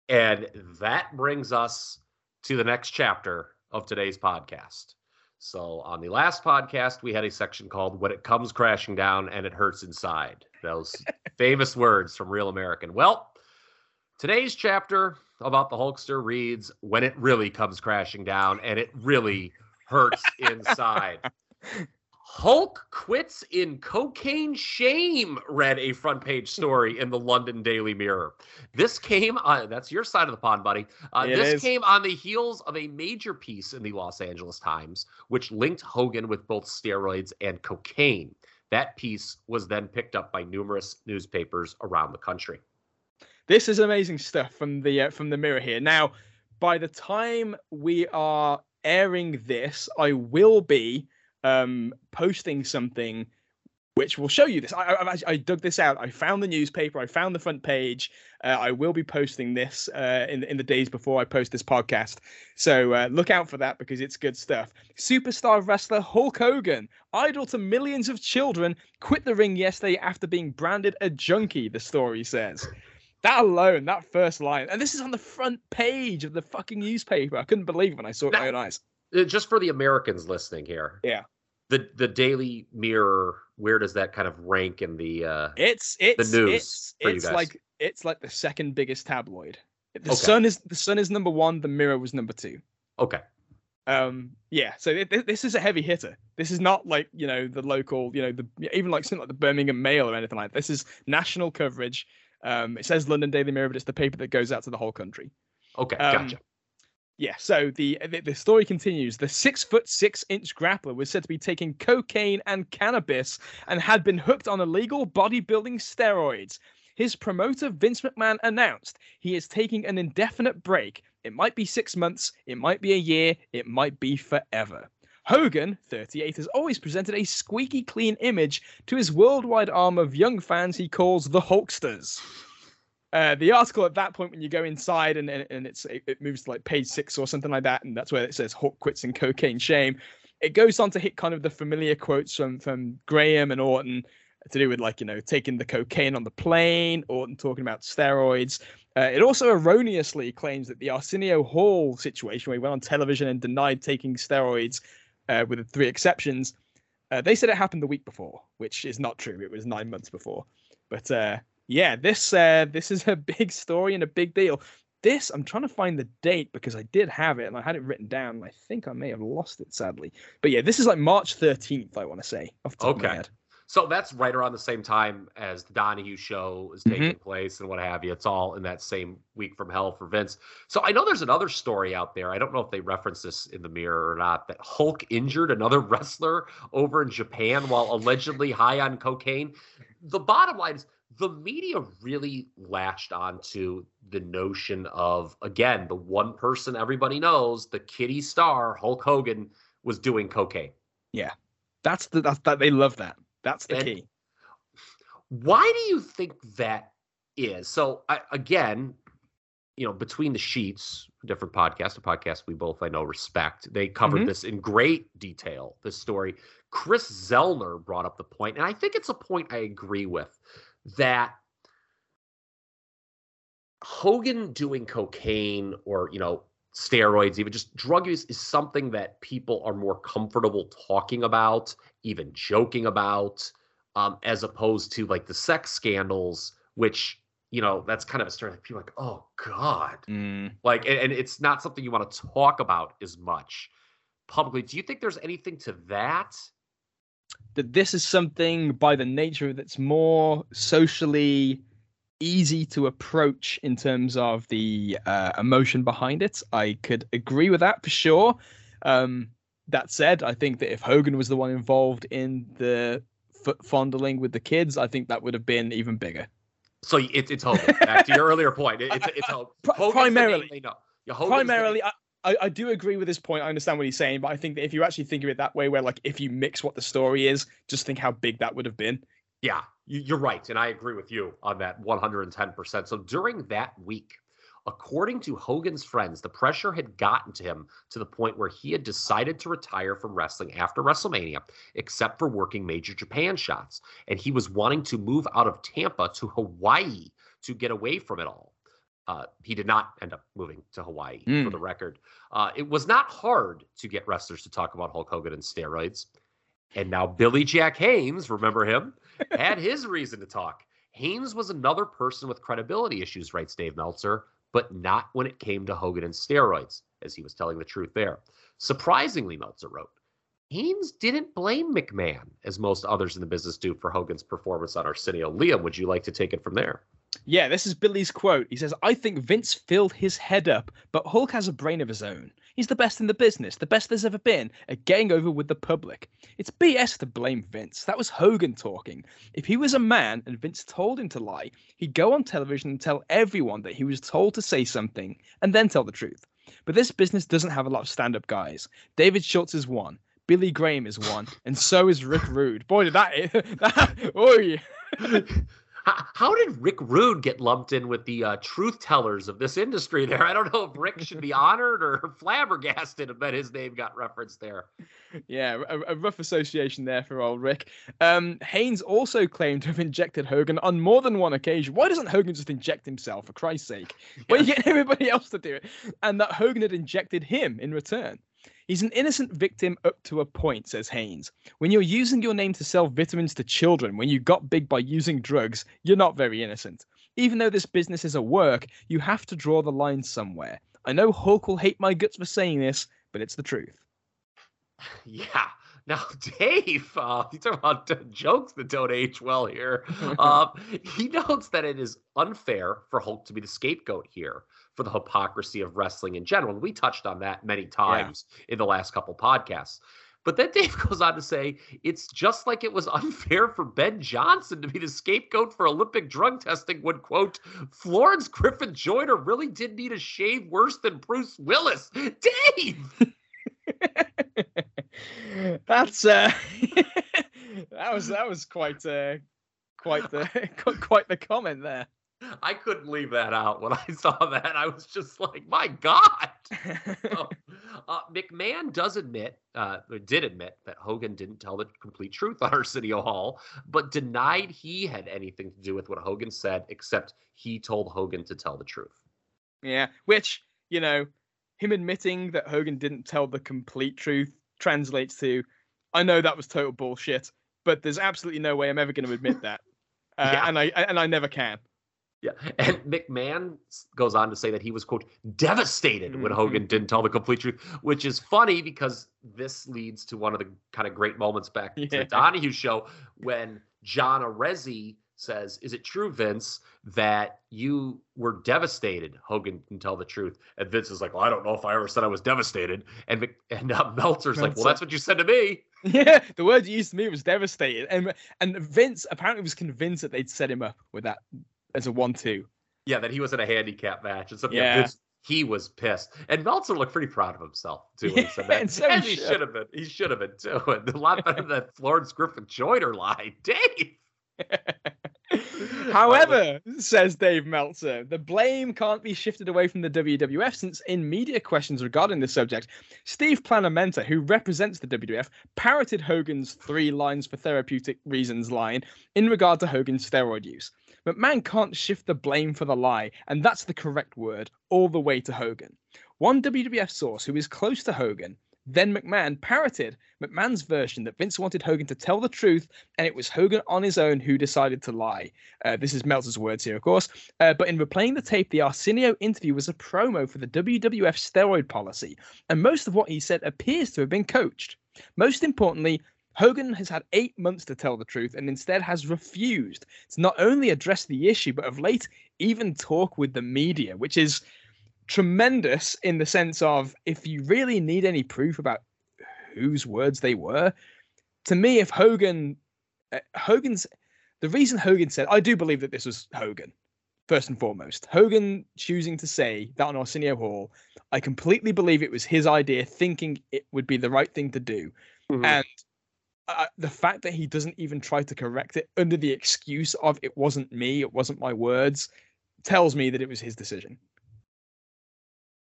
And that brings us to the next chapter of today's podcast. So, on the last podcast, we had a section called When It Comes Crashing Down and It Hurts Inside. Those famous words from Real American. Well, today's chapter about the Hulkster reads When It Really Comes Crashing Down and It Really Hurts Inside. Hulk quits in cocaine shame, read a front page story in the London Daily Mirror. This came on, that's your side of the pond, buddy. Uh, this is. came on the heels of a major piece in the Los Angeles Times, which linked Hogan with both steroids and cocaine. That piece was then picked up by numerous newspapers around the country. This is amazing stuff from the uh, from the mirror here. Now, by the time we are airing this, I will be um, posting something which will show you this. I, I, I- dug this out. I found the newspaper. I found the front page. Uh, I will be posting this uh, in in the days before I post this podcast. So uh, look out for that because it's good stuff. Superstar wrestler Hulk Hogan, idol to millions of children, quit the ring yesterday after being branded a junkie. The story says. That alone, that first line, and this is on the front page of the fucking newspaper. I couldn't believe it when I saw it with my own eyes. Uh, Just for the Americans listening here, Yeah. the the Daily Mirror, where does that kind of rank in the? Uh, It's it's news it's, for you it's guys. like it's like the second biggest tabloid. The Okay. Sun is the Sun is number one. The Mirror was number two. okay, Um, yeah. So this is a heavy hitter. This is not like you know the local, you know the even like something like the Birmingham Mail or anything like. That. This is national coverage. Um, it says London Daily Mirror, but it's the paper that goes out to the whole country. okay, Um, gotcha. Yeah, so the, the the story continues. The six foot six inch grappler was said to be taking cocaine and cannabis and had been hooked on illegal bodybuilding steroids. His promoter Vince McMahon announced he is taking an indefinite break. It might be six months, it might be a year, it might be forever. Hogan, 38, has always presented a squeaky clean image to his worldwide arm of young fans he calls the Hulksters. Uh, the article at that point, when you go inside and, and, and it's it, it moves to like page six or something like that, and that's where it says Hulk quits in cocaine shame. It goes on to hit kind of the familiar quotes from from Graham and Orton, to do with like you know taking the cocaine on the plane, Orton talking about steroids. Uh, it also erroneously claims that the Arsenio Hall situation, where he went on television and denied taking steroids, uh, with three exceptions, uh, they said it happened the week before, which is not true. It was nine months before. But uh, yeah, this uh, this is a big story and a big deal. This I'm trying to find the date because I did have it and I had it written down. And I think I may have lost it sadly. But yeah, this is like March 13th. I want to say. Off the top of my Okay. So that's right around the same time as the Donahue show is taking Mm-hmm. place and what have you. It's all in that same week from hell for Vince. So I know there's another story out there. I don't know if they reference this in the mirror or not. That Hulk injured another wrestler over in Japan while allegedly high on cocaine. The bottom line is the media really latched onto the notion of again the one person everybody knows, the kitty star Hulk Hogan was doing cocaine. Yeah that's the that's that they love that. That's the And- key. Why do you think that is? So I, again, you know, between the sheets, different podcast, a podcast we both I know respect. They covered Mhm. this in great detail. This story. Kris Zellner brought up the point, and I think it's a point I agree with that Hogan doing cocaine or you know steroids, even just drug use, is something that people are more comfortable talking about, even joking about um, as opposed to like the sex scandals, which you know that's kind of a story that people are like, oh god, Mm. like, and, and it's not something you want to talk about as much publicly. Do you think there's anything to that? That this is something by the nature that's more socially easy to approach in terms of the uh, emotion behind it. I could agree with that for sure. Um, that said, I think that if Hogan was the one involved in the f- fondling with the kids, I think that would have been even bigger. So it, it's Hogan. Back to your earlier point, it, it's it's Hogan. Pri- Hogan's the name primarily-. Yeah, Hogan's Primarily, I, I, I do agree with this point. I understand what he's saying, but I think that if you actually think of it that way, where like if you mix what the story is, just think how big that would have been. Yeah, you- you're right. And I agree with you on that 110%. So during that week, according to Hogan's friends, the pressure had gotten to him to the point where he had decided to retire from wrestling after WrestleMania, except for working major Japan shots. And he was wanting to move out of Tampa to Hawaii to get away from it all. Uh, he did not end up moving to Hawaii, for Mm. the record. Uh, it was not hard to get wrestlers to talk about Hulk Hogan and steroids. And now Billy Jack Haynes, remember him, had his reason to talk. Haynes was another person with credibility issues, writes Dave Meltzer, but not when it came to Hogan and steroids, as he was telling the truth there. Surprisingly, Meltzer wrote, Haynes didn't blame McMahon, as most others in the business do, for Hogan's performance on Arsenio. Liam, would you like to take it from there? Yeah, this is Billy's quote. He says, I think Vince filled his head up, but Hulk has a brain of his own. He's the best in the business, the best there's ever been, at getting over with the public. It's BS to blame Vince. That was Hogan talking. If he was a man and Vince told him to lie, he'd go on television and tell everyone that he was told to say something and then tell the truth. But this business doesn't have a lot of stand up guys. David Schultz is one. Billy Graham is one, and so is Rick Rude. Boy, did that, that oh yeah. How, how did Rick Rude get lumped in with the uh, truth tellers of this industry there? I don't know if Rick should be honored or flabbergasted, but his name got referenced there. Yeah, a, a rough association there for old Rick. Um, Haynes also claimed to have injected Hogan on more than one occasion. Why doesn't Hogan just inject himself, for Christ's sake? Why are you getting everybody else to do it? And that Hogan had injected him in return. He's an innocent victim up to a point, says Haynes. When you're using your name to sell vitamins to children, when you got big by using drugs, you're not very innocent. Even though this business is a work, you have to draw the line somewhere. I know Hulk will hate my guts for saying this, but it's the truth. Yeah. Now, Dave, uh, you talk about jokes that don't age well here. Uh, he notes that it is unfair for Hulk to be the scapegoat here for the hypocrisy of wrestling in general. And we touched on that many times in the last couple podcasts. But then Dave goes on to say it's just like it was unfair for Ben Johnson to be the scapegoat for Olympic drug testing when, quote, Florence Griffith Joyner really did need a shave worse than Bruce Willis. Dave! That's uh, that was that was quite uh, quite the quite the comment there. I couldn't leave that out when I saw that. I was just like, my God. So, Uh, McMahon does admit, uh, did admit that Hogan didn't tell the complete truth on Arsenio Hall, but denied he had anything to do with what Hogan said, except he told Hogan to tell the truth. Yeah, which you know, him admitting that Hogan didn't tell the complete truth translates to, I know that was total bullshit, but there's absolutely no way I'm ever going to admit that, uh, Yeah. and I and I never can. Yeah. And McMahon goes on to say that he was, quote, devastated when Mhm. Hogan didn't tell the complete truth, which is funny because this leads to one of the kind of great moments back to Yeah. the Donahue show when John Arezzi says, Is it true, Vince, that you were devastated? Hogan didn't tell the truth. And Vince is like, Well, I don't know if I ever said I was devastated. And, Mc- and uh, Meltzer's like, Well, that's what you said to me. Yeah, the word you used to me was devastated, and and Vince apparently was convinced that they'd set him up with that as a one-two. Yeah, that he was in a handicap match and something. Yeah. Vince, he was pissed, and Meltzer looked pretty proud of himself too he and so he and he should. should have been. He should have been too. And a lot better than that Florence Griffith Joyner line, Dave. However, says Dave Meltzer, the blame can't be shifted away from the WWF since in media questions regarding the subject, Steve Planamenta, who represents the WWF, parroted Hogan's three lines for therapeutic reasons line in regard to Hogan's steroid use. McMahon can't shift the blame for the lie, and that's the correct word, all the way to Hogan. One WWF source who is close to Hogan, then McMahon, parroted McMahon's version that Vince wanted Hogan to tell the truth, and it was Hogan on his own who decided to lie. Uh, this is Meltzer's words here, of course. Uh, but in replaying the tape, the Arsenio interview was a promo for the WWF steroid policy, and most of what he said appears to have been coached. Most importantly, Hogan has had eight months to tell the truth and instead has refused to not only address the issue, but of late, even talk with the media, which is tremendous in the sense of if you really need any proof about whose words they were, to me, if Hogan, uh, Hogan's, the reason Hogan said, I do believe that this was Hogan, first and foremost. Hogan choosing to say that on Arsenio Hall, I completely believe it was his idea, thinking it would be the right thing to do. Mhm. And uh, the fact that he doesn't even try to correct it under the excuse of it wasn't me, it wasn't my words, tells me that it was his decision.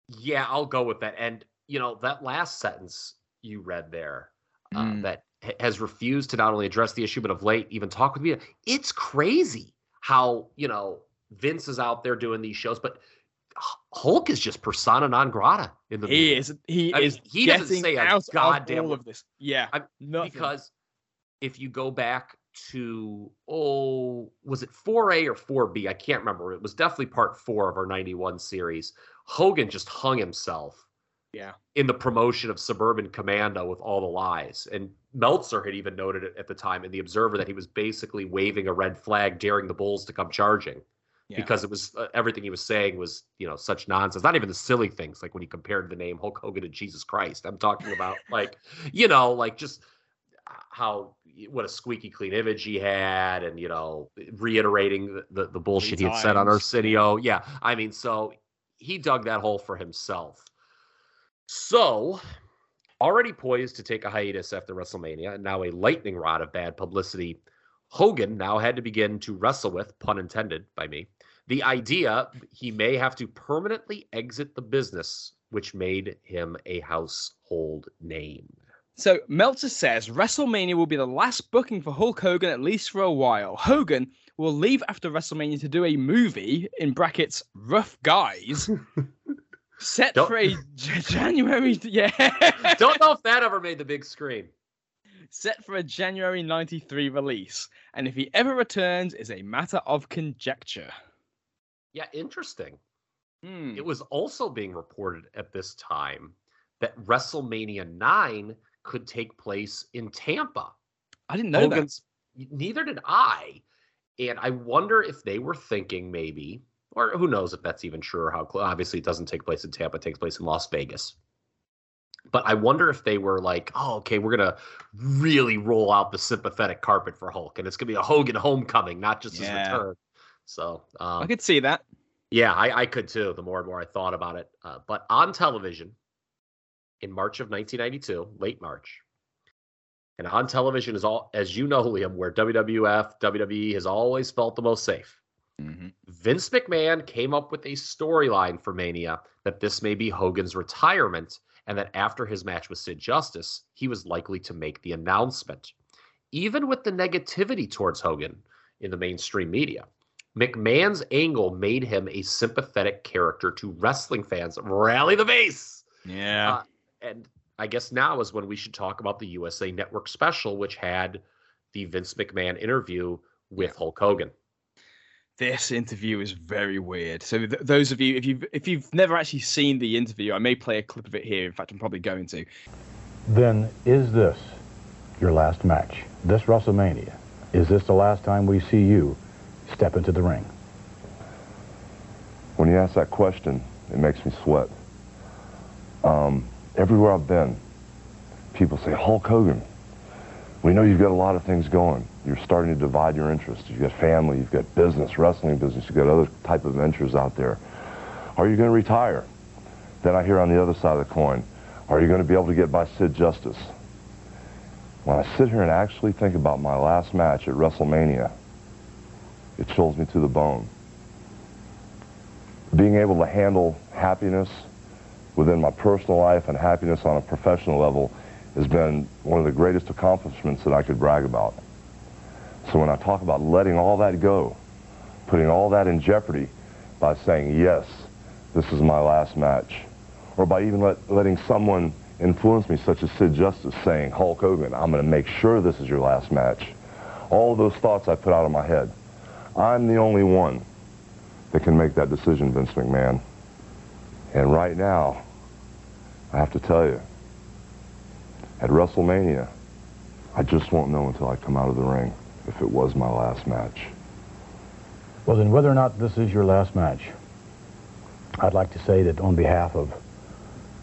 Yeah, I'll go with that. And you know that last sentence you read there, uh, Mm. that ha- has refused to not only address the issue, but of late even talk with me. It's crazy how you know Vince is out there doing these shows, but Hulk is just persona non grata in the He media. is he I mean, is he doesn't say a goddamn of all word. of this. Yeah, I- because if you go back to oh was it 4a or 4b i can't remember it was definitely part four of our 91 series hogan just hung himself yeah, in the promotion of suburban commando with all the lies. And meltzer had even noted it at the time in the observer that he was basically waving a red flag daring the bulls to come charging yeah. because it was uh, everything he was saying was you know such nonsense. Not even the silly things like when he compared the name hulk hogan to jesus christ. I'm talking about like you know like just how what a squeaky clean image he had and you know reiterating the, the, the bullshit he had said on arsenio. Yeah. I mean so he dug that hole for himself. So already poised to take a hiatus after wrestlemania and now a lightning rod of bad publicity. Hogan now had to begin to wrestle with pun intended by me the idea he may have to permanently exit the business which made him a household name So Meltzer says WrestleMania will be the last booking for Hulk Hogan at least for a while. Hogan will leave after WrestleMania to do a movie in brackets Rough Guys set Don't- for a J- January yeah Don't know if that ever made the big screen. set for a January 93 release and if he ever returns is a matter of conjecture. Yeah, interesting. Hmm. It was also being reported at this time that WrestleMania 9 could take place in Tampa. I didn't know that. Neither did I. And I wonder if they were thinking maybe, or who knows if that's even true or how close. Obviously, it doesn't take place in Tampa, it takes place in Las Vegas. But I wonder if they were like, oh, okay, we're going to really roll out the sympathetic carpet for Hulk. And it's going to be a Hogan homecoming, not just Yeah. his return. So, um, I could see that. yeah, I, I could too. The more and more I thought about it, uh, but on television in March of 1992, late March, and on television is all as you know, Liam, where WWF, WWE has always felt the most safe. Vince McMahon came up with a storyline for Mania that this may be Hogan's retirement, and that after his match with Sid Justice, he was likely to make the announcement. Even with the negativity towards Hogan in the mainstream media, McMahon's angle made him a sympathetic character to wrestling fans. Rally the base! Yeah. Uh, and I guess now is when we should talk about the USA Network special, which had the Vince McMahon interview with Hulk Hogan. This interview is very weird. So th- those of you, if you've if you've never actually seen the interview, I may play a clip of it here. In fact, I'm probably going to. Then is this your last match? This WrestleMania? Is this the last time we see you step into the ring? When you ask that question, it makes me sweat. Um, everywhere I've been, people say, Hulk Hogan, we know you've got a lot of things going. You're starting to divide your interests. You've got family, you've got business, wrestling business, you've got other type of ventures out there. Are you going to retire? Then I hear on the other side of the coin, are you going to be able to get by Sid Justice? When I sit here and actually think about my last match at WrestleMania, it chills me to the bone. Being able to handle happiness within my personal life and happiness on a professional level has been one of the greatest accomplishments that I could brag about. So when I talk about letting all that go, putting all that in jeopardy by saying, yes, this is my last match, or by even let, letting someone influence me, such as Sid Justice, saying, Hulk Hogan, I'm going to make sure this is your last match. All those thoughts I put out of my head. I'm the only one that can make that decision, Vince McMahon. And right now, I have to tell you, at WrestleMania, I just won't know until I come out of the ring if it was my last match. Well, then, whether or not this is your last match, I'd like to say that on behalf of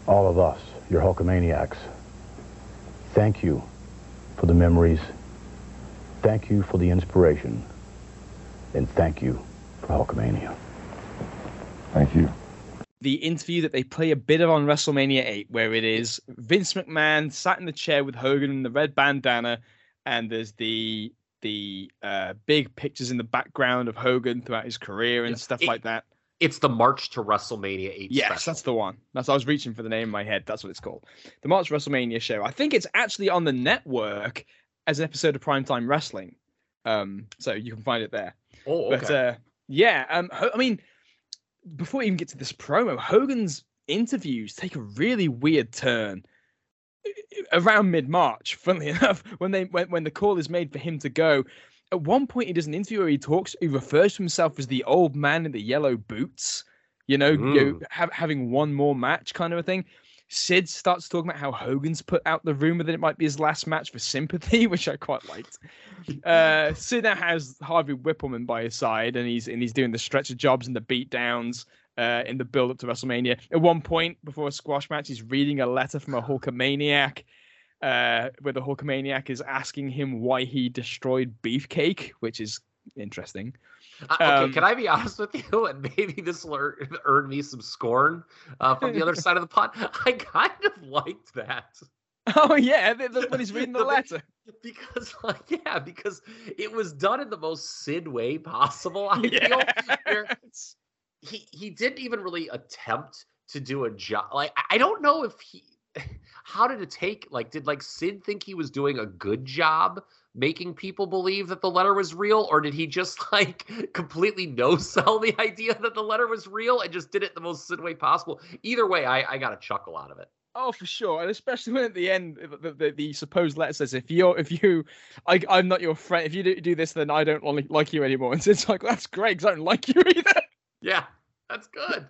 all of us, your Hulkamaniacs, thank you for the memories, thank you for the inspiration, and thank you for Hulkamania. Thank you. The interview that they play a bit of on WrestleMania 8, where it is Vince McMahon sat in the chair with Hogan in the red bandana, and there's the the uh, big pictures in the background of Hogan throughout his career and Yeah, stuff it- like that. It's the March to WrestleMania 8 Yes, special. that's the one. That's I was reaching for the name in my head. That's what it's called. The March WrestleMania show. I think it's actually on the network as an episode of Primetime Wrestling. Um, so you can find it there. Oh, okay. But uh, yeah, um, I mean, before we even get to this promo, Hogan's interviews take a really weird turn around mid March. Funnily enough, when they when, when the call is made for him to go, at one point he does an interview where he talks, he refers to himself as the old man in the yellow boots. You know, you mm. know, have, having one more match kind of a thing. Sid starts talking about how Hogan's put out the rumor that it might be his last match for sympathy, which I quite liked. Uh, Sid now has Harvey Wippleman by his side, and he's and he's doing the stretcher jobs and the beat downs uh, in the build up to WrestleMania. At one point before a squash match, he's reading a letter from a Hulkamaniac, uh, where the Hulkamaniac is asking him why he destroyed Beefcake, which is interesting. Okay, Um, can I be honest with you? And maybe this will earn, earn me some scorn uh, from the other side of the pot. I kind of liked that Oh yeah, when he's reading the letter. because, like, yeah, because it was done in the most Sid way possible. I feel where he he didn't even really attempt to do a job. Like, I- I don't know if he. How did it take? Like, did like Sid think he was doing a good job making people believe that the letter was real, or did he just like completely no sell the idea that the letter was real and just did it the most Sid way possible? Either way, I, I got a chuckle out of it. Oh, for sure, and especially when at the end the, the, the supposed letter says, "If you're, if you, I, I'm not your friend. If you do, do this, then I don't like, like you anymore." And it's like, "That's great, 'cause I don't like you either. Yeah, that's good.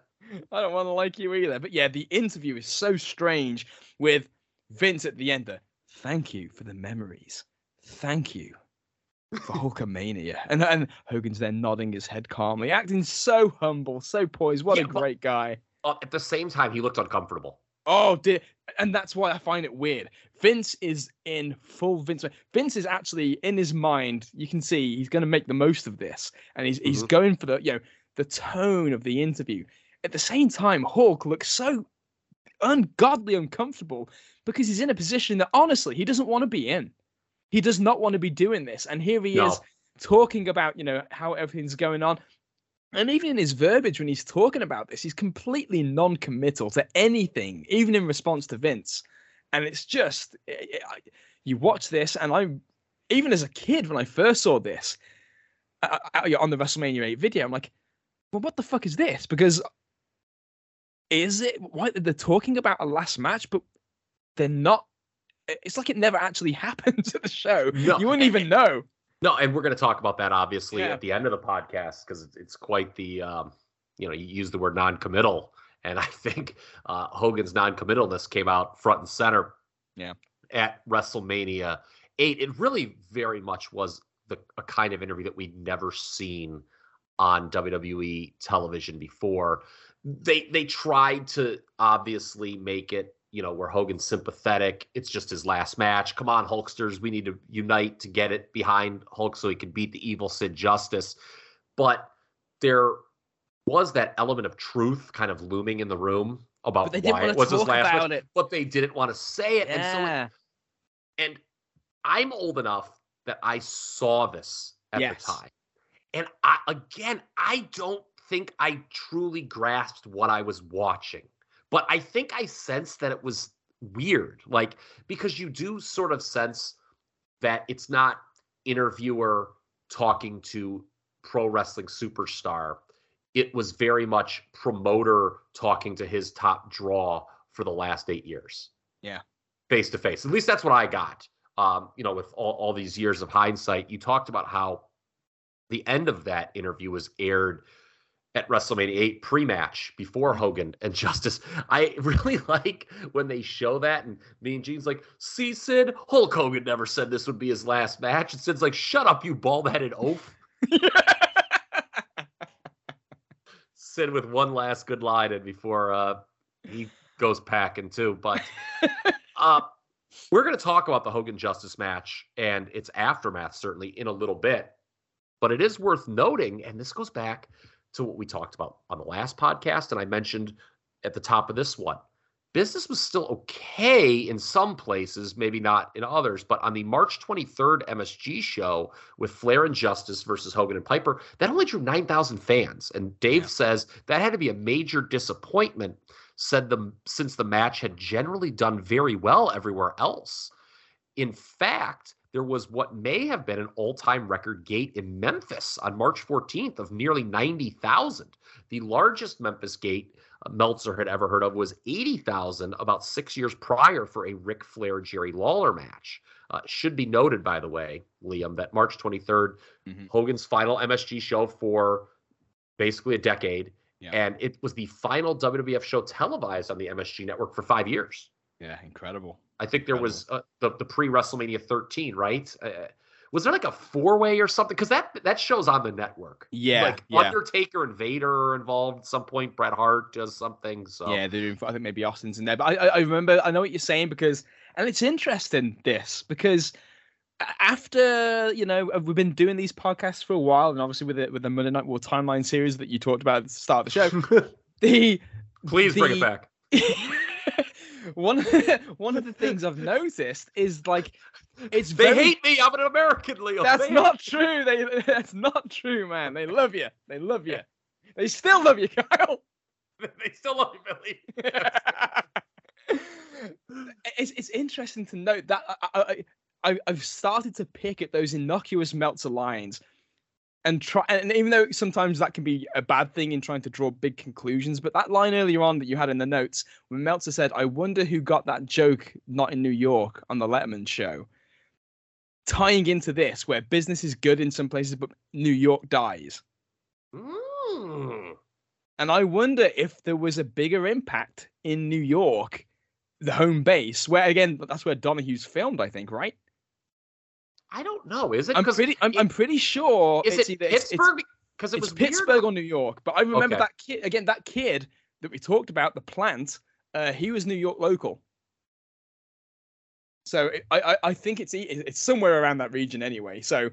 I don't want to like you either." But yeah, the interview is so strange with Vince at the end. There, thank you for the memories. Thank you for Hulkamania, and and Hogan's then nodding his head calmly, acting so humble, so poised. What Yeah, a great guy. Uh, at the same time, he looked uncomfortable. Oh dear, and that's why I find it weird. Vince is in full Vince. Vince is actually in his mind. You can see he's going to make the most of this, and he's he's Mhm. going for the you know the tone of the interview. At the same time, Hulk looks so ungodly uncomfortable because he's in a position that honestly he doesn't want to be in. He does not want to be doing this, and here he No. is talking about you know how everything's going on. And even in his verbiage when he's talking about this, he's completely non-committal to anything, even in response to Vince. And it's just eh, eh, you watch this, and I, even as a kid when I first saw this I, I, on the WrestleMania 8 video, I'm like, well, what the fuck is this? Because is it why they're talking about a last match, but they're not? It's like it never actually happened to the show. No. You wouldn't even know. No, and we're going to talk about that obviously yeah. at the end of the podcast because it's quite the, um, you know, you use the word non-committal, and I think uh, Hogan's non-committalness came out front and center. Yeah. At WrestleMania eight, it really very much was the a kind of interview that we'd never seen on WWE television before. They they tried to obviously make it you know, where Hogan's sympathetic. It's just his last match. Come on, Hulksters. We need to unite to get it behind Hulk so he can beat the evil Sid Justice. But there was that element of truth kind of looming in the room about why it was his last match, it. but they didn't want to say it. Yeah. And so, and I'm old enough that I saw this at yes. the time. And I, again, I don't think I truly grasped what I was watching. But I think I sensed that it was weird, like because you do sort of sense that it's not interviewer talking to pro wrestling superstar. It was very much promoter talking to his top draw for the last eight years. Yeah. Face to face. At least that's what I got. Um, you know, with all, all these years of hindsight, you talked about how the end of that interview was aired at WrestleMania 8 pre-match before Hogan and Justice. I really like when they show that and me and Gene's like, see Sid, Hulk Hogan never said this would be his last match. And Sid's like, shut up, you bald-headed oaf. Sid with one last good line and before uh, he goes packing too. But uh, we're going to talk about the Hogan Justice match and its aftermath certainly in a little bit. But it is worth noting, and this goes back – to what we talked about on the last podcast. And I mentioned at the top of this one. Business was still okay in some places, maybe not in others. But on the March 23rd MSG show with Flair and Justice versus Hogan and Piper, that only drew 9,000 fans. And Dave yeah. says that had to be a major disappointment, said the, since the match had generally done very well everywhere else. In fact, there was what may have been an all-time record gate in Memphis on March 14th of nearly 90,000. The largest Memphis gate uh, Meltzer had ever heard of was 80,000 about six years prior for a Ric Flair Jerry Lawler match. Uh, should be noted, by the way, Liam, that March 23rd, mm-hmm. Hogan's final MSG show for basically a decade. Yeah. And it was the final WWF show televised on the MSG network for five years. Yeah, incredible. I think there was uh, the the pre WrestleMania 13, right? Uh, was there like a four way or something? Because that that show's on the network. Yeah, like yeah. Undertaker and Vader are involved at some point. Bret Hart does something. So yeah, they're in I think maybe Austin's in there. But I, I remember I know what you're saying because and it's interesting this because after you know we've been doing these podcasts for a while and obviously with it with the Monday Night War timeline series that you talked about at the start of the show, the please the, bring it back. one one of the things I've noticed is like it's they very... hate me. I'm an American, Leo. That's they not true. They that's not true, man. They love you. They love you. They still love you, Kyle. they still love you, Billy. it's it's interesting to note that I, I, I I've started to pick at those innocuous Meltzer lines and try and even though sometimes that can be a bad thing in trying to draw big conclusions but that line earlier on that you had in the notes when meltzer said i wonder who got that joke not in new york on the letterman show tying into this where business is good in some places but new york dies mm. and i wonder if there was a bigger impact in new york the home base where again that's where donahue's filmed i think right I don't know. Is it? I'm pretty. I'm, it, I'm, pretty sure. Is it's it Pittsburgh? Because it was Pittsburgh weird. or New York. But I remember Okay. that kid again. That kid that we talked about, the plant. Uh, he was New York local. So it, I, I I think it's it's somewhere around that region anyway. So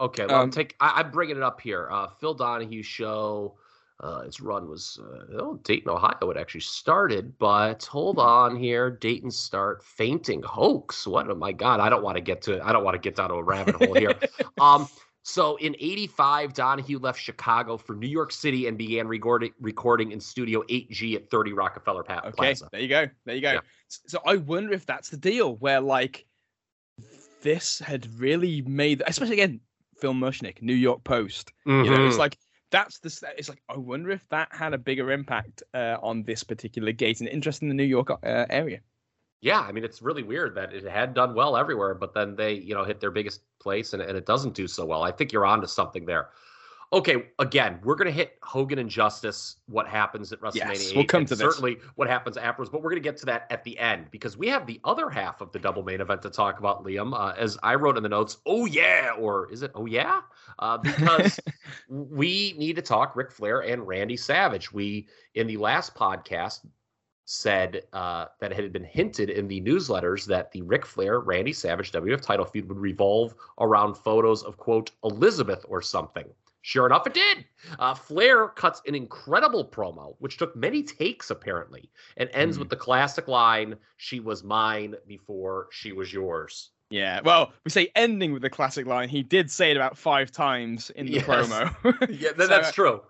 Okay, well, Um, take. I, I'm bringing it up here. Uh, Phil Donahue show. Uh, its run was uh, oh, Dayton, Ohio. It actually started, but hold on here. Dayton start fainting hoax. What? Oh my God! I don't want to get to. I don't want to get down to a rabbit hole here. um, So in 85, Donahue left Chicago for New York City and began recording, recording in Studio 8G at 30 Rockefeller pa- Okay, there you go. There you go. Yeah. So I wonder if that's the deal where like this had really made, especially again, Phil Mushnick, New York Post. You know, it's Mhm. like that's the. It's like I wonder if that had a bigger impact uh, on this particular gate and interest in the New York uh, area. Yeah, I mean, it's really weird that it had done well everywhere, but then they, you know, hit their biggest place and, and it doesn't do so well. I think you're onto something there. Okay, again, we're going to hit Hogan and Justice, what happens at WrestleMania Yes, we'll come to this. certainly what happens afterwards, but we're going to get to that at the end because we have the other half of the double main event to talk about, Liam. Uh, as I wrote in the notes, oh yeah, or is it oh yeah? Uh, because we need to talk Ric Flair and Randy Savage. We, in the last podcast, said uh, that it had been hinted in the newsletters that the Ric Flair Randy Savage WF title feud would revolve around photos of quote Elizabeth or something. Sure enough, it did. Uh, Flair cuts an incredible promo, which took many takes apparently, and ends Hmm. with the classic line, "She was mine before she was yours." Yeah, well, we say ending with the classic line. He did say it about five times in the Yes. promo. Yeah, So, that's true.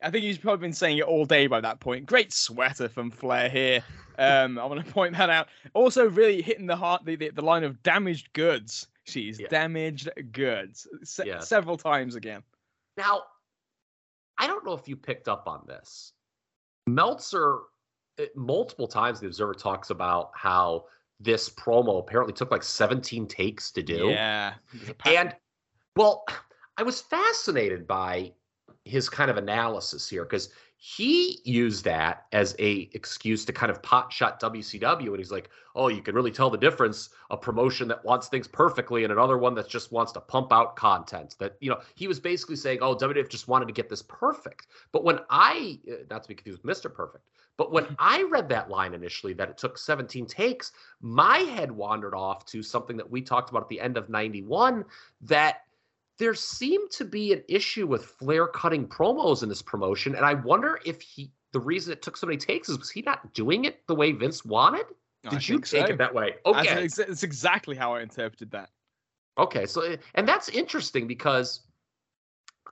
I think he's probably been saying it all day by that point. Great sweater from Flair here. Um, I want to point that out. Also, really hitting the heart the, the, the line of damaged goods. She's Yeah. damaged goods se- Yes. several times again. Now, I don't know if you picked up on this. Meltzer, eh, multiple times, the Observer talks about how this promo apparently took like 17 takes to do. Yeah. there's a pa- And, well, I was fascinated by his kind of analysis here because he used that as a excuse to kind of pot shot WCW and he's like, "Oh, you can really tell the difference a promotion that wants things perfectly and another one that just wants to pump out content." That you know, he was basically saying, "Oh, WWF just wanted to get this perfect." But when I, uh, not to be confused with Mr. Perfect, but when I read that line initially that it took 17 takes, my head wandered off to something that we talked about at the end of 91 that there seemed to be an issue with Flair cutting promos in this promotion, and I wonder if he the reason it took so many takes is was he not doing it the way Vince wanted? I Did you take so. it that way? Okay, that's exactly how I interpreted that. okay. So and that's interesting because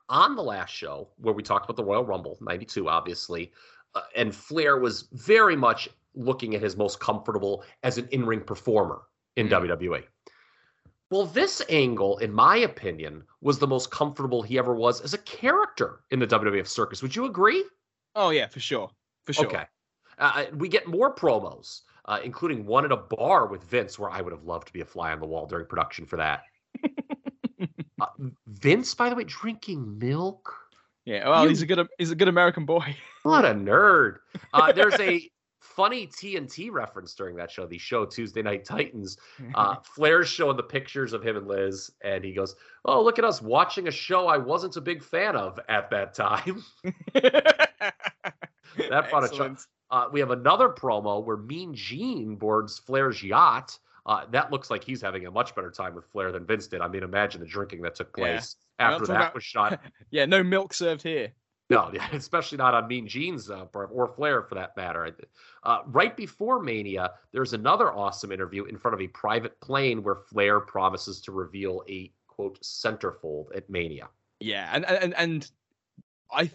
on the last show where we talked about the Royal Rumble '92, obviously, uh, and Flair was very much looking at his most comfortable as an in-ring performer in Mm. WWE. Well, this angle, in my opinion, was the most comfortable he ever was as a character in the WWF circus. Would you agree? Oh yeah, for sure, for sure. Okay. Uh, we get more promos, uh, including one at a bar with Vince, where I would have loved to be a fly on the wall during production for that. uh, Vince, by the way, drinking milk. Yeah. Well, You- he's a good he's a good American boy. What a nerd. Uh, there's a funny TNT reference during that show, the show Tuesday Night Titans. Uh, Flair's showing the pictures of him and Liz, and he goes, Oh, look at us watching a show I wasn't a big fan of at that time. That brought a Excellent. Uh, we have another promo where Mean Gene boards Flair's yacht. Uh, that looks like he's having a much better time with Flair than Vince did. I mean, imagine the drinking that took place I'm after that about- was shot. Yeah, no milk served here. No, yeah, especially not on Mean Gene's uh, or Flair for that matter. Uh, right before Mania, there's another awesome interview in front of a private plane where Flair promises to reveal a quote centerfold at Mania. Yeah, and and and I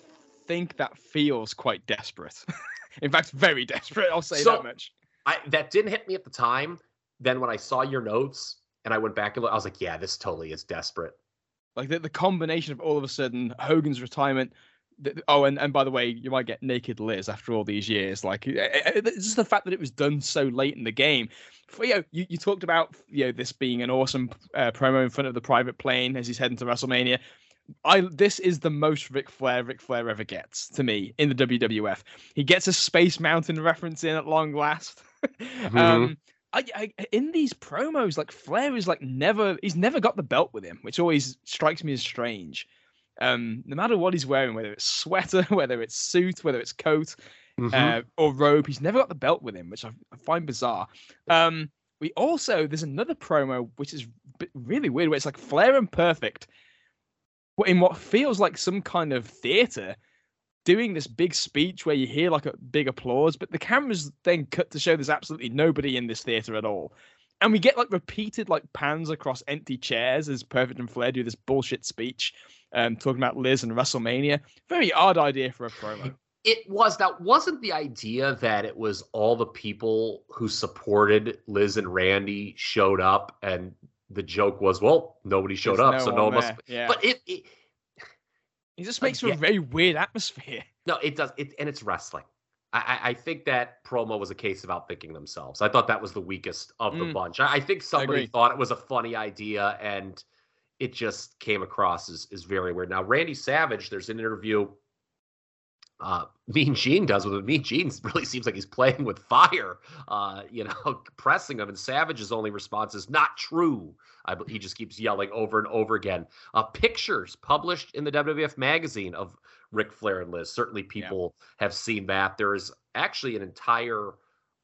think that feels quite desperate. In fact, very desperate. I'll say So- that much. I that didn't hit me at the time. Then when I saw your notes and I went back and looked, I was like, yeah, this totally is desperate. Like the, the combination of all of a sudden Hogan's retirement. Oh, and, and by the way, you might get naked Liz after all these years. Like eh, eh, it's just the fact that it was done so late in the game. For, you, know, you you talked about you know this being an awesome uh, promo in front of the private plane as he's heading to WrestleMania. I this is the most Ric Flair Ric Flair ever gets to me in the WWF. He gets a Space Mountain reference in at long last. um, I, I in these promos, like Flair is like never he's never got the belt with him, which always strikes me as strange. Um, no matter what he's wearing, whether it's sweater, whether it's suit, whether it's coat uh, or robe, he's never got the belt with him, which I, I find bizarre. Um, we also there's another promo which is really weird, where it's like Flair and Perfect, but in what feels like some kind of theater, doing this big speech where you hear like a big applause, but the cameras then cut to show there's absolutely nobody in this theater at all. and we get like repeated like pans across empty chairs as Perfect and Flair do this bullshit speech, um, talking about Liz and WrestleMania. Very odd idea for a promo. It was that wasn't the idea that it was all the people who supported Liz and Randy showed up, and the joke was, well, nobody showed There's up, no so no one must. yeah. But it, it It just makes for a very weird atmosphere. no, it does, it, and it's wrestling. I, I I think that promo was a case of outthinking themselves. I thought that was the weakest of the Mm. bunch. I, I think somebody agree. thought it was a funny idea, and it just came across as, as very weird. Now, Randy Savage, there's an interview uh, Mean Gene does with him. Mean Gene really seems like he's playing with fire, uh, you know, pressing him. And Savage's only response is not true. I, he just keeps yelling over and over again. Uh, pictures published in the WWF magazine of Ric Flair and Liz. Certainly, people have seen that. There is actually an entire.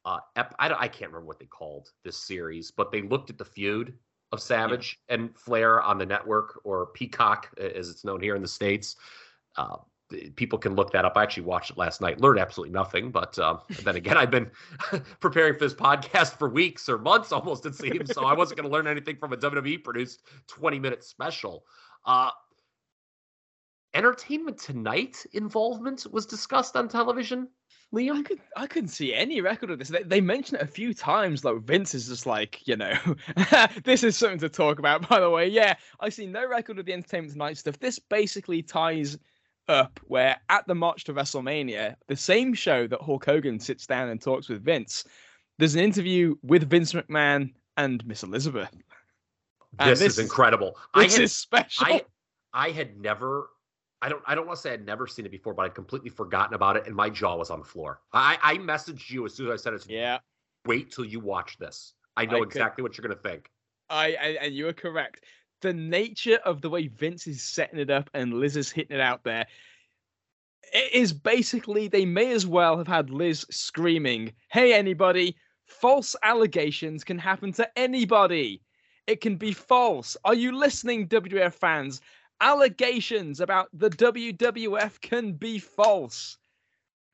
Uh, ep- I, don't, I can't remember what they called this series, but they looked at the feud of Savage and Flair on the network or Peacock, as it's known here in the states. Uh, people can look that up. I actually watched it last night, learned absolutely nothing. But um, then again, I've been preparing for this podcast for weeks or months almost, it seems. So I wasn't going to learn anything from a WWE produced 20 minute special. Uh, Entertainment Tonight involvement was discussed on television. I could I couldn't see any record of this. They, they mention it a few times. Like Vince is just like, you know, this is something to talk about. By the way, yeah, I see no record of the Entertainment Tonight stuff. This basically ties up where at the March to WrestleMania, the same show that Hulk Hogan sits down and talks with Vince. There's an interview with Vince McMahon and Miss Elizabeth. And this, this is is- incredible. This I had, is special. I I had never I don't I don't want to say I'd never seen it before, but I'd completely forgotten about it and my jaw was on the floor. I I messaged you as soon as I said it. yeah, Wait till you watch this. I know I could- exactly what you're gonna think. I, I and you are correct. The nature of the way Vince is setting it up and Liz is hitting it out there, it is basically they may as well have had Liz screaming, "Hey, anybody! False allegations can happen to anybody. It can be false. Are you listening, WWF fans? Allegations about the WWF can be false."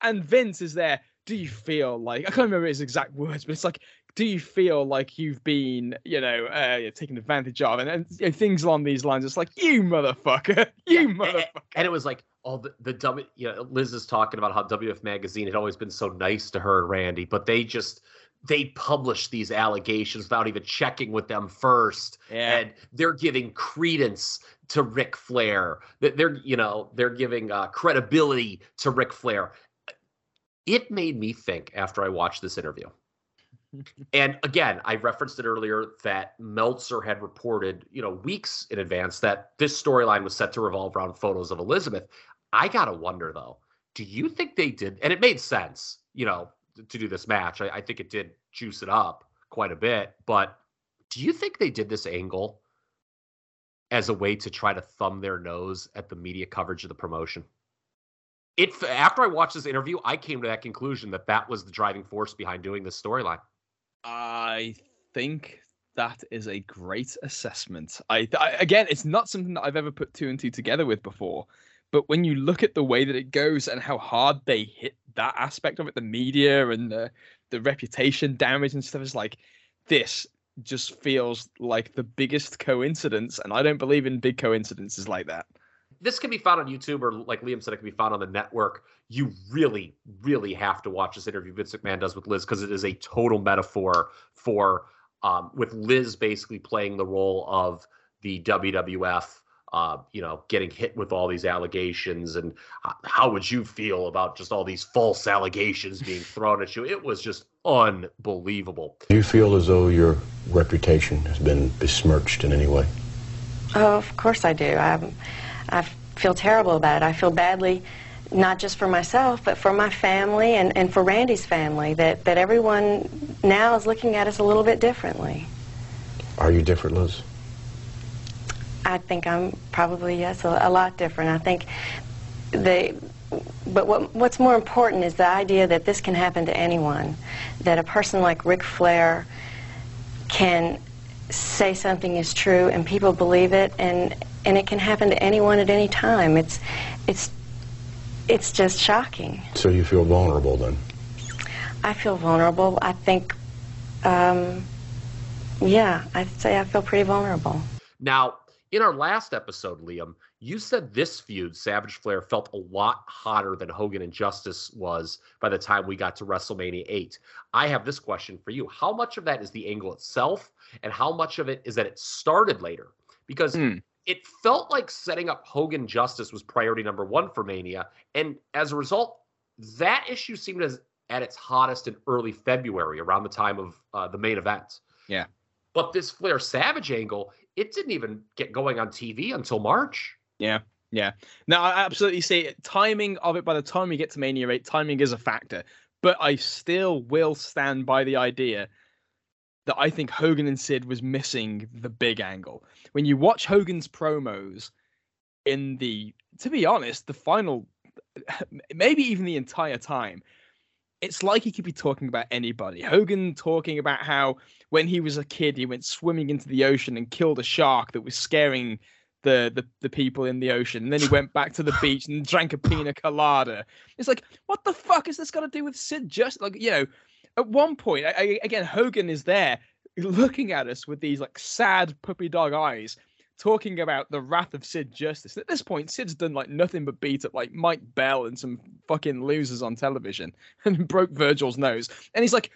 And Vince is there. Do you feel like I can't remember his exact words, but it's like do you feel like you've been, you know, uh, taken advantage of, and, and you know, things along these lines? It's like you motherfucker, you Yeah, motherfucker. And it was like, oh, the, the W, you know, Liz is talking about how WF Magazine had always been so nice to her and Randy, but they just, they published these allegations without even checking with them first. Yeah. And they're giving credence to Ric Flair. That They're, you know, they're giving uh, credibility to Ric Flair. It made me think after I watched this interview. And again, I referenced it earlier that Meltzer had reported, you know, weeks in advance that this storyline was set to revolve around photos of Elizabeth. I gotta wonder though, do you think they did? And it made sense, you know, to do this match. I, I think it did juice it up quite a bit. But do you think they did this angle as a way to try to thumb their nose at the media coverage of the promotion? It after I watched this interview, I came to that conclusion that that was the driving force behind doing this storyline. I think that is a great assessment. I, I again, it's not something that I've ever put two and two together with before. But when you look at the way that it goes and how hard they hit that aspect of it, the media and the the reputation damage and stuff, is like this just feels like the biggest coincidence, and I don't believe in big coincidences like that. this can be found on YouTube, or like Liam said, it can be found on the network. You really, really have to watch this interview Vince McMahon does with Liz because it is a total metaphor for um, with Liz basically playing the role of the WWF. Uh, you know, getting hit with all these allegations, and h- how would you feel about just all these false allegations being thrown at you? It was just unbelievable. Do you feel as though your reputation has been besmirched in any way? Oh, of course I do. I, I feel terrible about it. I feel badly, not just for myself, but for my family and, and for Randy's family, that, that everyone now is looking at us a little bit differently. Are you different, Liz? I think I'm probably, yes, a, a lot different. I think they, but what, what's more important is the idea that this can happen to anyone, that a person like Ric Flair can say something is true and people believe it, and, and it can happen to anyone at any time. It's, it's, it's just shocking. So you feel vulnerable then? I feel vulnerable. I think, um, yeah, I'd say I feel pretty vulnerable. Now, in our last episode, Liam, you said this feud, Savage Flair, felt a lot hotter than Hogan and Justice was by the time we got to WrestleMania 8. I have this question for you. How much of that is the angle itself, and how much of it is that it started later? Because Mm. it felt like setting up Hogan Justice was priority number one for Mania. And as a result, that issue seemed as at its hottest in early February, around the time of uh, the main event. Yeah. But this Flair Savage angle, it didn't even get going on TV until March. Yeah, yeah. No, I absolutely see it. Timing of it by the time we get to Mania 8, timing is a factor. But I still will stand by the idea that I think Hogan and Sid was missing the big angle. When you watch Hogan's promos in the, to be honest, the final, maybe even the entire time, it's like he could be talking about anybody. Hogan talking about how when he was a kid, he went swimming into the ocean and killed a shark that was scaring the, the the people in the ocean. And then he went back to the beach and drank a pina colada. It's like, what the fuck is this got to do with Sid? Just like you know, at one point, I, I, again, Hogan is there looking at us with these like sad puppy dog eyes, talking about the wrath of Sid Justice. At this point, Sid's done like nothing but beat up like Mike Bell and some fucking losers on television and broke Virgil's nose. And he's like,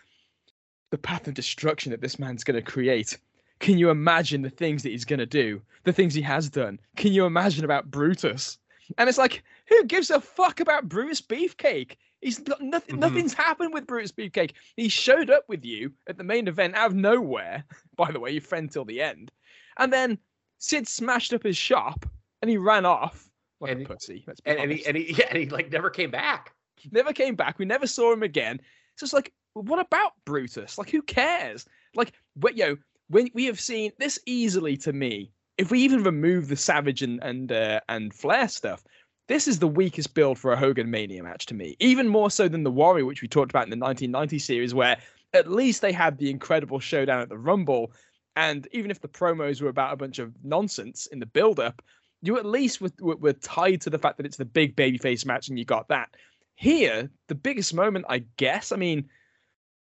the path of destruction that this man's going to create. Can you imagine the things that he's going to do? The things he has done? Can you imagine about Brutus? And it's like, who gives a fuck about Brutus Beefcake? He's got nothing. Mhm. Nothing's happened with Brutus Beefcake. He showed up with you at the main event out of nowhere. By the way, your friend till the end, and then Sid smashed up his shop and he ran off like And a pussy. And, and he and he yeah, and he like never came back. never came back. We never saw him again. So it's like, what about Brutus? Like, who cares? Like, what yo, when we have seen this easily to me, if we even remove the Savage and and uh, and Flair stuff, this is the weakest build for a Hogan Mania match to me. Even more so than the Warrior, which we talked about in the 1990 series, where at least they had the incredible showdown at the Rumble. And even if the promos were about a bunch of nonsense in the build-up, you at least were, were tied to the fact that it's the big babyface match, and you got that. Here, the biggest moment, I guess. I mean,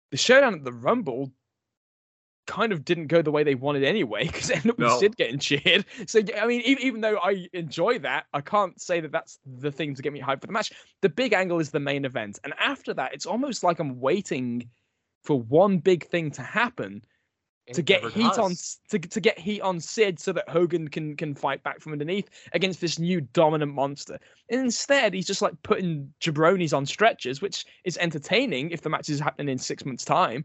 the showdown at the Rumble kind of didn't go the way they wanted anyway because it ended up with No. Sid getting cheered. So I mean, even, even though I enjoy that, I can't say that that's the thing to get me hyped for the match. The big angle is the main event, and after that, it's almost like I'm waiting for one big thing to happen And to get never heat on to, to get heat on Sid so that Hogan can can fight back from underneath against this new dominant monster. And instead, he's just like putting jabronis on stretchers, which is entertaining if the match is happening in six months' time.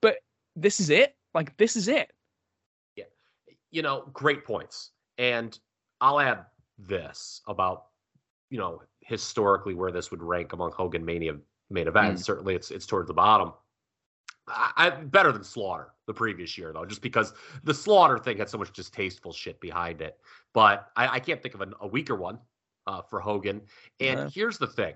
But this is it. Like this is it. Yeah. You know, great points. And I'll add this about, you know, historically where this would rank among Hogan Mania main events. Certainly, it's it's towards the bottom. I, I better than Slaughter the previous year though, just because the Slaughter thing had so much distasteful shit behind it. But I, I can't think of an, a weaker one uh, for Hogan. And Yeah. here's the thing: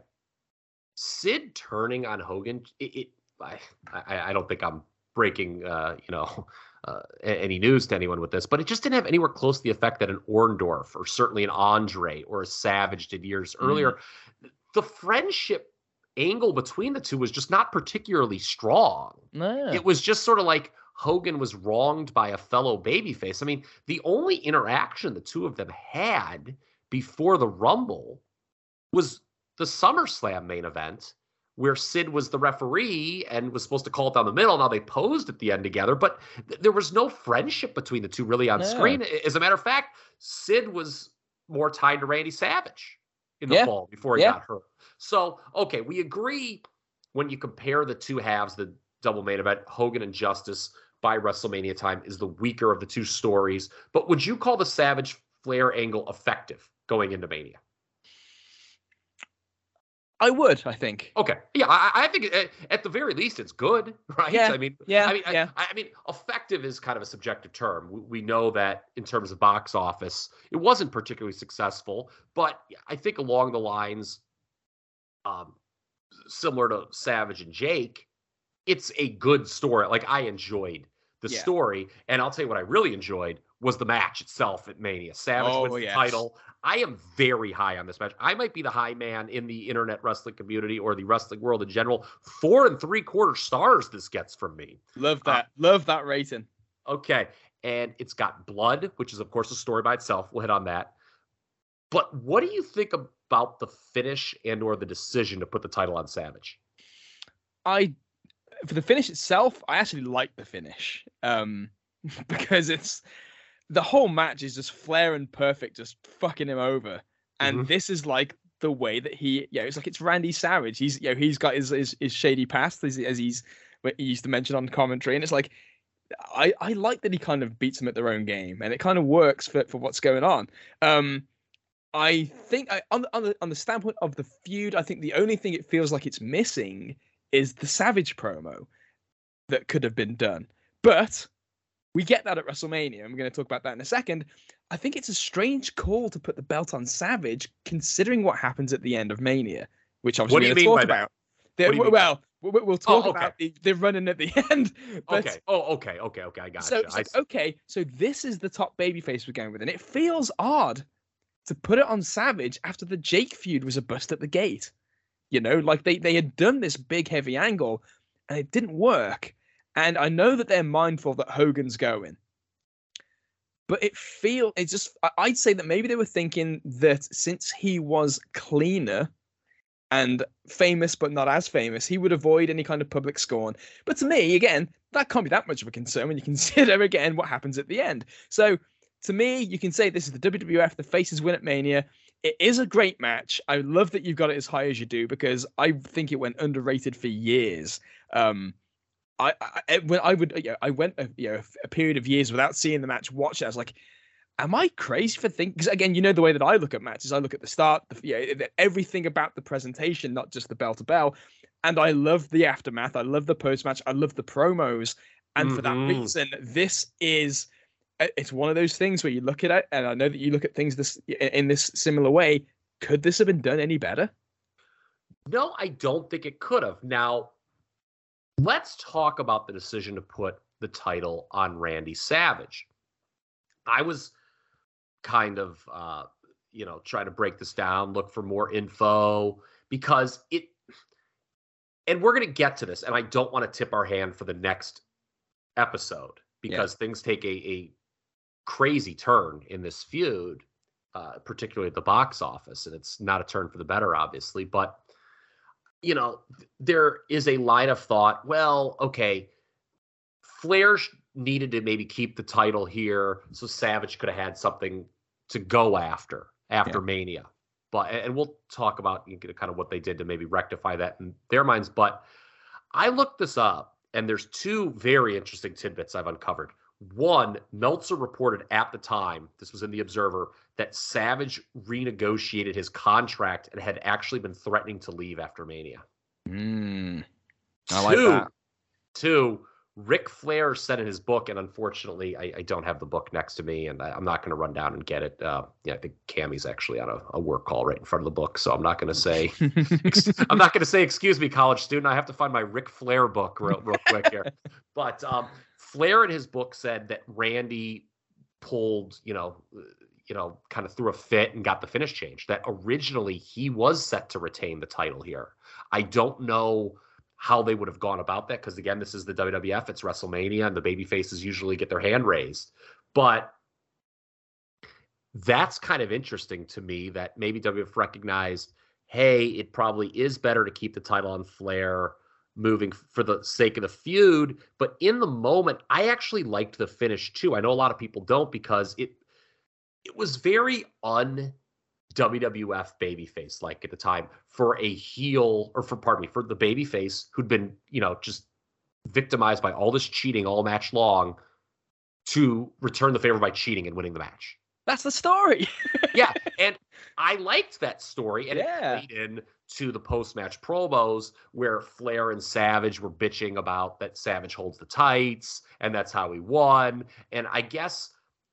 Sid turning on Hogan. It, it I, I I don't think I'm breaking uh, you know uh, any news to anyone with this, but it just didn't have anywhere close to the effect that an Orndorff or certainly an Andre or a Savage did years earlier. The friendship angle between the two was just not particularly strong. No. It was just sort of like Hogan was wronged by a fellow babyface. I mean, the only interaction the two of them had before the Rumble was the SummerSlam main event where Sid was the referee and was supposed to call it down the middle. Now they posed at the end together, but th- there was no friendship between the two really on No. screen. As a matter of fact, Sid was more tied to Randy Savage in the Yeah. fall before he Yeah. got hurt. So, okay, we agree when you compare the two halves, the double main event, Hogan and Justice by WrestleMania time is the weaker of the two stories. But would you call the Savage Flair angle effective going into Mania? I would, I think. Okay, yeah, I, I think at, at the very least it's good, right? Yeah, I mean, yeah, I mean, yeah. I, I mean, effective is kind of a subjective term. We, we know that in terms of box office, it wasn't particularly successful, but I think along the lines, um, similar to Savage and Jake, it's a good story. Like I enjoyed the Yeah. story, and I'll tell you what I really enjoyed was the match itself at Mania. Savage Oh, wins the yes. title. I am very high on this match. I might be the high man in the internet wrestling community or the wrestling world in general. Four and three quarter stars this gets from me. Love Uh, that. Love that rating. Okay. And it's got blood, which is, of course, a story by itself. We'll hit on that. But what do you think about the finish and or the decision to put the title on Savage? I for the finish itself, I actually like the finish. Um because it's the whole match is just Flair and Perfect just fucking him over. And Mhm. this is like the way that he, yeah, you know, it's like it's Randy Savage. He's, you know, he's got his his, his shady past as, as he's he used to mention on commentary, and it's like I I like that he kind of beats them at their own game, and it kind of works for for what's going on. Um, I think I, on the, on the on the standpoint of the feud, I think the only thing it feels like it's missing is the Savage promo that could have been done, but we get that at WrestleMania, and we're going to talk about that in a second. I think it's a strange call to put the belt on Savage, considering what happens at the end of Mania, which obviously we're going to talk about. The- What do you mean by well, we- we- we'll oh, talk Oh, okay. about the, the running at the end. But okay. Oh, okay. Okay. Okay. I got so you. it's I like, okay, so this is the top babyface we're going with, and it feels odd to put it on Savage after the Jake feud was a bust at the gate. You know, like they they had done this big heavy angle, and it didn't work. And I know that they're mindful that Hogan's going, but it feel it's just I'd say that maybe they were thinking that since he was cleaner and famous but not as famous, he would avoid any kind of public scorn. But to me, again, that can't be that much of a concern when you consider again what happens at the end. So to me, you can say this is the WWF, the faces win at Mania. It is a great match. I love that you've got it as high as you do because I think it went underrated for years. Um, I, I I- when I would you know, I went a, you know a period of years without seeing the match. Watch it. I was like, am I crazy for thinking? Because again, you know the way that I look at matches. I look at the start, the, you know, everything about the presentation, not just the bell to bell. And I love the aftermath. I love the post match. I love the promos. And for that Mhm. reason, this is it's one of those things where you look at it, and I know that you look at things this in this similar way. Could this have been done any better? No, I don't think it could have. Now, let's talk about the decision to put the title on Randy Savage. I was kind of, uh, you know, trying to break this down, look for more info because it, and we're going to get to this, and I don't want to tip our hand for the next episode because things take a, a crazy turn in this feud, uh, particularly at the box office, and it's not a turn for the better, obviously, but you know, there is a line of thought. Well, okay, Flair needed to maybe keep the title here, so Savage could have had something to go after after Mania. But and we'll talk about kind of what they did to maybe rectify that in their minds. But I looked this up, and there's two very interesting tidbits I've uncovered. One, Meltzer reported at the time, this was in the Observer, that Savage renegotiated his contract and had actually been threatening to leave after Mania. Mm, I like two, that. two, Ric Flair said in his book, and unfortunately, I, I don't have the book next to me, and I, I'm not going to run down and get it. Uh, yeah, I think Cammy's actually on a, a work call right in front of the book, so I'm not going to say. I'm not going to say, excuse me, college student. I have to find my Ric Flair book real, real quick here. But um, Flair in his book said that Randy pulled, you know, uh, you know, kind of threw a fit and got the finish change. That originally he was set to retain the title here. I don't know how they would have gone about that because again, this is the WWF. It's WrestleMania, and the baby faces usually get their hand raised. But that's kind of interesting to me that maybe WWF recognized, hey, it probably is better to keep the title on Flair moving for the sake of the feud. But in the moment, I actually liked the finish too. I know a lot of people don't because it it was very un WWF babyface like at the time for a heel or for pardon me for the babyface who'd been you know just victimized by all this cheating all match long to return the favor by cheating and winning the match. That's the story. yeah, and I liked that story, and Yeah. it played in to the post-match promos where Flair and Savage were bitching about that Savage holds the tights, and that's how he won. And I guess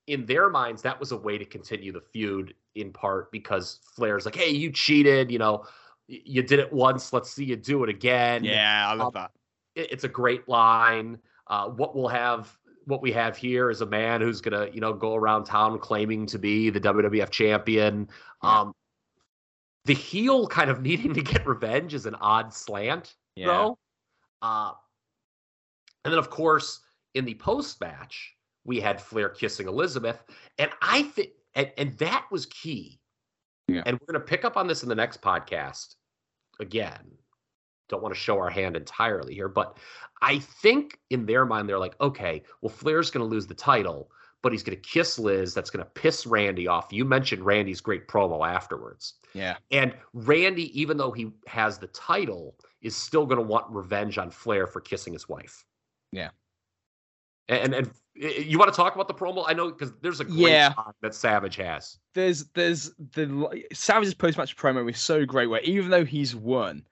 in their minds, that was a way to continue the feud in part because Flair's like, "Hey, you cheated, you know, you did it once. Let's see you do it again." yeah, I love Um, that. it- it's a great line. Uh, what we'll have, what we have here is a man who's gonna, you know, go around town claiming to be the WWF champion. Um, the heel kind of needing to get revenge is an odd slant, Yeah. though. Uh, and then, of course, in the post match, we had Flair kissing Elizabeth, and I think and, and that was key. Yeah. And we're going to pick up on this in the next podcast. Again, don't want to show our hand entirely here, but I think in their mind they're like, okay, well Flair's going to lose the title, but he's going to kiss Liz. That's going to piss Randy off. You mentioned Randy's great promo afterwards. Yeah. And Randy, even though he has the title, is still going to want revenge on Flair for kissing his wife. Yeah. And and, you want to talk about the promo? I know because there's a great Yeah. spot that Savage has. there's there's the Savage's post match promo is so great where even though he's won,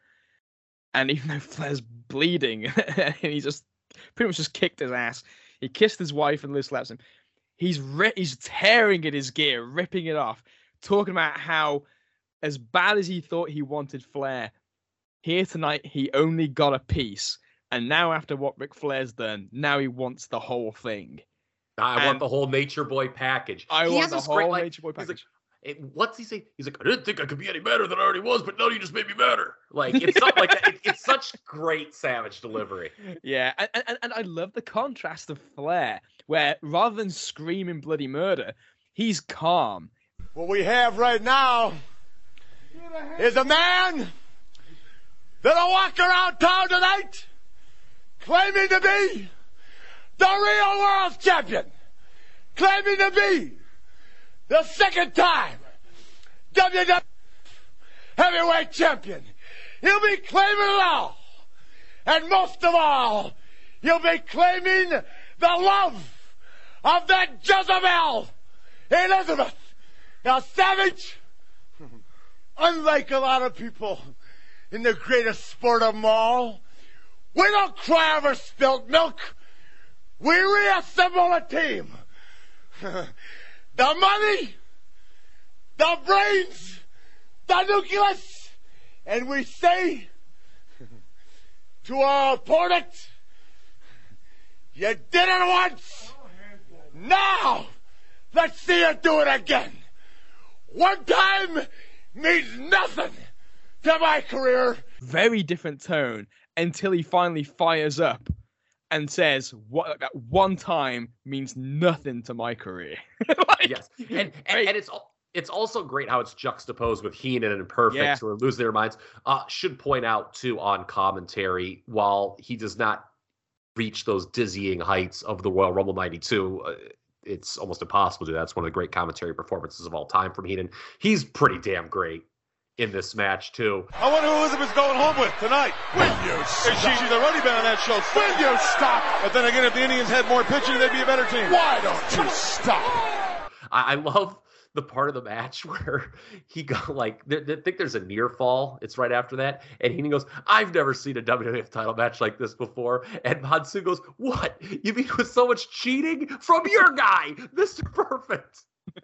and even though Flair's bleeding, and he just pretty much just kicked his ass. He kissed his wife and Liz slaps him. He's ri- he's tearing at his gear, ripping it off, talking about how as bad as he thought he wanted Flair, here tonight he only got a piece, and now after what Ric Flair's done, now he wants the whole thing. I want the whole Nature Boy package. I He want has the this great whole line- Nature Boy he's like, package. it- what's he say? He's like, I didn't think I could be any better than I already was, but now you just made me better. Like it's something like that. It- it's such great Savage delivery. Yeah, and, and, and I love the contrast of Flair, where rather than screaming bloody murder, he's calm. What we have right now is a man that'll walk around town tonight claiming to be the real world champion, claiming to be the second time WWE heavyweight champion. He'll be claiming it all. And most of all, he'll be claiming the love of that Jezebel, Elizabeth. Now, Savage, unlike a lot of people in the greatest sport of all, we don't cry over spilt milk. We reassemble a team. the money, the brains, the nucleus, and we say to our opponent, you did it once. Now, let's see you do it again. One time means nothing to my career. Very different tone until he finally fires up and says, "What that one time means nothing to my career." Like, Yes, and and, and it's it's also great how it's juxtaposed with Heenan and Perfect, Yeah. who are losing their minds. Uh, should point out too on commentary, while he does not reach those dizzying heights of the Royal Rumble '92. Uh, it's almost impossible to do. That's one of the great commentary performances of all time from Heenan. He's pretty damn great in this match too. I wonder who Elizabeth's going home with tonight. Will you stop? She, she's already been on that show. Will you stop? But then again, if the Indians had more pitching, they'd be a better team. Why don't you stop? I, I love the part of the match where he got like they, they think there's a near fall. It's right after that, and Heenan goes, "I've never seen a WWF title match like this before." And Monsoon goes, "What? You mean with so much cheating from your guy, Mister Perfect?"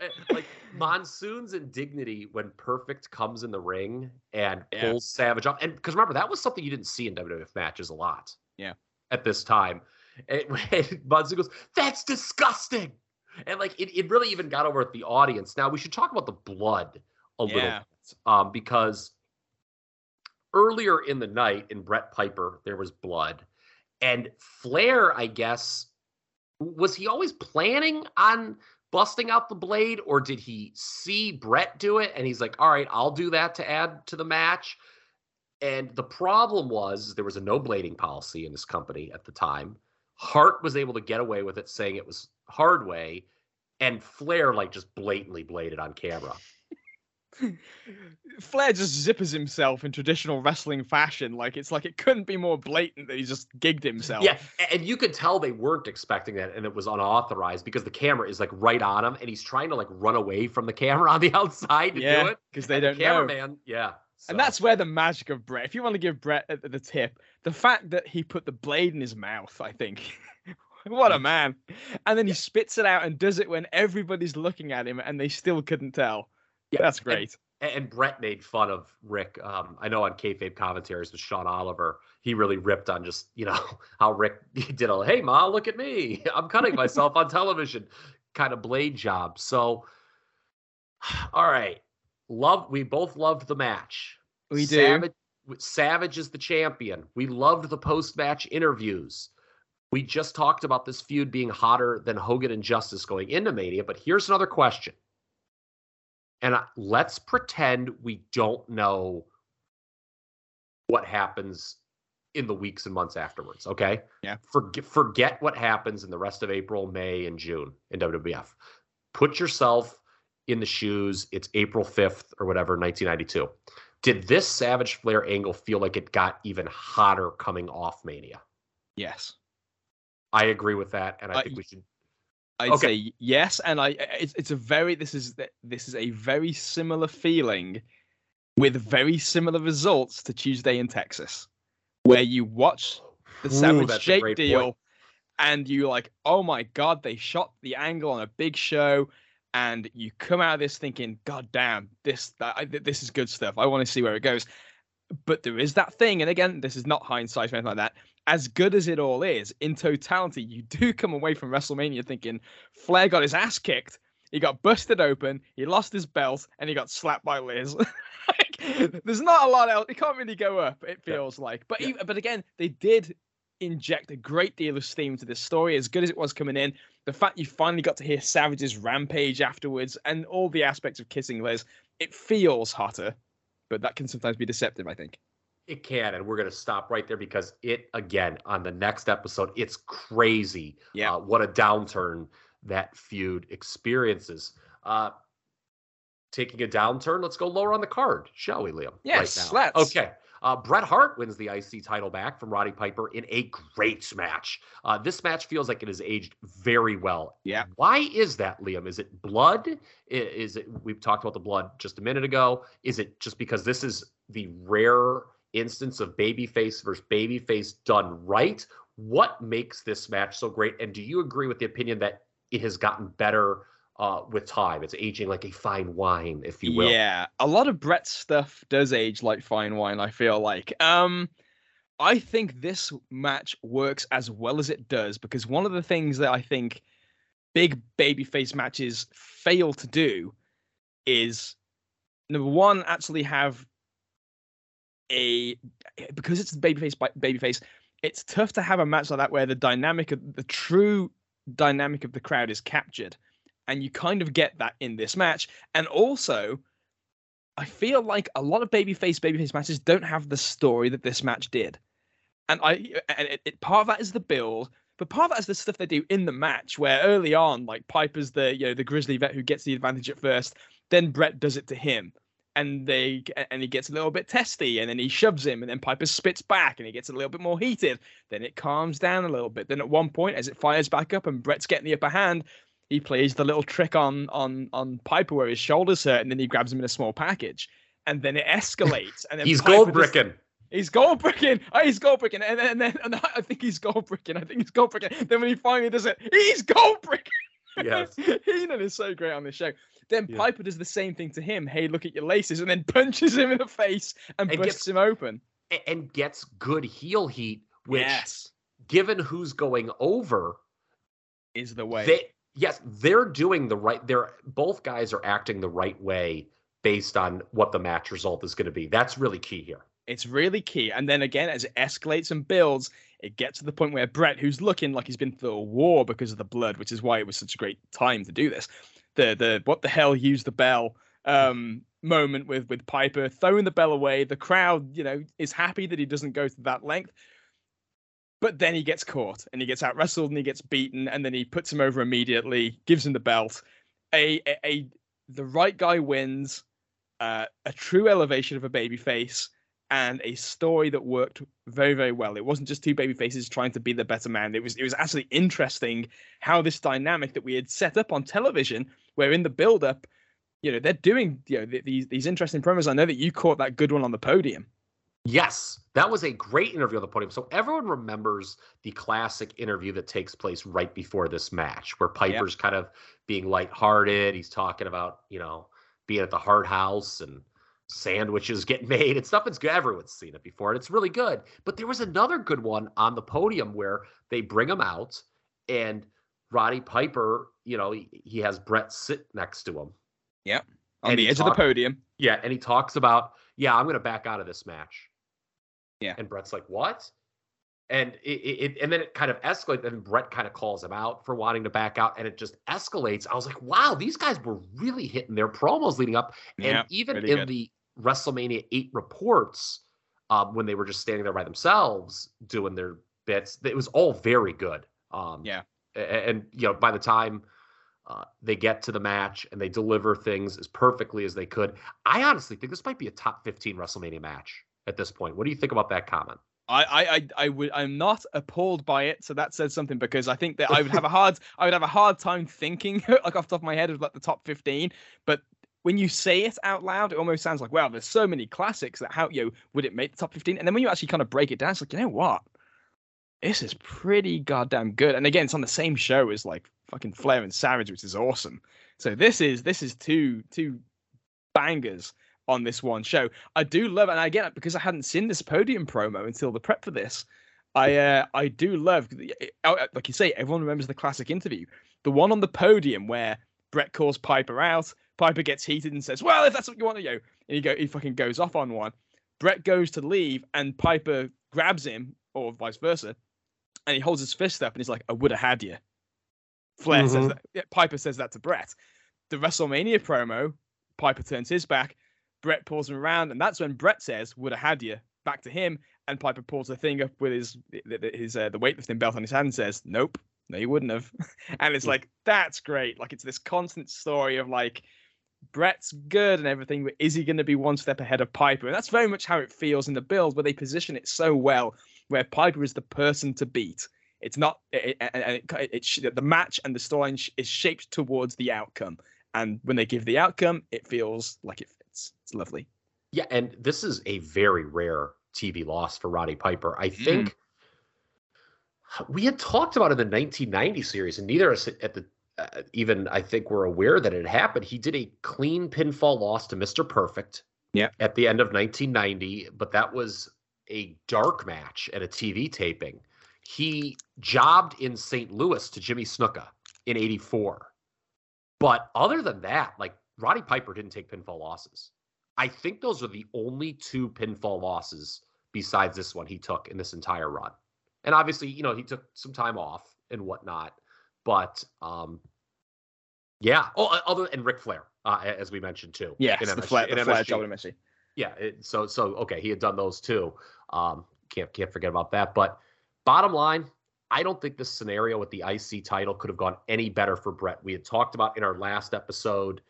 Eh, like Monsoon's indignity when Perfect comes in the ring and Yeah. pulls Savage off, and because remember that was something you didn't see in WWF matches a lot. Yeah. At this time, and, and Monsoon goes, "That's disgusting." And like it, it really even got over at the audience. Now we should talk about the blood a little bit. Um, because earlier in the night in Bret Piper, there was blood. And Flair, I guess, was he always planning on busting out the blade, or did he see Bret do it and he's like, all right, I'll do that to add to the match? And the problem was there was a no blading policy in this company at the time. Hart was able to get away with it, saying it was hard way, and Flair like just blatantly bladed on camera. Flair just zippers himself in traditional wrestling fashion. Like it's like it couldn't be more blatant that he just gigged himself. Yeah, and you could tell they weren't expecting that, and it was unauthorized because the camera is like right on him, and he's trying to like run away from the camera on the outside to Yeah, do it. because they And don't the know. cameraman, yeah. And that's where the magic of Bret. If you want to give Bret the tip, the fact that he put the blade in his mouth, I think. what a mm. man. And then he spits it out and does it when everybody's looking at him and they still couldn't tell. Yeah, That's great. And, and Bret made fun of Ric. Um, I know on kayfabe commentaries with Sean Oliver, he really ripped on just you know how Ric did a "Hey Ma, look at me, I'm cutting myself on television" kind of blade job. So, all right, love. We both loved the match. We do. Savage, Savage is the champion. We loved the post-match interviews. We just talked about this feud being hotter than Hogan and Justice going into Mania, but here's another question. And I, let's pretend we don't know what happens in the weeks and months afterwards. Okay. Yeah. Forget forget what happens in the rest of April, May, and June in WWF. Put yourself in the shoes. It's April 5th or whatever, 1992. Did this Savage Flair angle feel like it got even hotter coming off Mania? Yes. I agree with that, and I Uh, think we should. I'd Okay. say yes, and I it's it's a very this is this is a very similar feeling with very similar results to Tuesday in Texas, where you watch the Ooh, Savage that's Jake deal, point. and you like, oh my god, they shot the angle on a big show, and you come out of this thinking, god damn, this that, I- this is good stuff. I want to see where it goes. But there is that thing, and again, this is not hindsight or anything like that. As good as it all is, in totality, you do come away from WrestleMania thinking Flair got his ass kicked. He got busted open. He lost his belt, and he got slapped by Liz. like, there's not a lot else. It can't really go up. It feels like, but even, but again, they did inject a great deal of steam to this story. As good as it was coming in, the fact you finally got to hear Savage's rampage afterwards, and all the aspects of kissing Liz, it feels hotter. But that can sometimes be deceptive. I think. It can, and we're going to stop right there because it again on the next episode. It's crazy. Yeah. Uh, what a downturn that feud experiences. Uh, taking a downturn. Let's go lower on the card, shall we, Liam? Yes, right let's. Okay. Uh, Bret Hart wins the IC title back from Roddy Piper in a great match. Uh, this match feels like it has aged very well. Yeah. Why is that, Liam? Is it blood? Is it? We've talked about the blood just a minute ago. Is it just because this is the rare instance of babyface versus babyface done right? What makes this match so great? And do you agree with the opinion that it has gotten better uh, with time? It's aging like a fine wine, if you will. Yeah, a lot of Bret's stuff does age like fine wine. I feel like. Um, I think this match works as well as it does because one of the things that I think big babyface matches fail to do is number one actually have a because it's babyface by babyface. It's tough to have a match like that where the dynamic of the true dynamic of the crowd is captured, and you kind of get that in this match. And also, I feel like a lot of babyface babyface matches don't have the story that this match did, and I and it, it part of that is the build. But part of that is the stuff they do in the match, where early on, like Piper's the you know the grizzly vet who gets the advantage at first, then Bret does it to him, and they and he gets a little bit testy, and then he shoves him, and then Piper spits back, and he gets a little bit more heated. Then it calms down a little bit. Then at one point, as it fires back up, and Bret's getting the upper hand, he plays the little trick on on on Piper where his shoulders hurt, and then he grabs him in a small package, and then it escalates, and then He's Piper gold just- bricking. He's gold bricking. Oh, he's gold bricking. And then, and then and I think he's gold bricking. I think he's gold bricking. Then when he finally does it, he's gold bricking. Yes. Heenan is so great on this show. Then Yeah. Piper does the same thing to him. Hey, look at your laces, and then punches him in the face and, And busts gets- him open. and gets good heel heat, which, yes, given who's going over, is the way. they yes, they're doing the right. They're both guys are acting the right way based on what the match result is going to be. That's really key here. It's really key. And then again, as it escalates and builds, it gets to the point where Bret, who's looking like he's been through a war because of the blood, which is why it was such a great time to do this. The the what the hell use the bell um moment with with Piper throwing the bell away. The crowd, you know, is happy that he doesn't go to that length. But then he gets caught and he gets out wrestled and he gets beaten and then he puts him over immediately, gives him the belt. A a, a the right guy wins. Uh, a true elevation of a baby face and a story that worked very very well. It wasn't just two baby faces trying to be the better man. It was it was actually interesting how this dynamic that we had set up on television, where in the build up, you know, they're doing you know th- these these interesting promos. I know that you caught that good one on the podium. Yes, that was a great interview on the podium. So everyone remembers the classic interview that takes place right before this match, where Piper's kind of being lighthearted. He's talking about, you know, being at the Hart House and sandwiches getting made and stuff. It's good. Everyone's seen it before, and it's really good. But there was another good one on the podium where they bring him out, and Roddy Piper, you know, he, he has Bret sit next to him. Yeah. On And the he edge of the podium. Yeah, and he talks about, yeah, I'm going to back out of this match. Yeah. And Bret's like, what? and it, it, and then it kind of escalates. And Bret kind of calls him out for wanting to back out, and it just escalates. I was like, wow, these guys were really hitting their promos leading up, and Yeah, even in good. the WrestleMania eight reports, um, when they were just standing there by themselves doing their bits, it was all very good. Um, Yeah. And, you know, by the time uh, they get to the match and they deliver things as perfectly as they could, I honestly think this might be a top fifteen WrestleMania match at this point. What do you think about that comment? I, I, I, I would, I'm not appalled by it, so that says something because I think that I would have a hard, I would have a hard time thinking like off the top of my head of like the top 15. But when you say it out loud, it almost sounds like, wow, there's so many classics that how you know, would it make the top 15? And then when you actually kind of break it down, it's like, you know what? This is pretty goddamn good. And again, it's on the same show as like fucking Flair and Savage, which is awesome. So this is this is two two bangers on this one show. I do love, and again because I hadn't seen this podium promo until the prep for this. I uh, I do love, oh, like you say, everyone remembers the classic interview, the one on the podium where Bret calls Piper out. Piper gets heated and says, "Well, if that's what you want to do," and he go, he fucking goes off on one. Bret goes to leave, and Piper grabs him, or vice versa, and he holds his fist up, and he's like, "I would have had you." Flair says Mhm. that. yeah, Piper says that to Bret. The WrestleMania promo, Piper turns his back. Bret pulls him around, and that's when Bret says, "Would have had you." Back to him, and Piper pulls the thing up with his his uh, the weightlifting belt on his hand and says, "Nope, no, you wouldn't have." and it's like that's great. Like it's this constant story of like Bret's good and everything, but is he going to be one step ahead of Piper? And that's very much how it feels in the build, where they position it so well, where Piper is the person to beat. It's not, it, it, and it, it, it, the match and the storyline sh- is shaped towards the outcome. And when they give the outcome, it feels like it fits. It's lovely. Yeah, and this is a very rare TV loss for Roddy Piper. I think we had talked about in the 1990 series, and neither of us at the uh, even I think were aware that it happened. He did a clean pinfall loss to Mr. Perfect. Yeah. At the end of 1990, but that was a dark match at a TV taping. He jobbed in St. Louis to Jimmy Snuka in 84. But other than that, like Roddy Piper didn't take pinfall losses. I think those are the only two pinfall losses besides this one he took in this entire run. And obviously, you know, he took some time off and whatnot. But um yeah. Oh, uh, other and Ric Flair, uh, as we mentioned too. Yes, in the Flair, the MSG. job. Yeah. It, so so okay, he had done those too. Um, can't can't forget about that. But bottom line, I don't think this scenario with the IC title could have gone any better for Bret. We had talked about in our last episode,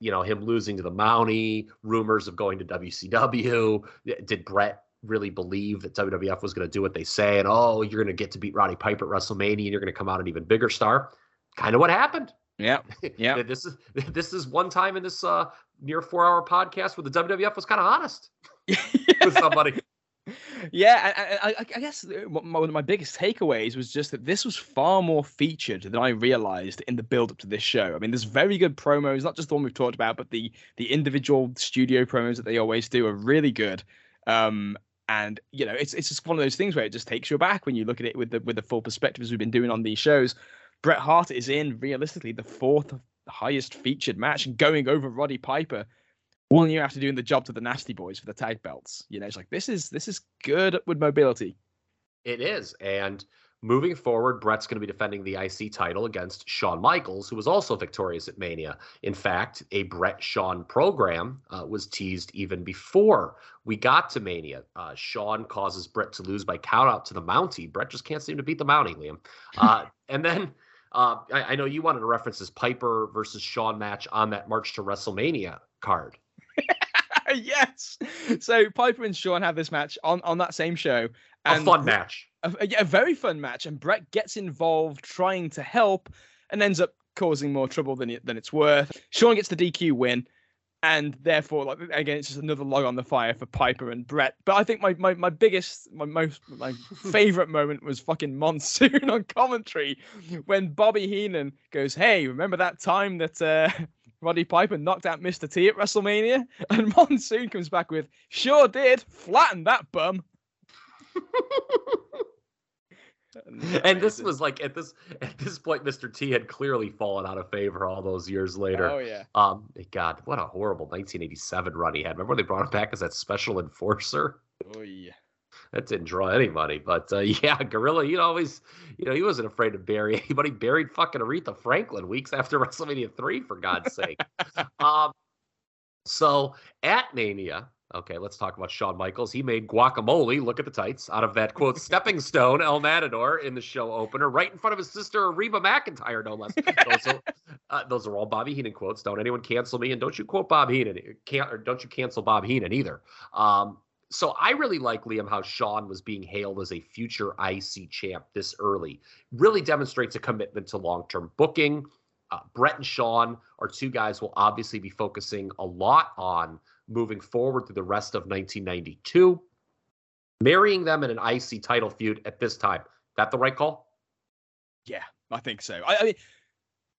you know, him losing to the Mountie, rumors of going to WCW. Did Bret really believe that WWF was going to do what they say? And oh, you're going to get to beat Roddy Piper at WrestleMania, and you're going to come out an even bigger star. Kind of what happened. Yeah. Yeah. this is this is one time in this uh, near four hour podcast where the WWF was kind of honest with somebody. Yeah, I, I, I guess uh, one one of my biggest takeaways was just that this was far more featured than I realized in the build up to this show. I mean, there's very good promos, not just the one we've talked about, but the the individual studio promos that they always do are really good. Um, and you know, it's it's just one of those things where it just takes you back when you look at it with the with the full perspectives we've been doing on these shows. Bret Hart is in realistically the fourth highest featured match and going over Roddy Piper one year after doing the job to the Nasty Boys for the tag belts. You know, it's like this is this is good with mobility. It is. And moving forward, Bret's going to be defending the IC title against Shawn Michaels, who was also victorious at Mania. In fact, a Bret Shawn program uh, was teased even before we got to Mania. Uh, Shawn causes Bret to lose by countout to the Mountie. Bret just can't seem to beat the Mountie, Liam. Uh, and then uh, I, I know you wanted to reference this Piper versus Shawn match on that March to WrestleMania card. yes. So Piper and Shawn have this match on on that same show. A fun match. A, a- a very fun match, and Bret gets involved trying to help, and ends up causing more trouble than it, than it's worth. Shawn gets the DQ win, and therefore, like again, it's just another log on the fire for Piper and Bret. But I think my my, my biggest, my most, my favorite moment was fucking Monsoon on commentary when Bobby Heenan goes, "Hey, remember that time that uh, Roddy Piper knocked out Mr. T at WrestleMania?" And Monsoon comes back with, "Sure did, flatten that bum." And this was like at this at this point, Mr. T had clearly fallen out of favor all those years later. Oh yeah. Um, God, what a horrible 1987 run he had. Remember when they brought him back as that special enforcer? Oh yeah. that didn't draw any money. But uh, yeah, Gorilla, you know, always, you know, he wasn't afraid to bury anybody. Buried fucking Aretha Franklin weeks after WrestleMania three, for God's sake. um, so at Mania, okay, let's talk about Shawn Michaels. He made guacamole, look at the tights, out of that quote stepping stone, El Matador, in the show opener, right in front of his sister Reba McEntire, no less. those, are, uh, those are all Bobby Heenan quotes. Don't anyone cancel me, and don't you quote Bob Heenan, can't or don't you cancel Bob Heenan either. Um, so I really like Liam how Shawn was being hailed as a future IC champ this early. Really demonstrates a commitment to long-term booking. Uh, Bret and Shawn are two guys we'll obviously be focusing a lot on moving forward through the rest of 1992. Marrying them in an IC title feud at this time, that the right call? Yeah, I think so. I, I mean,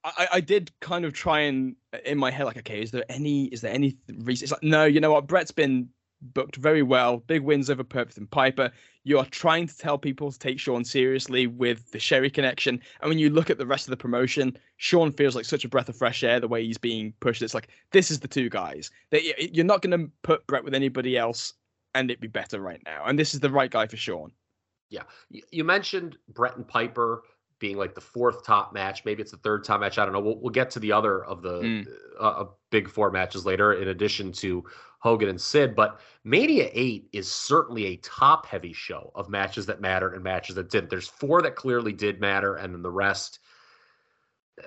I, I did kind of try and in my head like, okay, is there any is there any reason? It's like, no, you know what? Bret's been booked very well. Big wins over Purpose and Piper. You are trying to tell people to take Shawn seriously with the Sherri connection. And when you look at the rest of the promotion, Shawn feels like such a breath of fresh air the way he's being pushed. It's like, this is the two guys. That You're not going to put Bret with anybody else and it'd be better right now. And this is the right guy for Shawn. Yeah. You mentioned Bret and Piper being like the fourth top match. Maybe it's the third top match. I don't know. We'll, we'll get to the other of the mm. uh, big four matches later, in addition to Hogan and Sid. But Mania 8 is certainly a top heavy show of matches that mattered and matches that didn't. There's four that clearly did matter, and then the rest,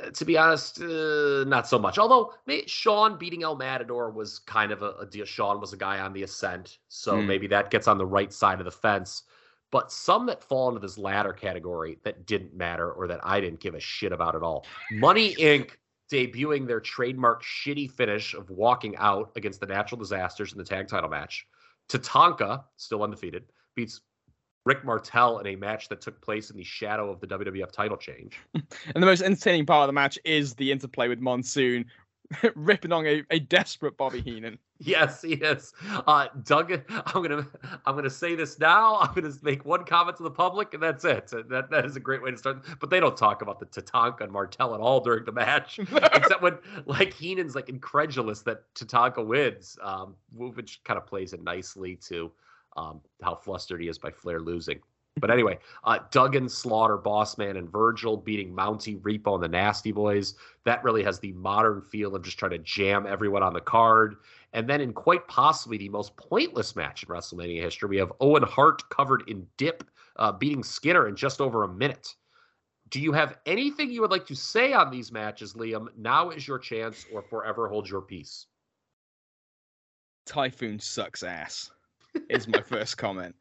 uh, to be honest, uh, not so much. Although Shawn beating El Matador was kind of a, a deal. Shawn was a guy on the ascent, so mm. maybe that gets on the right side of the fence. But some that fall into this latter category that didn't matter or that I didn't give a shit about at all. Money Inc debuting their trademark shitty finish of walking out against the Natural Disasters in the tag title match. Tatanka, still undefeated, beats Rick Martel in a match that took place in the shadow of the WWF title change. And the most entertaining part of the match is the interplay with Monsoon ripping on a, a desperate Bobby Heenan. Yes, he is. Uh, Doug, I'm gonna I'm gonna say this now. I'm gonna make one comment to the public, and that's it. That that is a great way to start. But they don't talk about the Tatanka and Martel at all during the match, except when like Heenan's like incredulous that Tatanka wins, um, which kind of plays it nicely to um, how flustered he is by Flair losing. But anyway, uh, Duggan, Slaughter, Bossman, and Virgil beating Mountie, Repo, and the Nasty Boys. That really has the modern feel of just trying to jam everyone on the card. And then in quite possibly the most pointless match in WrestleMania history, we have Owen Hart covered in dip, uh, beating Skinner in just over a minute. Do you have anything you would like to say on these matches, Liam? Now is your chance, or forever hold your peace. Typhoon sucks ass. Is my first comment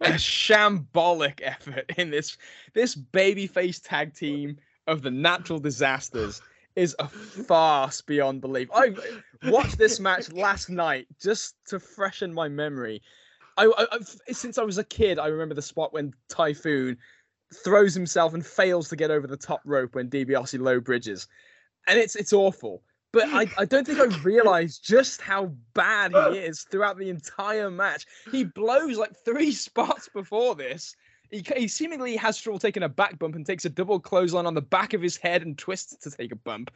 a shambolic effort in this this babyface tag team of the natural disasters is a farce beyond belief. I watched this match last night just to freshen my memory. I, I, since I was a kid, I remember the spot when Typhoon throws himself and fails to get over the top rope when DiBiase low bridges, and it's it's awful. But I, I don't think I realized just how bad he is throughout the entire match. He blows like three spots before this. He, he seemingly has trouble taking a back bump and takes a double clothesline on the back of his head and twists to take a bump.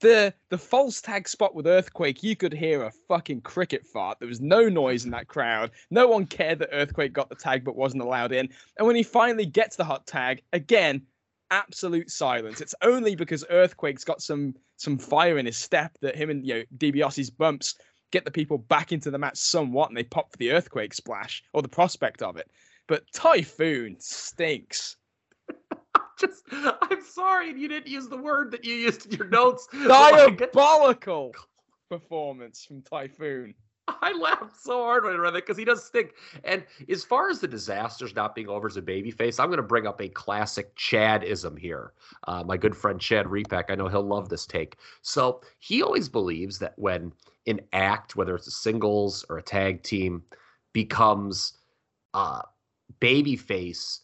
The the false tag spot with Earthquake, you could hear a fucking cricket fart. There was no noise in that crowd. No one cared that Earthquake got the tag but wasn't allowed in. And when he finally gets the hot tag, again, absolute silence. It's only because Earthquake's got some some fire in his step that him and you know DiBiase's bumps get the people back into the match somewhat, and they pop for the Earthquake splash or the prospect of it. But Typhoon stinks. Just, I'm sorry you didn't use the word that you used in your notes. Diabolical performance from Typhoon. I laughed so hard when I read that because he does stink. And as far as the disasters not being over as a babyface, I'm going to bring up a classic Chadism here. Uh, my good friend Chad Repack, I know he'll love this take. So he always believes that when an act, whether it's a singles or a tag team, becomes uh, babyface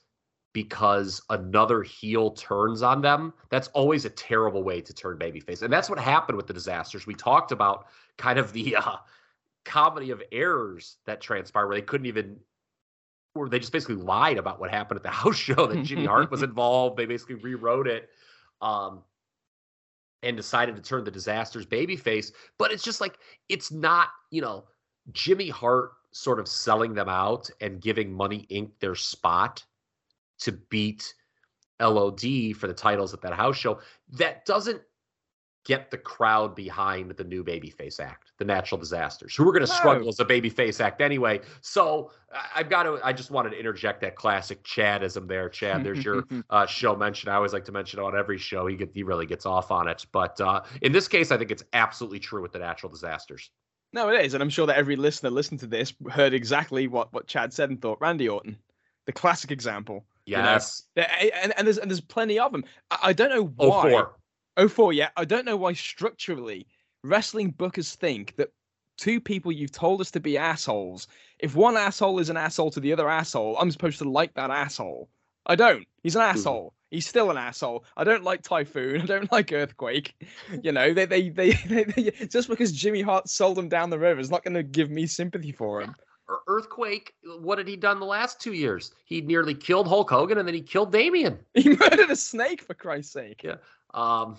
because another heel turns on them, that's always a terrible way to turn babyface. And that's what happened with the disasters. We talked about kind of the uh, comedy of errors that transpired where they couldn't even where they just basically lied about what happened at the house show that Jimmy Hart was involved. They basically rewrote it um, and decided to turn the disasters babyface. But it's just like it's not, you know, Jimmy Hart sort of selling them out and giving Money Inc. their spot to beat LOD for the titles at that house show, that doesn't get the crowd behind the new babyface act, the natural disasters, who are going to struggle as a babyface act anyway. So I've got to, I just wanted to interject that classic Chadism there. Chad, there's your uh, show mention. I always like to mention on every show. He get, he really gets off on it. But uh, in this case, I think it's absolutely true with the natural disasters. No, it is, and I'm sure that every listener listening to this heard exactly what what Chad said and thought. Randy Orton, the classic example. you know? Yes. There- and, and there's and there's plenty of them. I, I don't know Oh, why. Oh four, yeah. I don't know why structurally wrestling bookers think that two people you've told us to be assholes. If one asshole is an asshole to the other asshole, I'm supposed to like that asshole. I don't. He's an mm-hmm. asshole. He's still an asshole. I don't like Typhoon. I don't like Earthquake. You know, they they they, they, they just because Jimmy Hart sold him down the river is not going to give me sympathy for him. Ear- Earthquake, what had he done the last two years? He nearly killed Hulk Hogan and then he killed Damien. He murdered a snake for Christ's sake. Yeah. Um,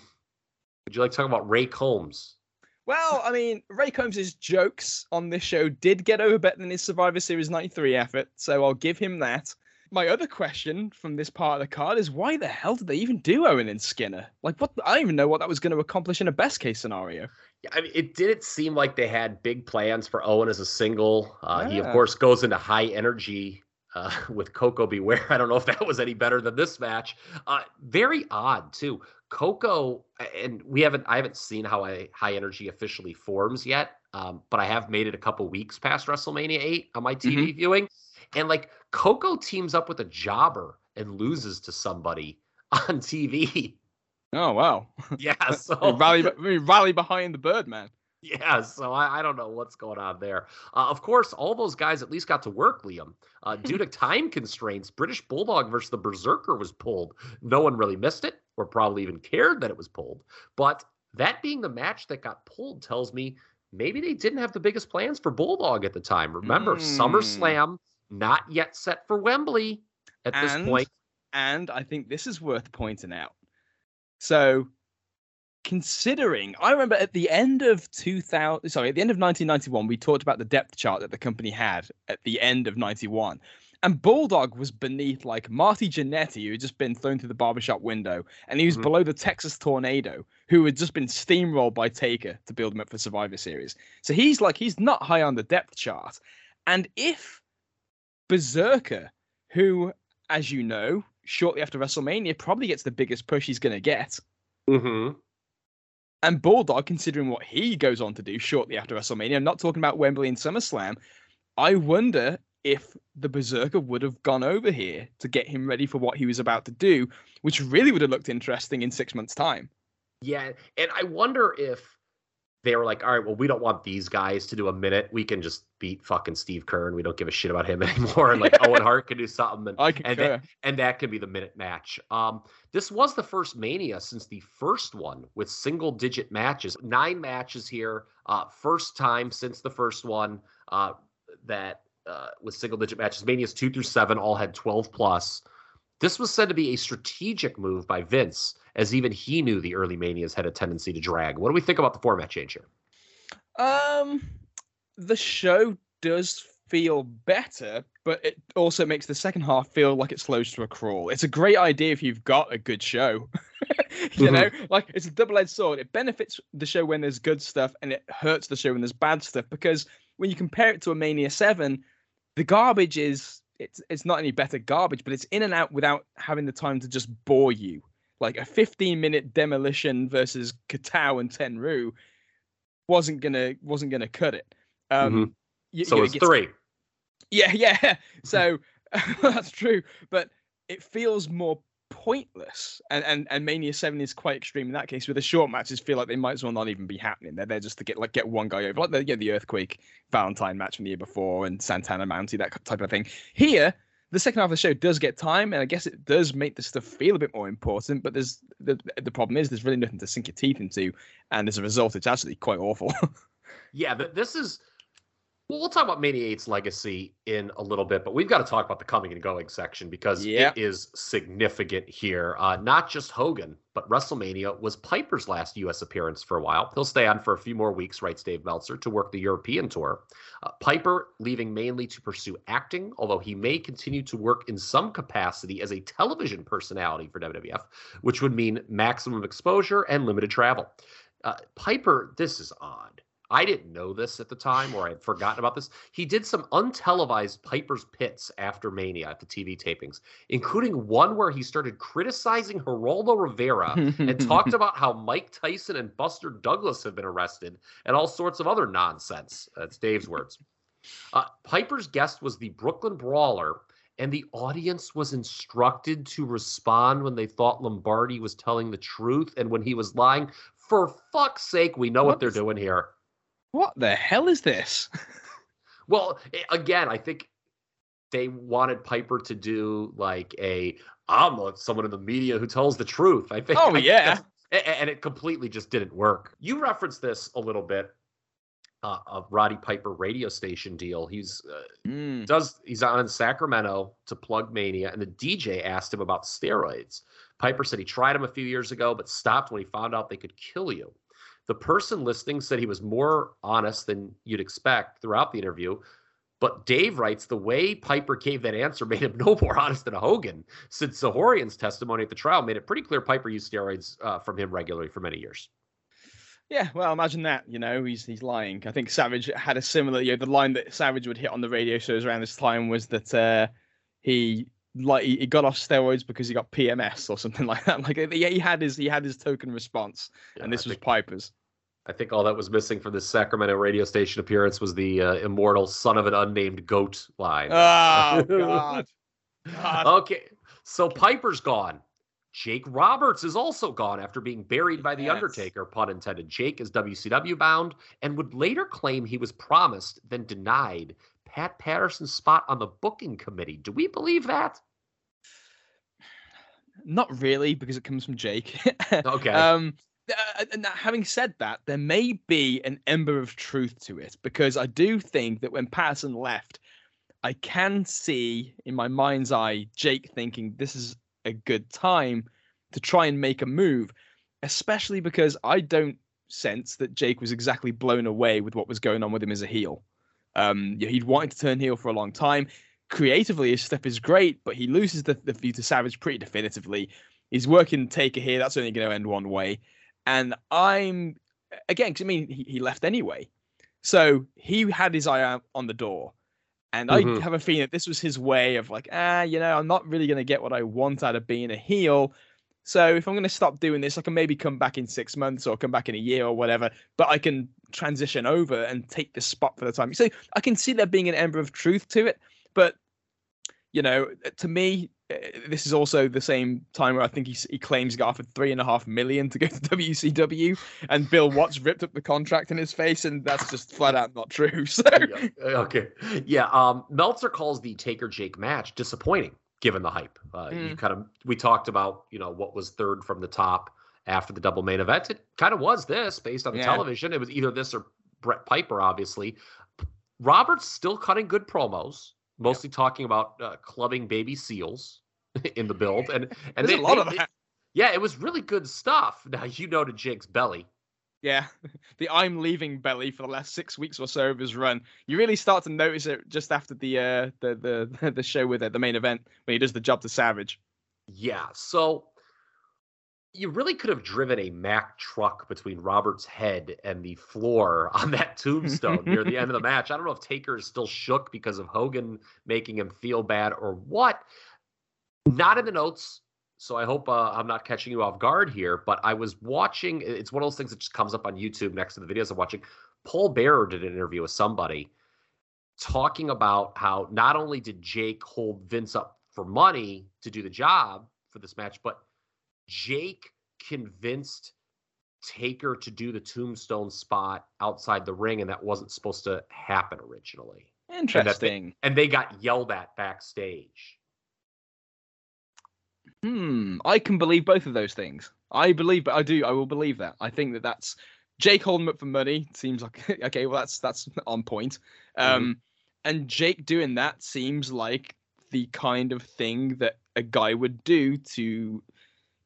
would you like to talk about Ray Combs? Well, I mean, Ray Combs' jokes on this show did get over better than his Survivor Series 93 effort, so I'll give him that. My other question from this part of the card is why the hell did they even do Owen and Skinner? Like, what? I don't even know what that was going to accomplish in a best case scenario. Yeah, I mean, it didn't seem like they had big plans for Owen as a single. Uh, He, of course, goes into high energy uh, with Koko B. Ware. I don't know if that was any better than this match. Uh, very odd, too. Koko, and we haven't, I haven't seen how I, high energy officially forms yet, um, but I have made it a couple weeks past WrestleMania 8 on my TV viewing. And like Koko teams up with a jobber and loses to somebody on TV. Oh wow! Yeah, so rally, rally behind the Birdman. Yeah, so I, I don't know what's going on there. Uh, of course, all those guys at least got to work, Liam. Uh, due to time constraints, British Bulldog versus the Berserker was pulled. No one really missed it or probably even cared that it was pulled. But that being the match that got pulled tells me maybe they didn't have the biggest plans for Bulldog at the time. Remember, Mm. SummerSlam not yet set for Wembley at this and, point. And I think this is worth pointing out. So, considering, I remember at the end of 2000, sorry, at the end of 1991, we talked about the depth chart that the company had at the end of 91. And Bulldog was beneath like Marty Jannetty, who had just been thrown through the barbershop window, and he was Mhm. below the Texas Tornado, who had just been steamrolled by Taker to build him up for Survivor Series. So he's like, he's not high on the depth chart. And if Berserker, who, as you know, shortly after WrestleMania probably gets the biggest push he's going to get, Mm-hmm. and Bulldog, considering what he goes on to do shortly after WrestleMania, I'm not talking about Wembley and SummerSlam. I wonder if the Berserker would have gone over here to get him ready for what he was about to do, which really would have looked interesting in six months' time. Yeah, and I wonder if they were like, all right, well, we don't want these guys to do a minute. We can just beat fucking Steve Keirn. We don't give a shit about him anymore. And like Owen Hart can do something, and I and that, and that can be the minute match. Um, this was the first Mania since the first one with single digit matches, nine matches here. Uh, first time since the first one uh, that uh, with single digit matches. Manias two through seven all had twelve plus. This was said to be a strategic move by Vince, as even he knew the early manias had a tendency to drag. What do we think about the format change here? Um, the show does feel better, but it also makes the second half feel like it slows to a crawl. It's a great idea if you've got a good show. you know, like it's a double-edged sword. It benefits the show when there's good stuff, and it hurts the show when there's bad stuff. Because when you compare it to a Mania Seven, the garbage is it's it's not any better garbage, but it's in and out without having the time to just bore you. Like a 15-minute demolition versus Kitao and Tenryu wasn't gonna wasn't gonna cut it. Um, So you know, it's three. Yeah, yeah. So that's true, but it feels more pointless. And, and and Mania Seven is quite extreme in that case. Where the short matches feel like they might as well not even be happening. They're there just to get like get one guy over, like the yeah, the Earthquake Valentine match from the year before and Santana Mountie that type of thing. Here. The second half of the show does get time, and I guess it does make the stuff feel a bit more important. But there's the the problem is there's really nothing to sink your teeth into, and as a result, it's actually quite awful. Yeah, but this is Well, we'll talk about Mania 8's legacy in a little bit, but we've got to talk about the coming and going section because Yep. it is significant here. Uh, not just Hogan, but WrestleMania was Piper's last U.S. appearance for a while. He'll stay on for a few more weeks, writes Dave Meltzer, to work the European tour. Uh, Piper leaving mainly to pursue acting, although he may continue to work in some capacity as a television personality for WWF, which would mean maximum exposure and limited travel. Uh, Piper, this is odd. I didn't know this at the time, or I had forgotten about this. He did some untelevised Piper's Pits after Mania at the TV tapings, including one where he started criticizing Geraldo Rivera and talked about how Mike Tyson and Buster Douglas have been arrested and all sorts of other nonsense. That's Dave's words. Uh, Piper's guest was the Brooklyn Brawler, and the audience was instructed to respond when they thought Lombardi was telling the truth and when he was lying. For fuck's sake, we know what, What? they're doing here. What the hell is this? Well, again, I think they wanted Piper to do like a I'm a, someone in the media who tells the truth. I think. Oh, I yeah. a- a- and it completely just didn't work. You referenced this a little bit. Uh, of Roddy Piper radio station deal. He's uh, Mm. does he's on in Sacramento to plug Mania, and the DJ asked him about steroids. Piper said he tried them a few years ago, but stopped when he found out they could kill you. The person listening said he was more honest than you'd expect throughout the interview. But Dave writes the way Piper gave that answer made him no more honest than a Hogan, since Zahorian's testimony at the trial made it pretty clear Piper used steroids uh, from him regularly for many years. Yeah, well, imagine that. You know, he's he's lying. I think Savage had a similar. You know, the line that Savage would hit on the radio shows around this time was that uh, he like he he got off steroids because he got PMS or something like that. Like yeah, he had his he had his token response, Yeah, and this I was think- Piper's. I think all that was missing from this Sacramento radio station appearance was the uh, immortal son of an unnamed goat line. Oh God. God. Okay, so Piper's gone. Jake Roberts is also gone after being buried by The Yes. Undertaker, pun intended. Jake is WCW bound and would later claim he was promised, then denied Pat Patterson's spot on the booking committee. Do we believe that? Not really, because it comes from Jake. Okay. Um, uh, and having said that, there may be an ember of truth to it because I do think that when Patterson left, I can see in my mind's eye Jake thinking this is a good time to try and make a move, especially because I don't sense that Jake was exactly blown away with what was going on with him as a heel. Um, yeah, he'd wanted to turn heel for a long time. Creatively, his step is great, but he loses the, the view to Savage pretty definitively. He's working Taker here. That's only going to end one way. And I'm again, 'cause I mean, he, he left anyway, so he had his eye out on the door. And Mhm. I have a feeling that this was his way of like, ah, you know, I'm not really going to get what I want out of being a heel. So if I'm going to stop doing this, I can maybe come back in six months or come back in a year or whatever. But I can transition over and take this spot for the time. So I can see there being an ember of truth to it. But you know, to me, uh, this is also the same time where I think he, he claims he got offered three and a half million to go to WCW, and Bill Watts ripped up the contract in his face, and that's just flat out not true. So Yeah, okay. Yeah. Um, Meltzer calls the Taker Jake match disappointing given the hype. Uh, You kind of we talked about you know what was third from the top after the double main event. It kind of was this based on the Yeah. television. It was either this or Bret Piper, obviously. Roberts still cutting good promos, mostly talking about uh, clubbing baby seals in the build, and and they, a lot they- of they- that. yeah, it was really good stuff. Now you know to Jake's belly. Yeah, the I'm leaving belly for the last six weeks or so of his run. You really start to notice it just after the uh, the the the show with it, the main event when he does the job to Savage. Yeah, so you really could have driven a Mack truck between Robert's head and the floor on that tombstone near the end of the match. I don't know if Taker is still shook because of Hogan making him feel bad or what. Not in the notes, so I hope uh, I'm not catching you off guard here. But I was watching. It's one of those things that just comes up on YouTube next to the videos I'm watching. Paul Bearer did an interview with somebody talking about how not only did Jake hold Vince up for money to do the job for this match, but Jake convinced Taker to do the tombstone spot outside the ring, and that wasn't supposed to happen originally. And they- Interesting. And they got yelled at backstage. Hmm. I can believe both of those things. I believe, but I do. I will believe that. I think that that's Jake holding up for money seems like okay. Well, that's that's on point. Um, mm-hmm. and Jake doing that seems like the kind of thing that a guy would do to,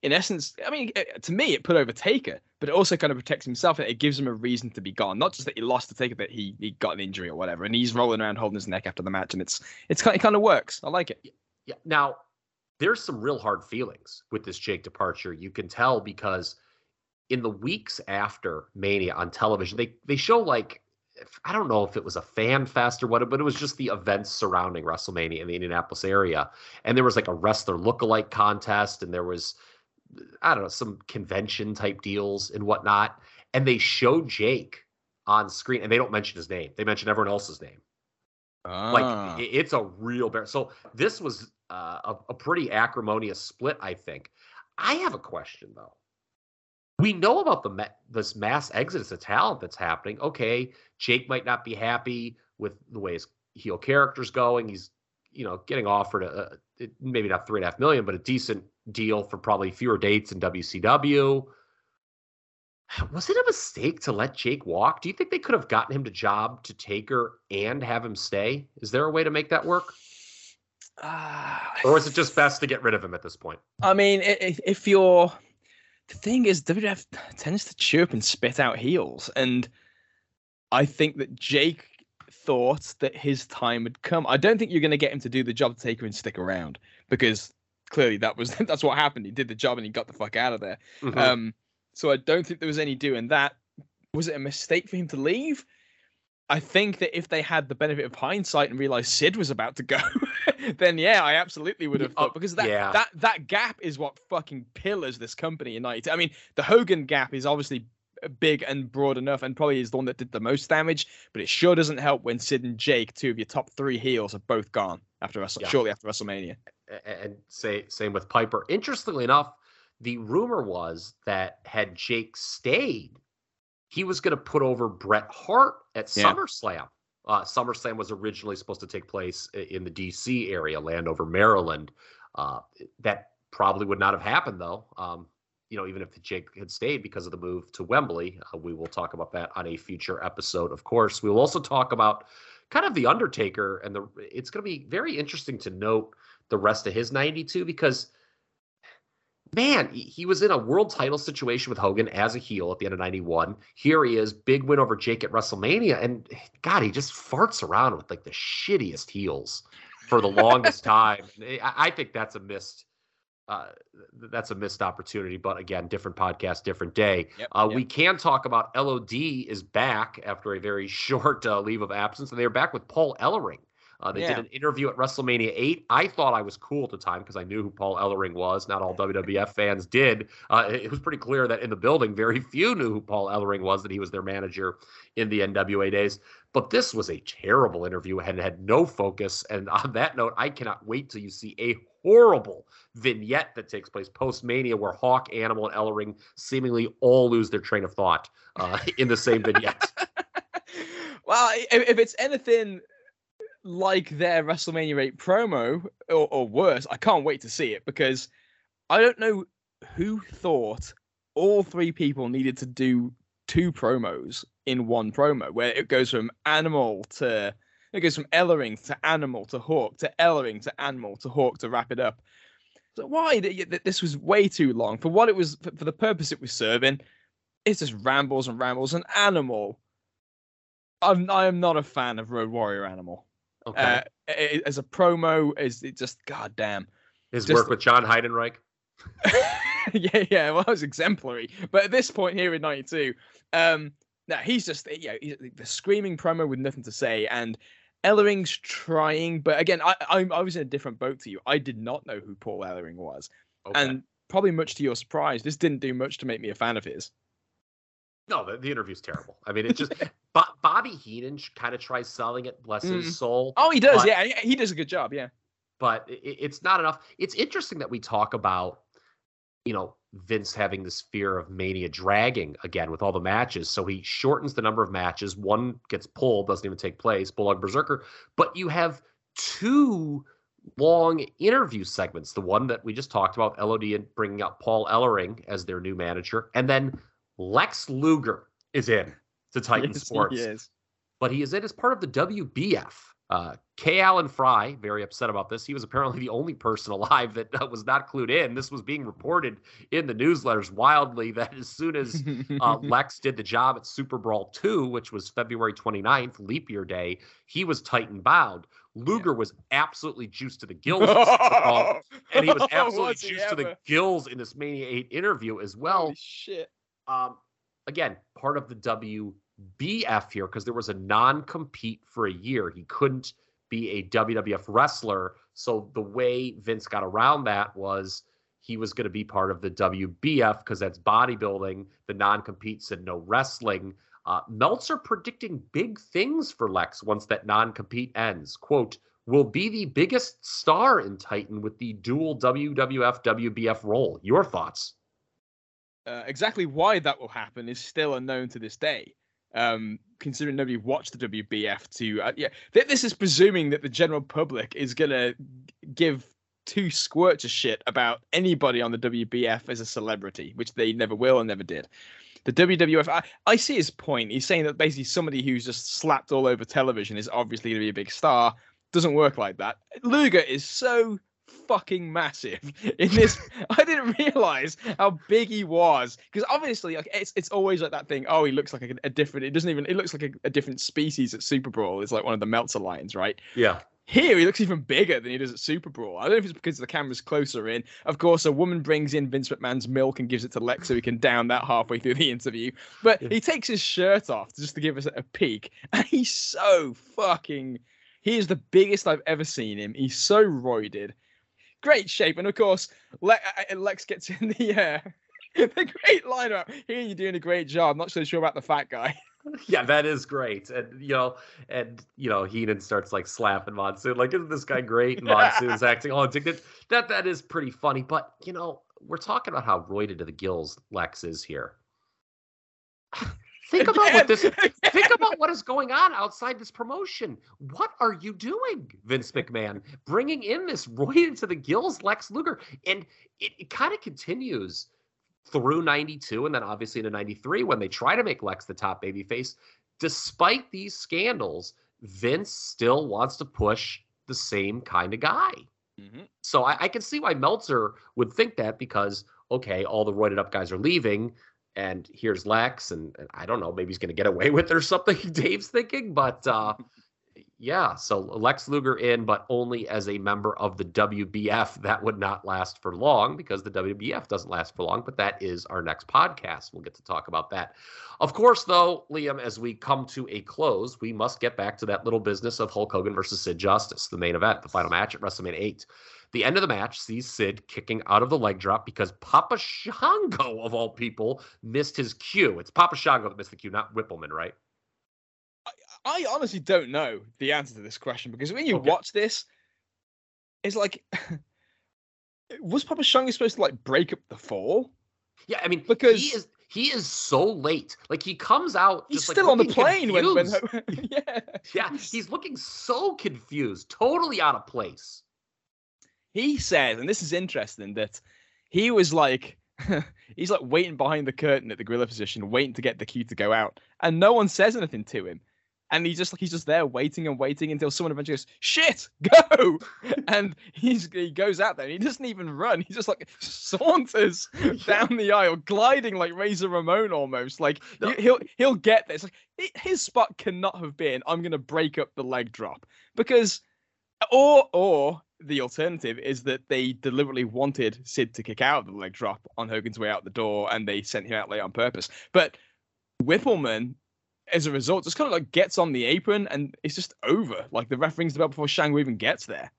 in essence, I mean, eh, to me, it put over Taker, but it also kind of protects himself and it gives him a reason to be gone. Not just that he lost to Taker, but he he got an injury or whatever, and he's rolling around holding his neck after the match, and it's it's kind it kind of works. I like it. Yeah. Now, there's some real hard feelings with this Jake departure. You can tell because in the weeks after Mania on television, they they show like I don't know if it was a fan fest or what, but it was just the events surrounding WrestleMania in the Indianapolis area. And there was like a wrestler look-alike contest, and there was, I don't know, some convention type deals and whatnot. And they show Jake on screen, and they don't mention his name. They mention everyone else's name. Ah. Like it's a real bear. So this was uh, a, a pretty acrimonious split, I think. I have a question though we know about the this mass exodus of talent that's happening. Okay, Jake might not be happy with the way his heel character's going. He's you know getting offered a, a maybe not three and a half million, but a decent deal for probably fewer dates in WCW. Was it a mistake to let Jake walk? Do you think they could have gotten him to job to Taker and have him stay? Is there a way to make that work? Uh, or is it just best to get rid of him at this point? I mean, if you're the thing is, WWF tends to chirp and spit out heels, and I think that Jake thought that his time had come. I don't think you're going to get him to do the job taker and stick around because clearly that was that's what happened. He did the job and he got the fuck out of there. Mm-hmm. Um, so I don't think there was any doing that. Was it a mistake for him to leave? I think that if they had the benefit of hindsight and realized Sid was about to go, then yeah, I absolutely would have oh, thought because that yeah. that that gap is what fucking pillars this company in '92. I mean, the Hogan gap is obviously big and broad enough, and probably is the one that did the most damage. But it sure doesn't help when Sid and Jake, two of your top three heels, are both gone after Wrestle- yeah. shortly after WrestleMania. And say same with Piper. Interestingly enough, the rumor was that had Jake stayed he was going to put over Bret Hart at yeah. SummerSlam. Uh, SummerSlam was originally supposed to take place in the D.C. area, Landover, Maryland. Uh, that probably would not have happened, though. Um, you know, even if Jake had stayed because of the move to Wembley, uh, we will talk about that on a future episode. Of course, we will also talk about kind of the Undertaker, and the. It's going to be very interesting to note the rest of his '92 because man, he was in a world title situation with Hogan as a heel at the end of 91. Here he is, big win over Jake at WrestleMania. And God, he just farts around with like the shittiest heels for the longest time. I think that's a missed. Uh, that's a missed opportunity, but again, different podcast, different day. Yep, uh, yep. We can talk about LOD is back after a very short uh, leave of absence, and they are back with Paul Ellering uh, they yeah. did an interview at WrestleMania 8. I thought I was cool at the time because I knew who Paul Ellering was. Not all WWF fans did. Uh, it was pretty clear that in the building, very few knew who Paul Ellering was, that he was their manager in the NWA days. But this was a terrible interview and had no focus. And on that note, I cannot wait till you see a horrible vignette that takes place post Mania where Hawk, Animal, and Ellering seemingly all lose their train of thought uh, in the same vignette. well, if it's anything like their WrestleMania 8 promo or, or worse. I can't wait to see it because I don't know who thought all three people needed to do two promos in one promo where it goes from animal to it goes from Ellering to animal to hawk to Ellering to animal to hawk to wrap it up. So why this was way too long for what it was for the purpose it was serving. It's just rambles and rambles. and animal. I'm I am not a fan of Road Warrior Animal. Okay. Uh, as a promo, is it just goddamn his just, work with John Heidenreich? yeah, yeah, well, that was exemplary. But at this point here in '92, um, now he's just yeah, he's, the screaming promo with nothing to say, and Ellering's trying, but again, I, I, I was in a different boat to you. I did not know who Paul Ellering was, okay. and probably much to your surprise, this didn't do much to make me a fan of his. No, the, the interview's terrible. I mean, it's just Bobby Heenan kind of tries selling it, bless mm. his soul. Oh, he does. But, yeah, he does a good job. Yeah, but it, it's not enough. It's interesting that we talk about, you know, Vince having this fear of Mania dragging again with all the matches. So he shortens the number of matches. One gets pulled, doesn't even take place. Bulldog Berserker, but you have two long interview segments. The one that we just talked about, LOD and bringing up Paul Ellering as their new manager, and then Lex Luger is in to Titan Yes, Sports, but he is in as part of the WBF. Uh, K. Allen Frey, very upset about this. He was apparently the only person alive that uh, was not clued in. This was being reported in the newsletters wildly that as soon as uh, Lex did the job at Super Brawl 2, which was February 29th, leap year day, he was Titan bound. Luger was absolutely juiced to the gills, at Super Brawl, and he was absolutely Was he juiced to the gills in this Mania 8 interview as well Holy shit. Um, again, part of the WBF here because there was a non compete for a year. He couldn't be a WWF wrestler. So the way Vince got around that was he was going to be part of the WBF because that's bodybuilding. The non compete said no wrestling. Uh, Meltzer predicting big things for Lex once that non compete ends. Quote, will be the biggest star in Titan with the dual WWF WBF role. Your thoughts? Uh, exactly why that will happen is still unknown to this day. Um, considering nobody watched the WBF to, uh, yeah, th- this is presuming that the general public is gonna give two squirts of shit about anybody on the WBF as a celebrity, which they never will and never did. The WWF, I, I see his point. He's saying that basically somebody who's just slapped all over television is obviously going to be a big star. Doesn't work like that. Luger is so fucking massive in this. I didn't realize how big he was because obviously, like it's it's always like that thing. Oh, he looks like a, a different. It doesn't even. It looks like a, a different species at Super Brawl. It's like one of the Meltzer lions, right? Yeah. Here, he looks even bigger than he does at Super Brawl. I don't know if it's because the camera's closer in. Of course, a woman brings in Vince McMahon's milk and gives it to Lex so he can down that halfway through the interview. But he takes his shirt off just to give us a peek. And he's so fucking. He is the biggest I've ever seen him. He's so roided. Great shape. And of course, Le- uh, Lex gets in the uh, the great lineup. here you're doing a great job. I'm Not so sure about the fat guy. Yeah, that is great. And you know, and you know, Heenan starts like slapping Monsoon, like, isn't this guy great? And Monsoon's acting all indignant. That that is pretty funny. But you know, we're talking about how roided to the gills Lex is here. Think about what this think about what is going on outside this promotion. What are you doing, Vince McMahon? Bringing in this roided to the gills Lex Luger. And it, it kind of continues through 92 and then obviously into 93 when they try to make Lex the top babyface. Despite these scandals, Vince still wants to push the same kind of guy. Mm-hmm. So I, I can see why Meltzer would think that because, okay, all the roided up guys are leaving and here's Lex and, and I don't know, maybe he's going to get away with it or something, Dave's thinking. But uh, yeah, so Lex Luger in, but only as a member of the WBF. That would not last for long because the WBF doesn't last for long, but that is our next podcast. We'll get to talk about that. Of course, though, Liam, as we come to a close, we must get back to that little business of Hulk Hogan versus Sid Justice, the main event, the final match at WrestleMania 8. The end of the match sees Sid kicking out of the leg drop because Papa Shango, of all people, missed his cue. It's Papa Shango that missed the cue, not Wippleman, right? I honestly don't know the answer to this question because when you Okay. watch this, it's like, was Papa Shango supposed to like break up the fall? Yeah, I mean, Because- he is he is so late. Like he comes out He's just like still on the plane when, when yeah. yeah, he's looking so confused, totally out of place. He says, and this is interesting, that he was like, he's like waiting behind the curtain at the gorilla position, waiting to get the cue to go out, and no one says anything to him. And he's just like he's just there waiting and waiting until someone eventually goes, "Shit, go!" and he's he goes out there. and He doesn't even run. He just like saunters down the aisle, gliding like Razor Ramon almost. Like he'll he'll get this. Like his spot cannot have been. I'm gonna break up the leg drop because, or or the alternative is that they deliberately wanted Sid to kick out of the leg drop on Hogan's way out the door, and they sent him out late on purpose. But Wippleman, as a result, just kind of like gets on the apron, and it's just over. Like the ref rings the bell before Shango even gets there.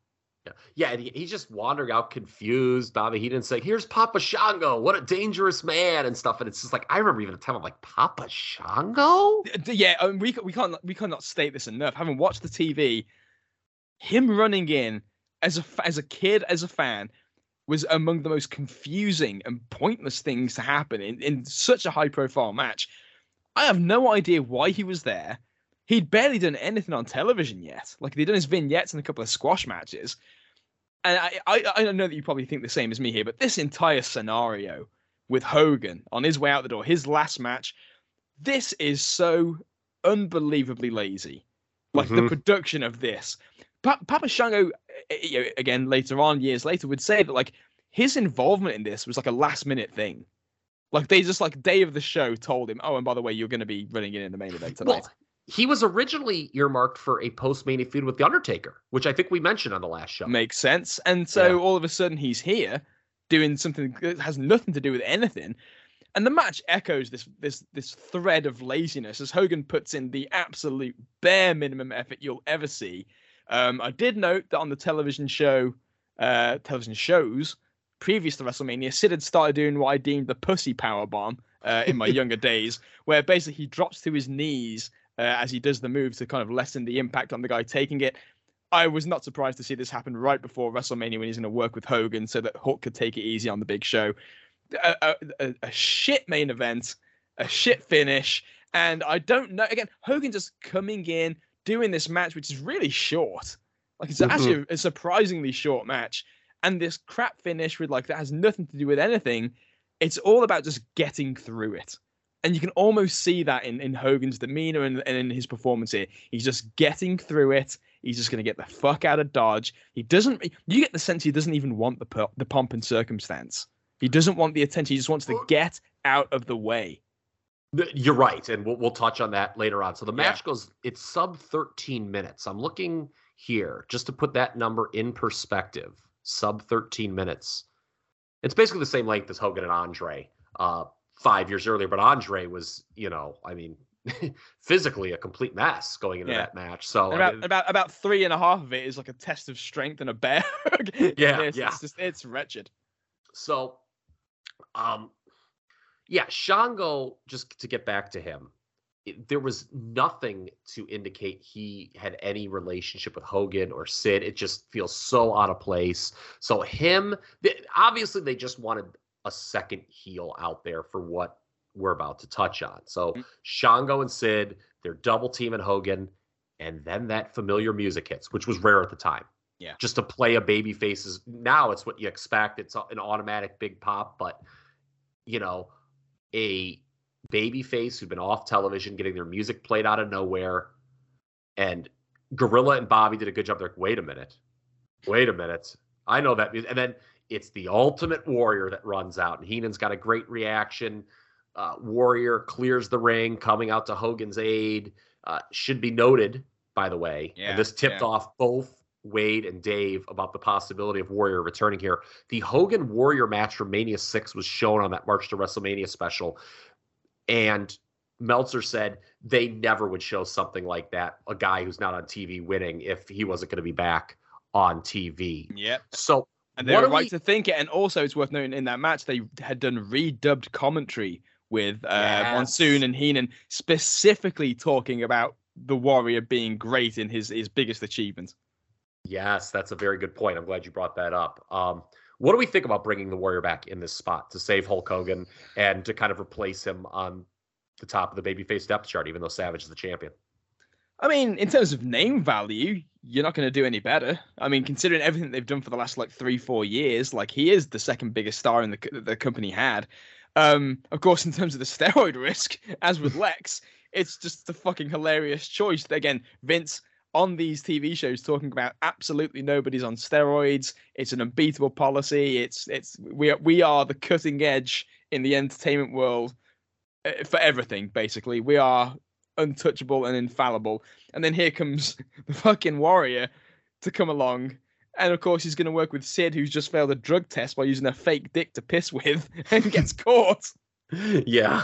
Yeah, yeah, and he, he's just wandering out confused. Bobby Heenan saying, "Here's Papa Shango, what a dangerous man," and stuff. And it's just like I remember even a time I'm like, "Papa Shango." Yeah, I mean, we we can't we cannot state this enough. Having watched the TV, him running in as a as a kid as a fan was among the most confusing and pointless things to happen in, in such a high profile match. I have no idea why he was there. He'd barely done anything on television yet. Like they'd done his vignettes in a couple of squash matches. And I, I I know that you probably think the same as me here, but this entire scenario with Hogan on his way out the door, his last match, this is so unbelievably lazy. Like the Mhm. production of this. Pa- Papa Shango, you know, again later on, years later, would say that like his involvement in this was like a last minute thing. Like they just like day of the show told him, oh, and by the way, you're going to be running in in the main event tonight. Well, he was originally earmarked for a post-Mania feud with the Undertaker, which I think we mentioned on the last show. Makes sense. And so Yeah. all of a sudden he's here doing something that has nothing to do with anything. And the match echoes this this this thread of laziness as Hogan puts in the absolute bare minimum effort you'll ever see. Um, I did note that on the television show, uh, television shows previous to WrestleMania, Sid had started doing what I deemed the pussy power bomb uh, in my younger days, where basically he drops to his knees uh, as he does the move to kind of lessen the impact on the guy taking it. I was not surprised to see this happen right before WrestleMania when he's going to work with Hogan so that Hulk could take it easy on the big show. A, a, a, a shit main event, a shit finish, and I don't know. Again, Hogan just coming in, doing this match, which is really short. Like it's Mhm. actually a surprisingly short match, and this crap finish with like that has nothing to do with anything. It's all about just getting through it and you can almost see that in, in Hogan's demeanor and, and in his performance here. He's just getting through it. He's just going to get the fuck out of Dodge. He doesn't. You get the sense he doesn't even want the po- the pomp and circumstance. He doesn't want the attention. He just wants to get out of the way. You're right, and we'll, we'll touch on that later on. So the Yeah. match goes, it's sub 13 minutes. I'm looking here just to put that number in perspective. Sub 13 minutes. It's basically the same length as Hogan and Andre uh, five years earlier, but Andre was, you know, I mean, physically a complete mess going into Yeah. that match. So And I about mean, about about three and a half of it is like a test of strength and a bear. Yeah, it's, yeah. It's just it's wretched. So, um, yeah, Shango. Just to get back to him, it- there was nothing to indicate he had any relationship with Hogan or Sid. It just feels so out of place. So him, obviously, they just wanted a second heel out there for what we're about to touch on. So Mm. Shango and Sid, they're double teaming Hogan, and then that familiar music hits, which was rare at the time Yeah. just to play a baby faces. Now it's what you expect. It's an automatic big pop, but you know, a baby face who'd been off television, getting their music played out of nowhere, and Gorilla and Bobby did a good job. They're like, wait a minute, wait a minute, I know that music. And then it's the Ultimate Warrior that runs out, and Heenan's got a great reaction. Uh, Warrior clears the ring, coming out to Hogan's aid. Uh, should be noted, by the way, Yeah, and this tipped yeah. off both Wade and Dave about the possibility of Warrior returning here. The Hogan Warrior match from Mania 6 was shown on that March to WrestleMania special. And Meltzer said they never would show something like that, a guy who's not on TV winning, if he wasn't going to be back on TV. Yep. So, And they were right we- to think it. And also, it's worth noting in that match, they had done redubbed commentary with uh, Yes. Monsoon and Heenan, specifically talking about the Warrior being great in his, his biggest achievement. Yes, that's a very good point. I'm glad you brought that up. Um, what do we think about bringing the Warrior back in this spot to save Hulk Hogan and to kind of replace him on the top of the babyface depth chart, even though Savage is the champion? I mean, in terms of name value, you're not going to do any better. I mean, considering everything they've done for the last like three, four years, like he is the second biggest star in the the company had. Um, of course, in terms of the steroid risk, as with Lex, it's just a fucking hilarious choice. Again, Vince on these TV shows talking about absolutely nobody's on steroids. It's an unbeatable policy. It's it's we are, we are the cutting edge in the entertainment world uh, for everything. Basically, we are untouchable and infallible. And then here comes the fucking warrior to come along. And of course, he's going to work with Sid, who's just failed a drug test by using a fake dick to piss with and gets caught. yeah.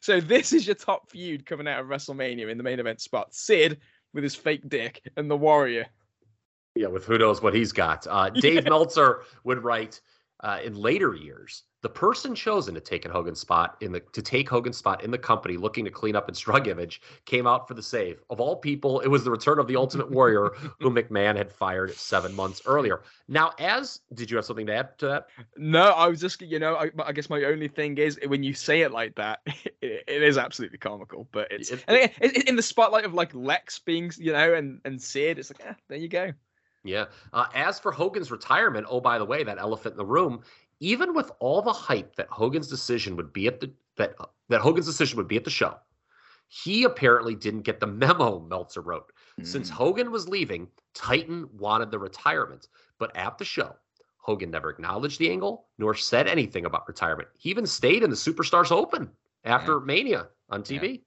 So this is your top feud coming out of WrestleMania in the main event spot. Sid with his fake dick and the warrior. Yeah, with who knows what he's got. Uh, Dave Meltzer would write uh, in later years, the person chosen to take Hogan's spot in the to take Hogan's spot in the company, looking to clean up its drug image, came out for the save. Of all people, it was the return of the Ultimate Warrior, who McMahon had fired seven months earlier. Now, as did you have something to add to that? No, I was just, you know, I, I guess my only thing is when you say it like that, it, it is absolutely comical. But it's It- and again, it, in the spotlight of like Lex being, you know, and and Sid, it's like, ah, there you go. Yeah. Uh, as for Hogan's retirement, oh by the way, that elephant in the room. Even with all the hype that Hogan's decision would be at the that that Hogan's decision would be at the show, He apparently didn't get the memo Meltzer wrote. Since Mm. Hogan was leaving, Titan wanted the retirement. But at the show, Hogan never acknowledged the angle nor said anything about retirement. He even stayed in the Superstars Open after Mania on TV.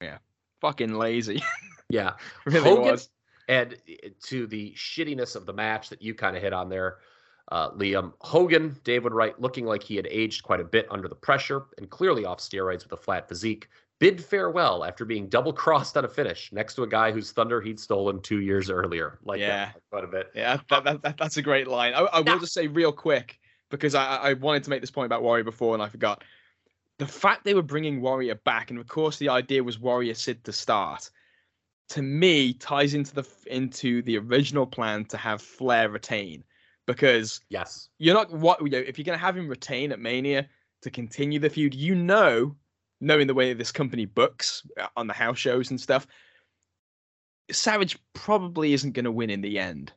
Yeah. Fucking lazy. Yeah. really Hogan, was. and uh, to the shittiness of the match that you kind of hit on there, uh, Liam Hogan, David Wright, looking like he had aged quite a bit under the pressure and clearly off steroids with a flat physique, bid farewell after being double crossed on a finish next to a guy whose thunder he'd stolen two years earlier. Like Yeah. that quite a bit. Yeah, that, that, that, that's a great line. I, I will just say real quick because I, I wanted to make this point about Warrior before and I forgot. The fact they were bringing Warrior back, and of course the idea was Warrior Sid to start, to me ties into the into the original plan to have Flair retain, because Yes. you're not what you know, if you're going to have him retain at Mania to continue the feud, you know, knowing the way this company books uh, on the house shows and stuff, Savage probably isn't going to win in the end.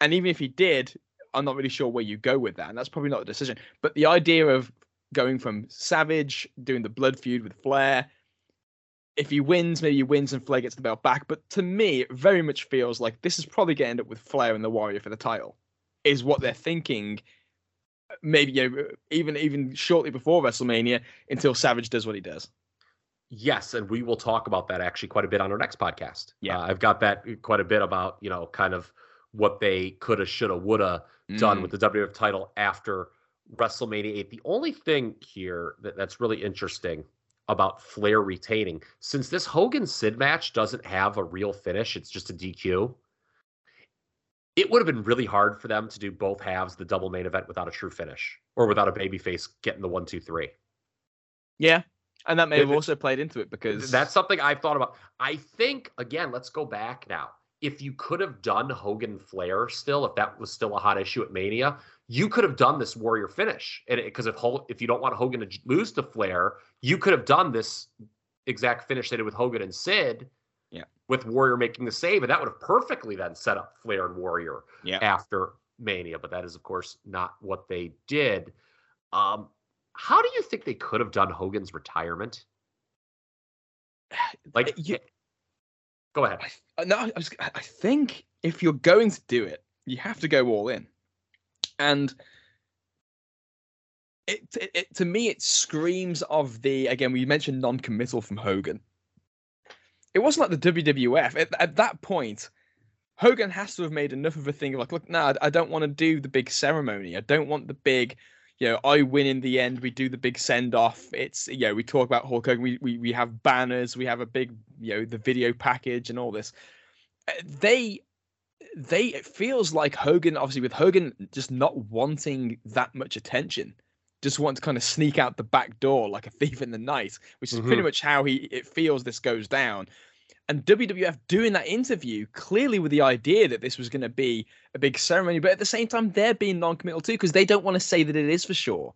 And even if he did, I'm not really sure where you go with that, and that's probably not the decision. But the idea of going from Savage doing the blood feud with Flair. If he wins, maybe he wins and Flair gets the belt back. But to me, it very much feels like this is probably going to end up with Flair and the Warrior for the title is what they're thinking. Maybe you know, even even shortly before WrestleMania, until Savage does what he does. Yes, and we will talk about that actually quite a bit on our next podcast. Yeah. Uh, I've got that quite a bit about, you know, kind of what they coulda, shoulda, woulda done Mm. with the WWF title after WrestleMania 8. The only thing here that, that's really interesting about Flair retaining, since this Hogan Sid match doesn't have a real finish, it's just a DQ. It would have been really hard for them to do both halves the double main event without a true finish or without a babyface getting the one, two, three. Yeah, and that may have also played into it because That's something I've thought about. I think again, let's go back now. If you could have done Hogan Flair still, if that was still a hot issue at Mania, you could have done this Warrior finish. And because if if you don't want Hogan to lose to Flair, you could have done this exact finish they did with Hogan and Sid. Yeah. With Warrior making the save, and that would have perfectly then set up Flair and Warrior Yeah. after Mania. But that is, of course, not what they did. Um, how do you think they could have done Hogan's retirement? Like, you- go ahead. Uh, No, I, was, I think if you're going to do it, you have to go all in. And it, it, it to me, it screams of the again. We mentioned non-committal from Hogan. It wasn't like the WWF at, at that point. Hogan has to have made enough of a thing of like, look, nah, I don't want to do the big ceremony. I don't want the big, you know, I win in the end. We do the big send off. It's you know, we talk about Hulk Hogan. We, we we have banners. We have a big, you know, the video package and all this. Uh, They they it feels like Hogan, obviously with Hogan just not wanting that much attention, just want to kind of sneak out the back door like a thief in the night, which is pretty Mhm. much how he it feels this goes down. And WWF doing that interview clearly with the idea that this was going to be a big ceremony, but at the same time they're being non-committal too because they don't want to say that it is for sure.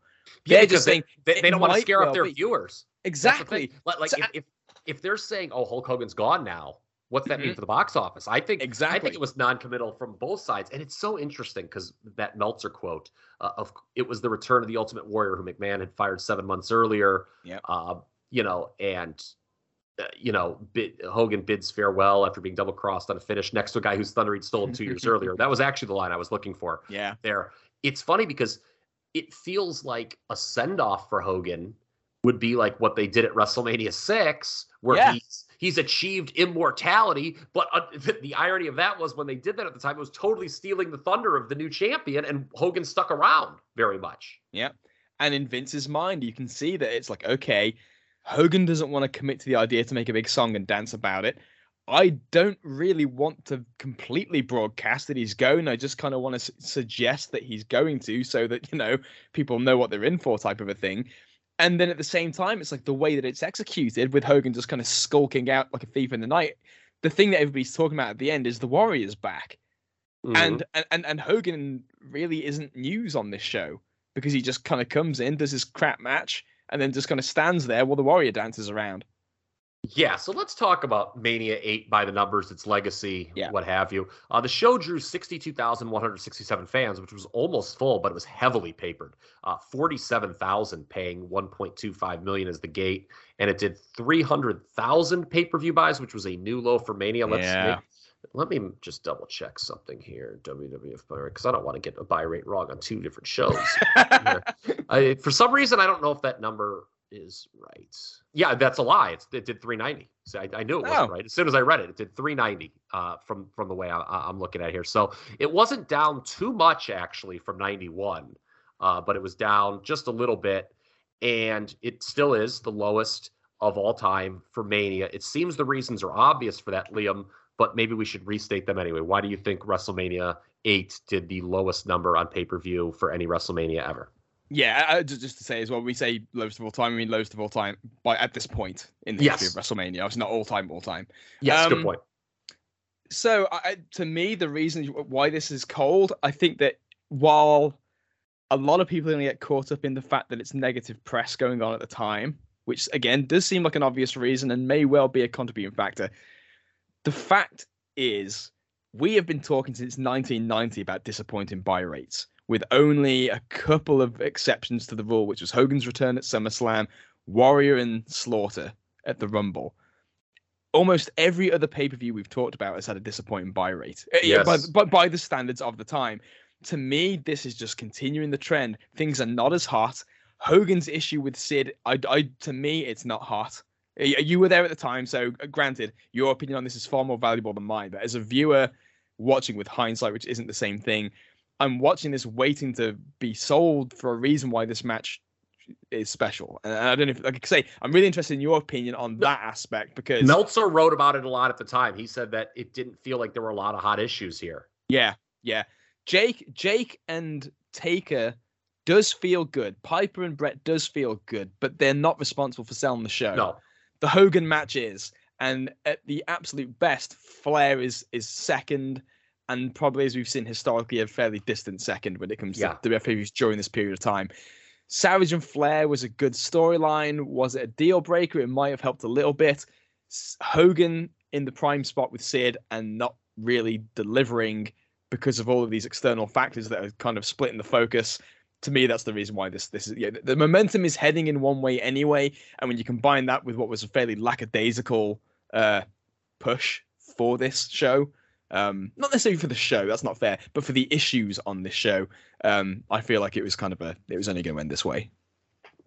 Yeah, They're just saying they, they don't want to scare well off their be. viewers. That's the Exactly. Like, like So if, if if they're saying, "Oh, Hulk Hogan's gone now," what's that mean for the box office? I think exactly. I think it was non-committal from both sides, and it's so interesting because that Meltzer quote uh, of it was the return of the Ultimate Warrior, who McMahon had fired seven months earlier. Yep. Uh, you know, and uh, you know, bid, Hogan bids farewell after being double crossed on a finish next to a guy whose thunder he'd stolen two years earlier. That was actually the line I was looking for Yeah. there. It's funny because it feels like a send off for Hogan would be like what they did at WrestleMania 6, where Yeah. he's he's achieved immortality. But uh, the, the irony of that was when they did that at the time, it was totally stealing the thunder of the new champion, and Hogan stuck around very much. Yeah. And in Vince's mind, you can see that it's like, okay, Hogan doesn't want to commit to the idea to make a big song and dance about it. I don't really want to completely broadcast that he's going. I just kind of want to su- suggest that he's going to so that, you know, people know what they're in for type of a thing. And then at the same time, it's like the way that it's executed with Hogan just kind of skulking out like a thief in the night. The thing that everybody's talking about at the end is the Warriors back Mm-hmm. and and and and Hogan really isn't news on this show because he just kind of comes in, does his crap match, and then just kind of stands there while the Warrior dances around. Yeah, so let's talk about Mania 8 by the numbers, its legacy, Yeah. what have you. Uh, the show drew 62,167 fans, which was almost full, but it was heavily papered. Uh, 47,000 paying 1.25 million as the gate, and it did 300,000 pay-per-view buys, which was a new low for Mania. Let's Yeah. make- let me just double check something here, WWF because I don't want to get a buy rate wrong on two different shows. I, for some reason, I don't know if that number is right. Yeah, that's a lie. It's, it did 390. So I, I knew it wasn't Oh. right. As soon as I read it, it did 390 uh, from from the way I, I'm looking at here. So it wasn't down too much actually from 91, uh, but it was down just a little bit, and it still is the lowest of all time for Mania. It seems the reasons are obvious for that, Liam, but maybe we should restate them anyway. Why do you think WrestleMania 8 did the lowest number on pay per view for any WrestleMania ever? Yeah, I, just, just to say as well, we say lowest of all time. I mean lowest of all time by at this point in the history of Yes. WrestleMania. It's not all time, all time. Yes, good Um, point. So, I- to me, the reason why this is cold, I think that while a lot of people are going to get caught up in the fact that it's negative press going on at the time, which again does seem like an obvious reason and may well be a contributing factor. The fact is, we have been talking since 1990 about disappointing buy rates, with only a couple of exceptions to the rule, which was Hogan's return at SummerSlam, Warrior and Slaughter at the Rumble. Almost every other pay per view we've talked about has had a disappointing buy rate, Uh, yeah, by, by, by the standards of the time. To me, this is just continuing the trend. Things are not as hot. Hogan's issue with Sid, I, I to me, it's not hot. You were there at the time, so uh, granted, your opinion on this is far more valuable than mine. But as a viewer watching with hindsight, which isn't the same thing, I'm watching this waiting to be sold for a reason why this match is special. And I don't know if, like I could say, I'm really interested in your opinion on that aspect because Meltzer wrote about it a lot at the time. He said that it didn't feel like there were a lot of hot issues here. Yeah, yeah. Jake, Jake and Taker does feel good. Piper and Bret does feel good, but they're not responsible for selling the show. No. The Hogan match is, and at the absolute best, Flair is is second, and probably as we've seen historically, a fairly distant second when it comes Yeah. to the reviews during this period of time. Savage and Flair was a good storyline. Was it a deal breaker? It might have helped a little bit. Hogan in the prime spot with Sid and not really delivering because of all of these external factors that are kind of splitting the focus. To me, that's the reason why this this is yeah. The, the momentum is heading in one way anyway, and when you combine that with what was a fairly lackadaisical uh, push for this show, um, not necessarily for the show, that's not fair, but for the issues on this show, um, I feel like it was kind of a it was only going to end this way.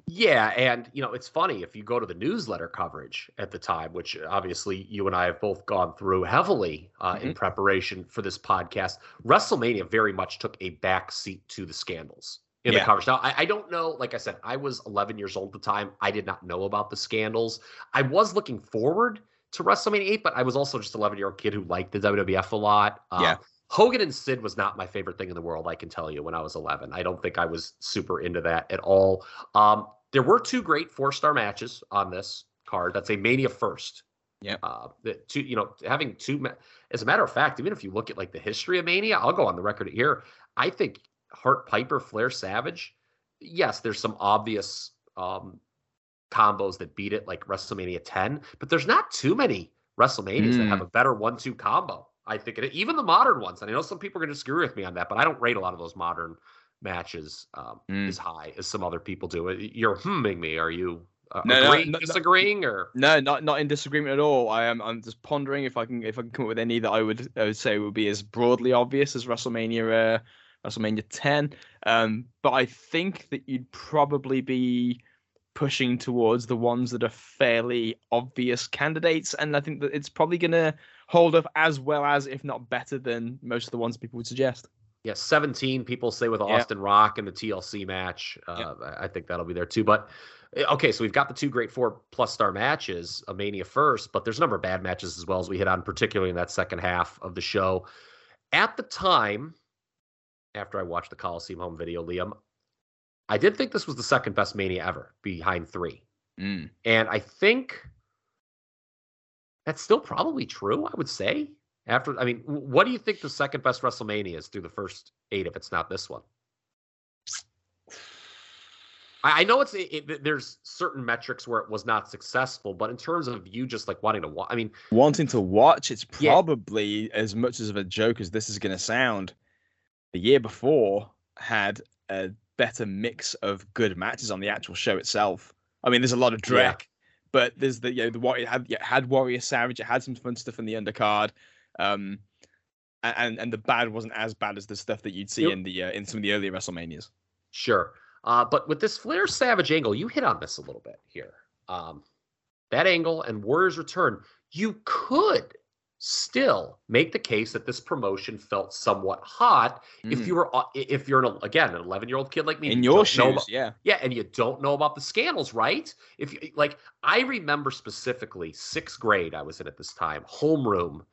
Yeah, and you know, it's funny if you go to the newsletter coverage at the time, which obviously you and I have both gone through heavily uh, in preparation for this podcast. WrestleMania very much took a back seat to the scandals in the Yeah. coverage. Now, I, I don't know. Like I said, I was 11 years old at the time. I did not know about the scandals. I was looking forward to WrestleMania 8, but I was also just 11 year old kid who liked the WWF a lot. Uh, Yeah. Hogan and Sid was not my favorite thing in the world, I can tell you, when I was 11. I don't think I was super into that at all. Um, there were two great four star matches on this card. That's a Mania first. Yeah. Uh, two, you know, having two, ma- as a matter of fact, even if you look at like the history of Mania, I'll go on the record here. I think Hart Piper, Flair Savage, yes, there's some obvious um, combos that beat it, like WrestleMania 10, but there's not too many WrestleManias that Mm. have a better one two combo. I think it, even the modern ones, and I know some people are going to disagree with me on that, but I don't rate a lot of those modern matches um, Mm. as high as some other people do. You're humming me. Are you uh, no, agreeing, no, no. disagreeing, or No, not not in disagreement at all. I am I'm just pondering if I can if I can come up with any that I would I would say would be as broadly obvious as WrestleMania uh, WrestleMania 10. Um, but I think that you'd probably be pushing towards the ones that are fairly obvious candidates, and I think that it's probably gonna hold up as well as, if not better than most of the ones people would suggest. yeah, 17 people say with Yeah. Austin Rock and the TLC match. Uh, I I think that'll be there too. But uh, okay, so we've got the two great four plus star matches, a Mania first, but there's a number of bad matches as well as we hit on, particularly in that second half of the show. At the time, after I watched the Coliseum home video, Liam, I did think this was the second best Mania ever, behind three. Mm. And I think that's still probably true, I would say. After, I mean, what do you think the second best WrestleMania is through the first eight if it's not this one? I I know it's it, it- there's certain metrics where it was not successful, but in terms of you just like wanting to watch, I mean, Wanting to watch, it's Yeah. probably as much as of a joke as this is going to sound. The year before had a better mix of good matches on the actual show itself. I mean, there's a lot of Yeah. But there's the you know the what it had it had Warrior Savage, it had some fun stuff in the undercard, um, and and the bad wasn't as bad as the stuff that you'd see Yep. in the uh, in some of the earlier WrestleManias. Sure. Uh, but with this Flair Savage angle, you hit on this a little bit here. Um, that angle and Warriors Return, you could still make the case that this promotion felt somewhat hot if Mm. you were uh, if you're an again an 11 year old kid like me in your shoes, about- yeah. yeah, and you don't know about the scandals, right? If you like, I remember specifically sixth grade. I was in at this time, homeroom.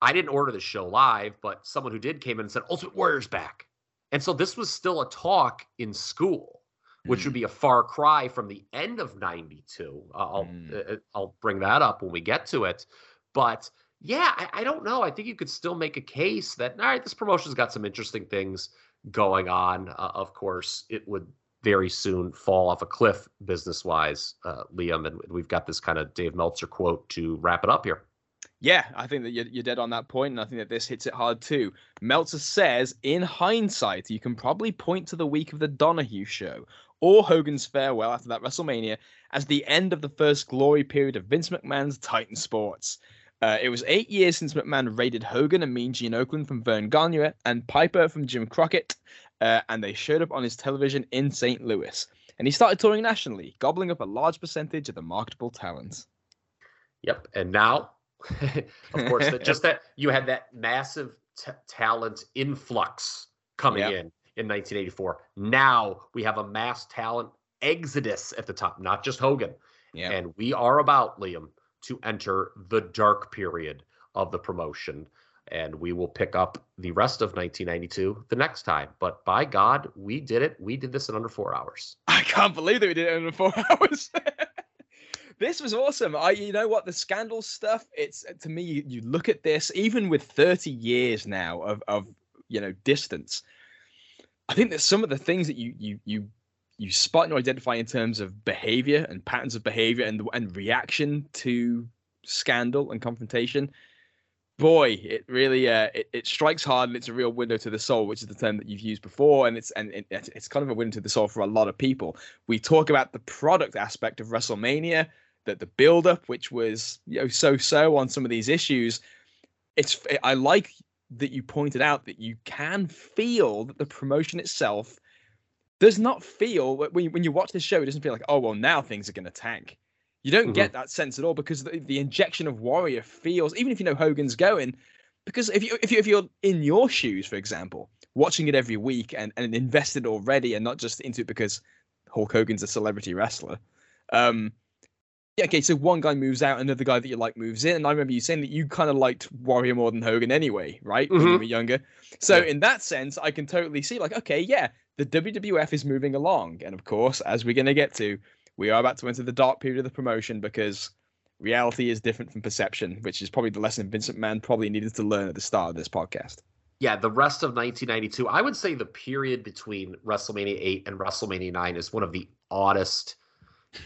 I didn't order the show live, but someone who did came in and said, "Ultimate Warrior's back," and so this was still a talk in school, which would be a far cry from the end of '92. I'll Mm. uh, I'll bring that up when we get to it, but. Yeah, I, I don't know. I think you could still make a case that all right, this promotion's got some interesting things going on. Uh, of course, it would very soon fall off a cliff business wise, uh, Liam. And we've got this kind of Dave Meltzer quote to wrap it up here. Yeah, I think that you're, you're dead on that point, and I think that this hits it hard too. Meltzer says, in hindsight, you can probably point to the week of the Donahue show or Hogan's farewell after that WrestleMania as the end of the first glory period of Vince McMahon's Titan Sports. Uh, it was eight years since McMahon raided Hogan and Mean Gene Okerlund from Verne Gagne and Piper from Jim Crockett, uh, and they showed up on his television in St. Louis. And he started touring nationally, gobbling up a large percentage of the marketable talent. Yep. And now, of course, that just that you had that massive t- talent influx coming Yep. in in 1984. Now we have a mass talent exodus at the top, not just Hogan. Yeah. And we are about, Liam, to enter the dark period of the promotion. And we will pick up the rest of 1992 the next time. But by God, we did it. We did this in under four hours. I can't believe that we did it in four hours. this was awesome. I, you know what, the scandal stuff. It's to me, you, you look at this, even with thirty years now of of you know distance. I think that some of the things that you you you you spot and identify in terms of behavior and patterns of behavior and and reaction to scandal and confrontation boy it really uh it, it strikes hard and it's a real window to the soul which is the term that you've used before. And it's and it, it's kind of a window to the soul for a lot of people. We talk about the product aspect of wrestlemania that the build up which was you know so so on some of these issues. It's i like that you pointed out that you can feel that the promotion itself does not feel when you, when you watch this show it doesn't feel like oh well now things are going to tank you don't Mhm. get that sense at all because the, the injection of Warrior feels, even if you know Hogan's going, because if you if you if you're in your shoes, for example, watching it every week and, and invested already and not just into it because Hulk Hogan's a celebrity wrestler. Um yeah, okay, so one guy moves out, another guy that you like moves in, and I remember you saying that you kind of liked Warrior more than Hogan anyway, right? When you Mhm. were younger. So Yeah. in that sense, I can totally see like, okay, yeah, the WWF is moving along, and of course, as we're gonna get to, we are about to enter the dark period of the promotion because reality is different from perception, which is probably the lesson Vincent McMahon probably needed to learn at the start of this podcast. Yeah, the rest of 1992, I would say the period between WrestleMania 8 and WrestleMania 9 is one of the oddest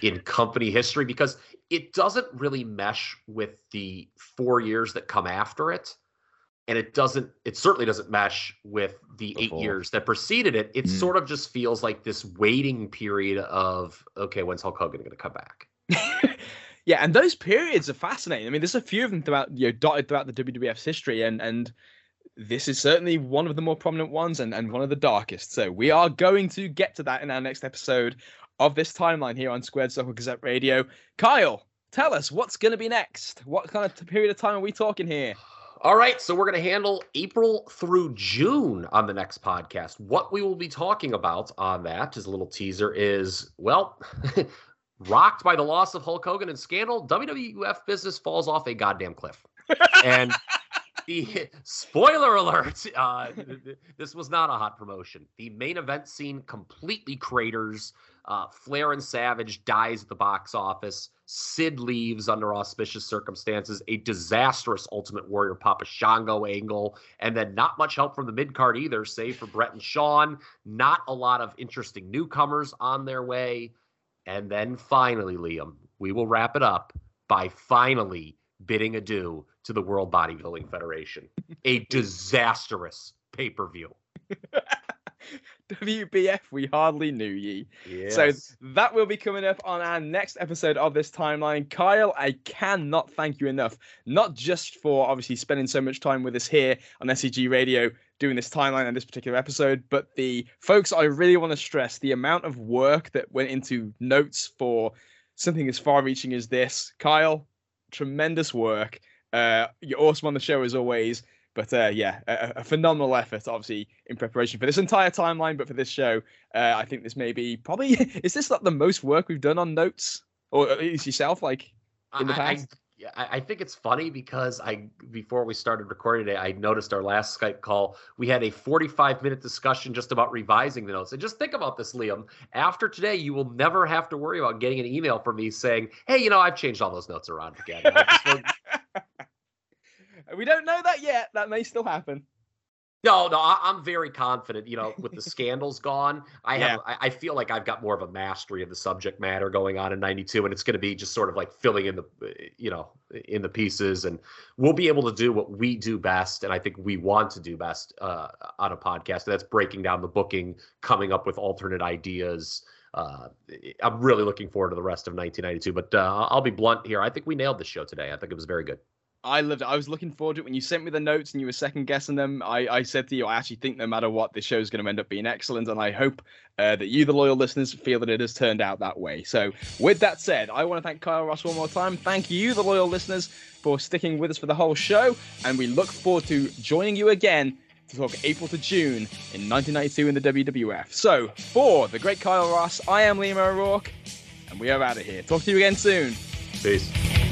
in company history because it doesn't really mesh with the four years that come after it. And it doesn't, it certainly doesn't mesh with the eight years that preceded it. It Mm. sort of just feels like this waiting period of, okay, when's Hulk Hogan going to come back? yeah, and those periods are fascinating. I mean, there's a few of them throughout, you know, dotted throughout the WWF's history, and and this is certainly one of the more prominent ones and, and one of the darkest. So we are going to get to that in our next episode of this timeline here on Squared Circle Gazette Radio. Kyle, tell us what's going to be next. What kind of period of time are we talking here? All right, so we're going to handle April through June on the next podcast. What we will be talking about on that, as a little teaser, is well, rocked by the loss of Hulk Hogan and scandal, WWF business falls off a goddamn cliff. And the spoiler alert uh, this was not a hot promotion the main event scene completely craters uh, flair and savage dies at the box office. Sid leaves under auspicious circumstances. A disastrous ultimate warrior papa shango angle. And then not much help from the mid card either save for bret and shawn not a lot of interesting newcomers on their way. And then finally liam we will wrap it up by finally bidding adieu to the World Bodybuilding Federation. A disastrous pay per view. WBF, we hardly knew ye. Yes. So that will be coming up on our next episode of this timeline. Kyle, I cannot thank you enough, not just for obviously spending so much time with us here on SCG Radio doing this timeline and this particular episode, but the folks, I really want to stress the amount of work that went into notes for something as far reaching as this. Kyle, tremendous work. Uh, you're awesome on the show as always. But uh, yeah, a, a, phenomenal effort, obviously, in preparation for this entire timeline. But for this show, uh, I think this may be probably is this not the most work we've done on notes, or at least yourself, like in the past? I, I think it's funny because I before we started recording today, I noticed our last Skype call. We had a 45 minute discussion just about revising the notes. And just think about this, Liam. After today, you will never have to worry about getting an email from me saying, "Hey, you know, I've changed all those notes around again." we don't know that yet. That may still happen. No, no, I, am very confident. You know, with the scandals gone, I yeah. have, I, I, feel like I've got more of a mastery of the subject matter going on in '92, and it's going to be just sort of like filling in the, you know, in the pieces, and we'll be able to do what we do best, and I think we want to do best uh, on a podcast. That's breaking down the booking, coming up with alternate ideas. Uh, I'm really looking forward to the rest of 1992. But uh, I'll be blunt here. I think we nailed the show today. I think it was very good. I loved it. I was looking forward to it when you sent me the notes and you were second guessing them. I, I said to you, I actually think no matter what, this show is going to end up being excellent, and I hope uh, that you, the loyal listeners, feel that it has turned out that way. So, with that said, I want to thank Kyle Ross one more time. Thank you, the loyal listeners, for sticking with us for the whole show, and we look forward to joining you again to talk April to June in 1992 in the WWF. So, for the great Kyle Ross, I am Liam O'Rourke, and we are out of here. Talk to you again soon. Peace.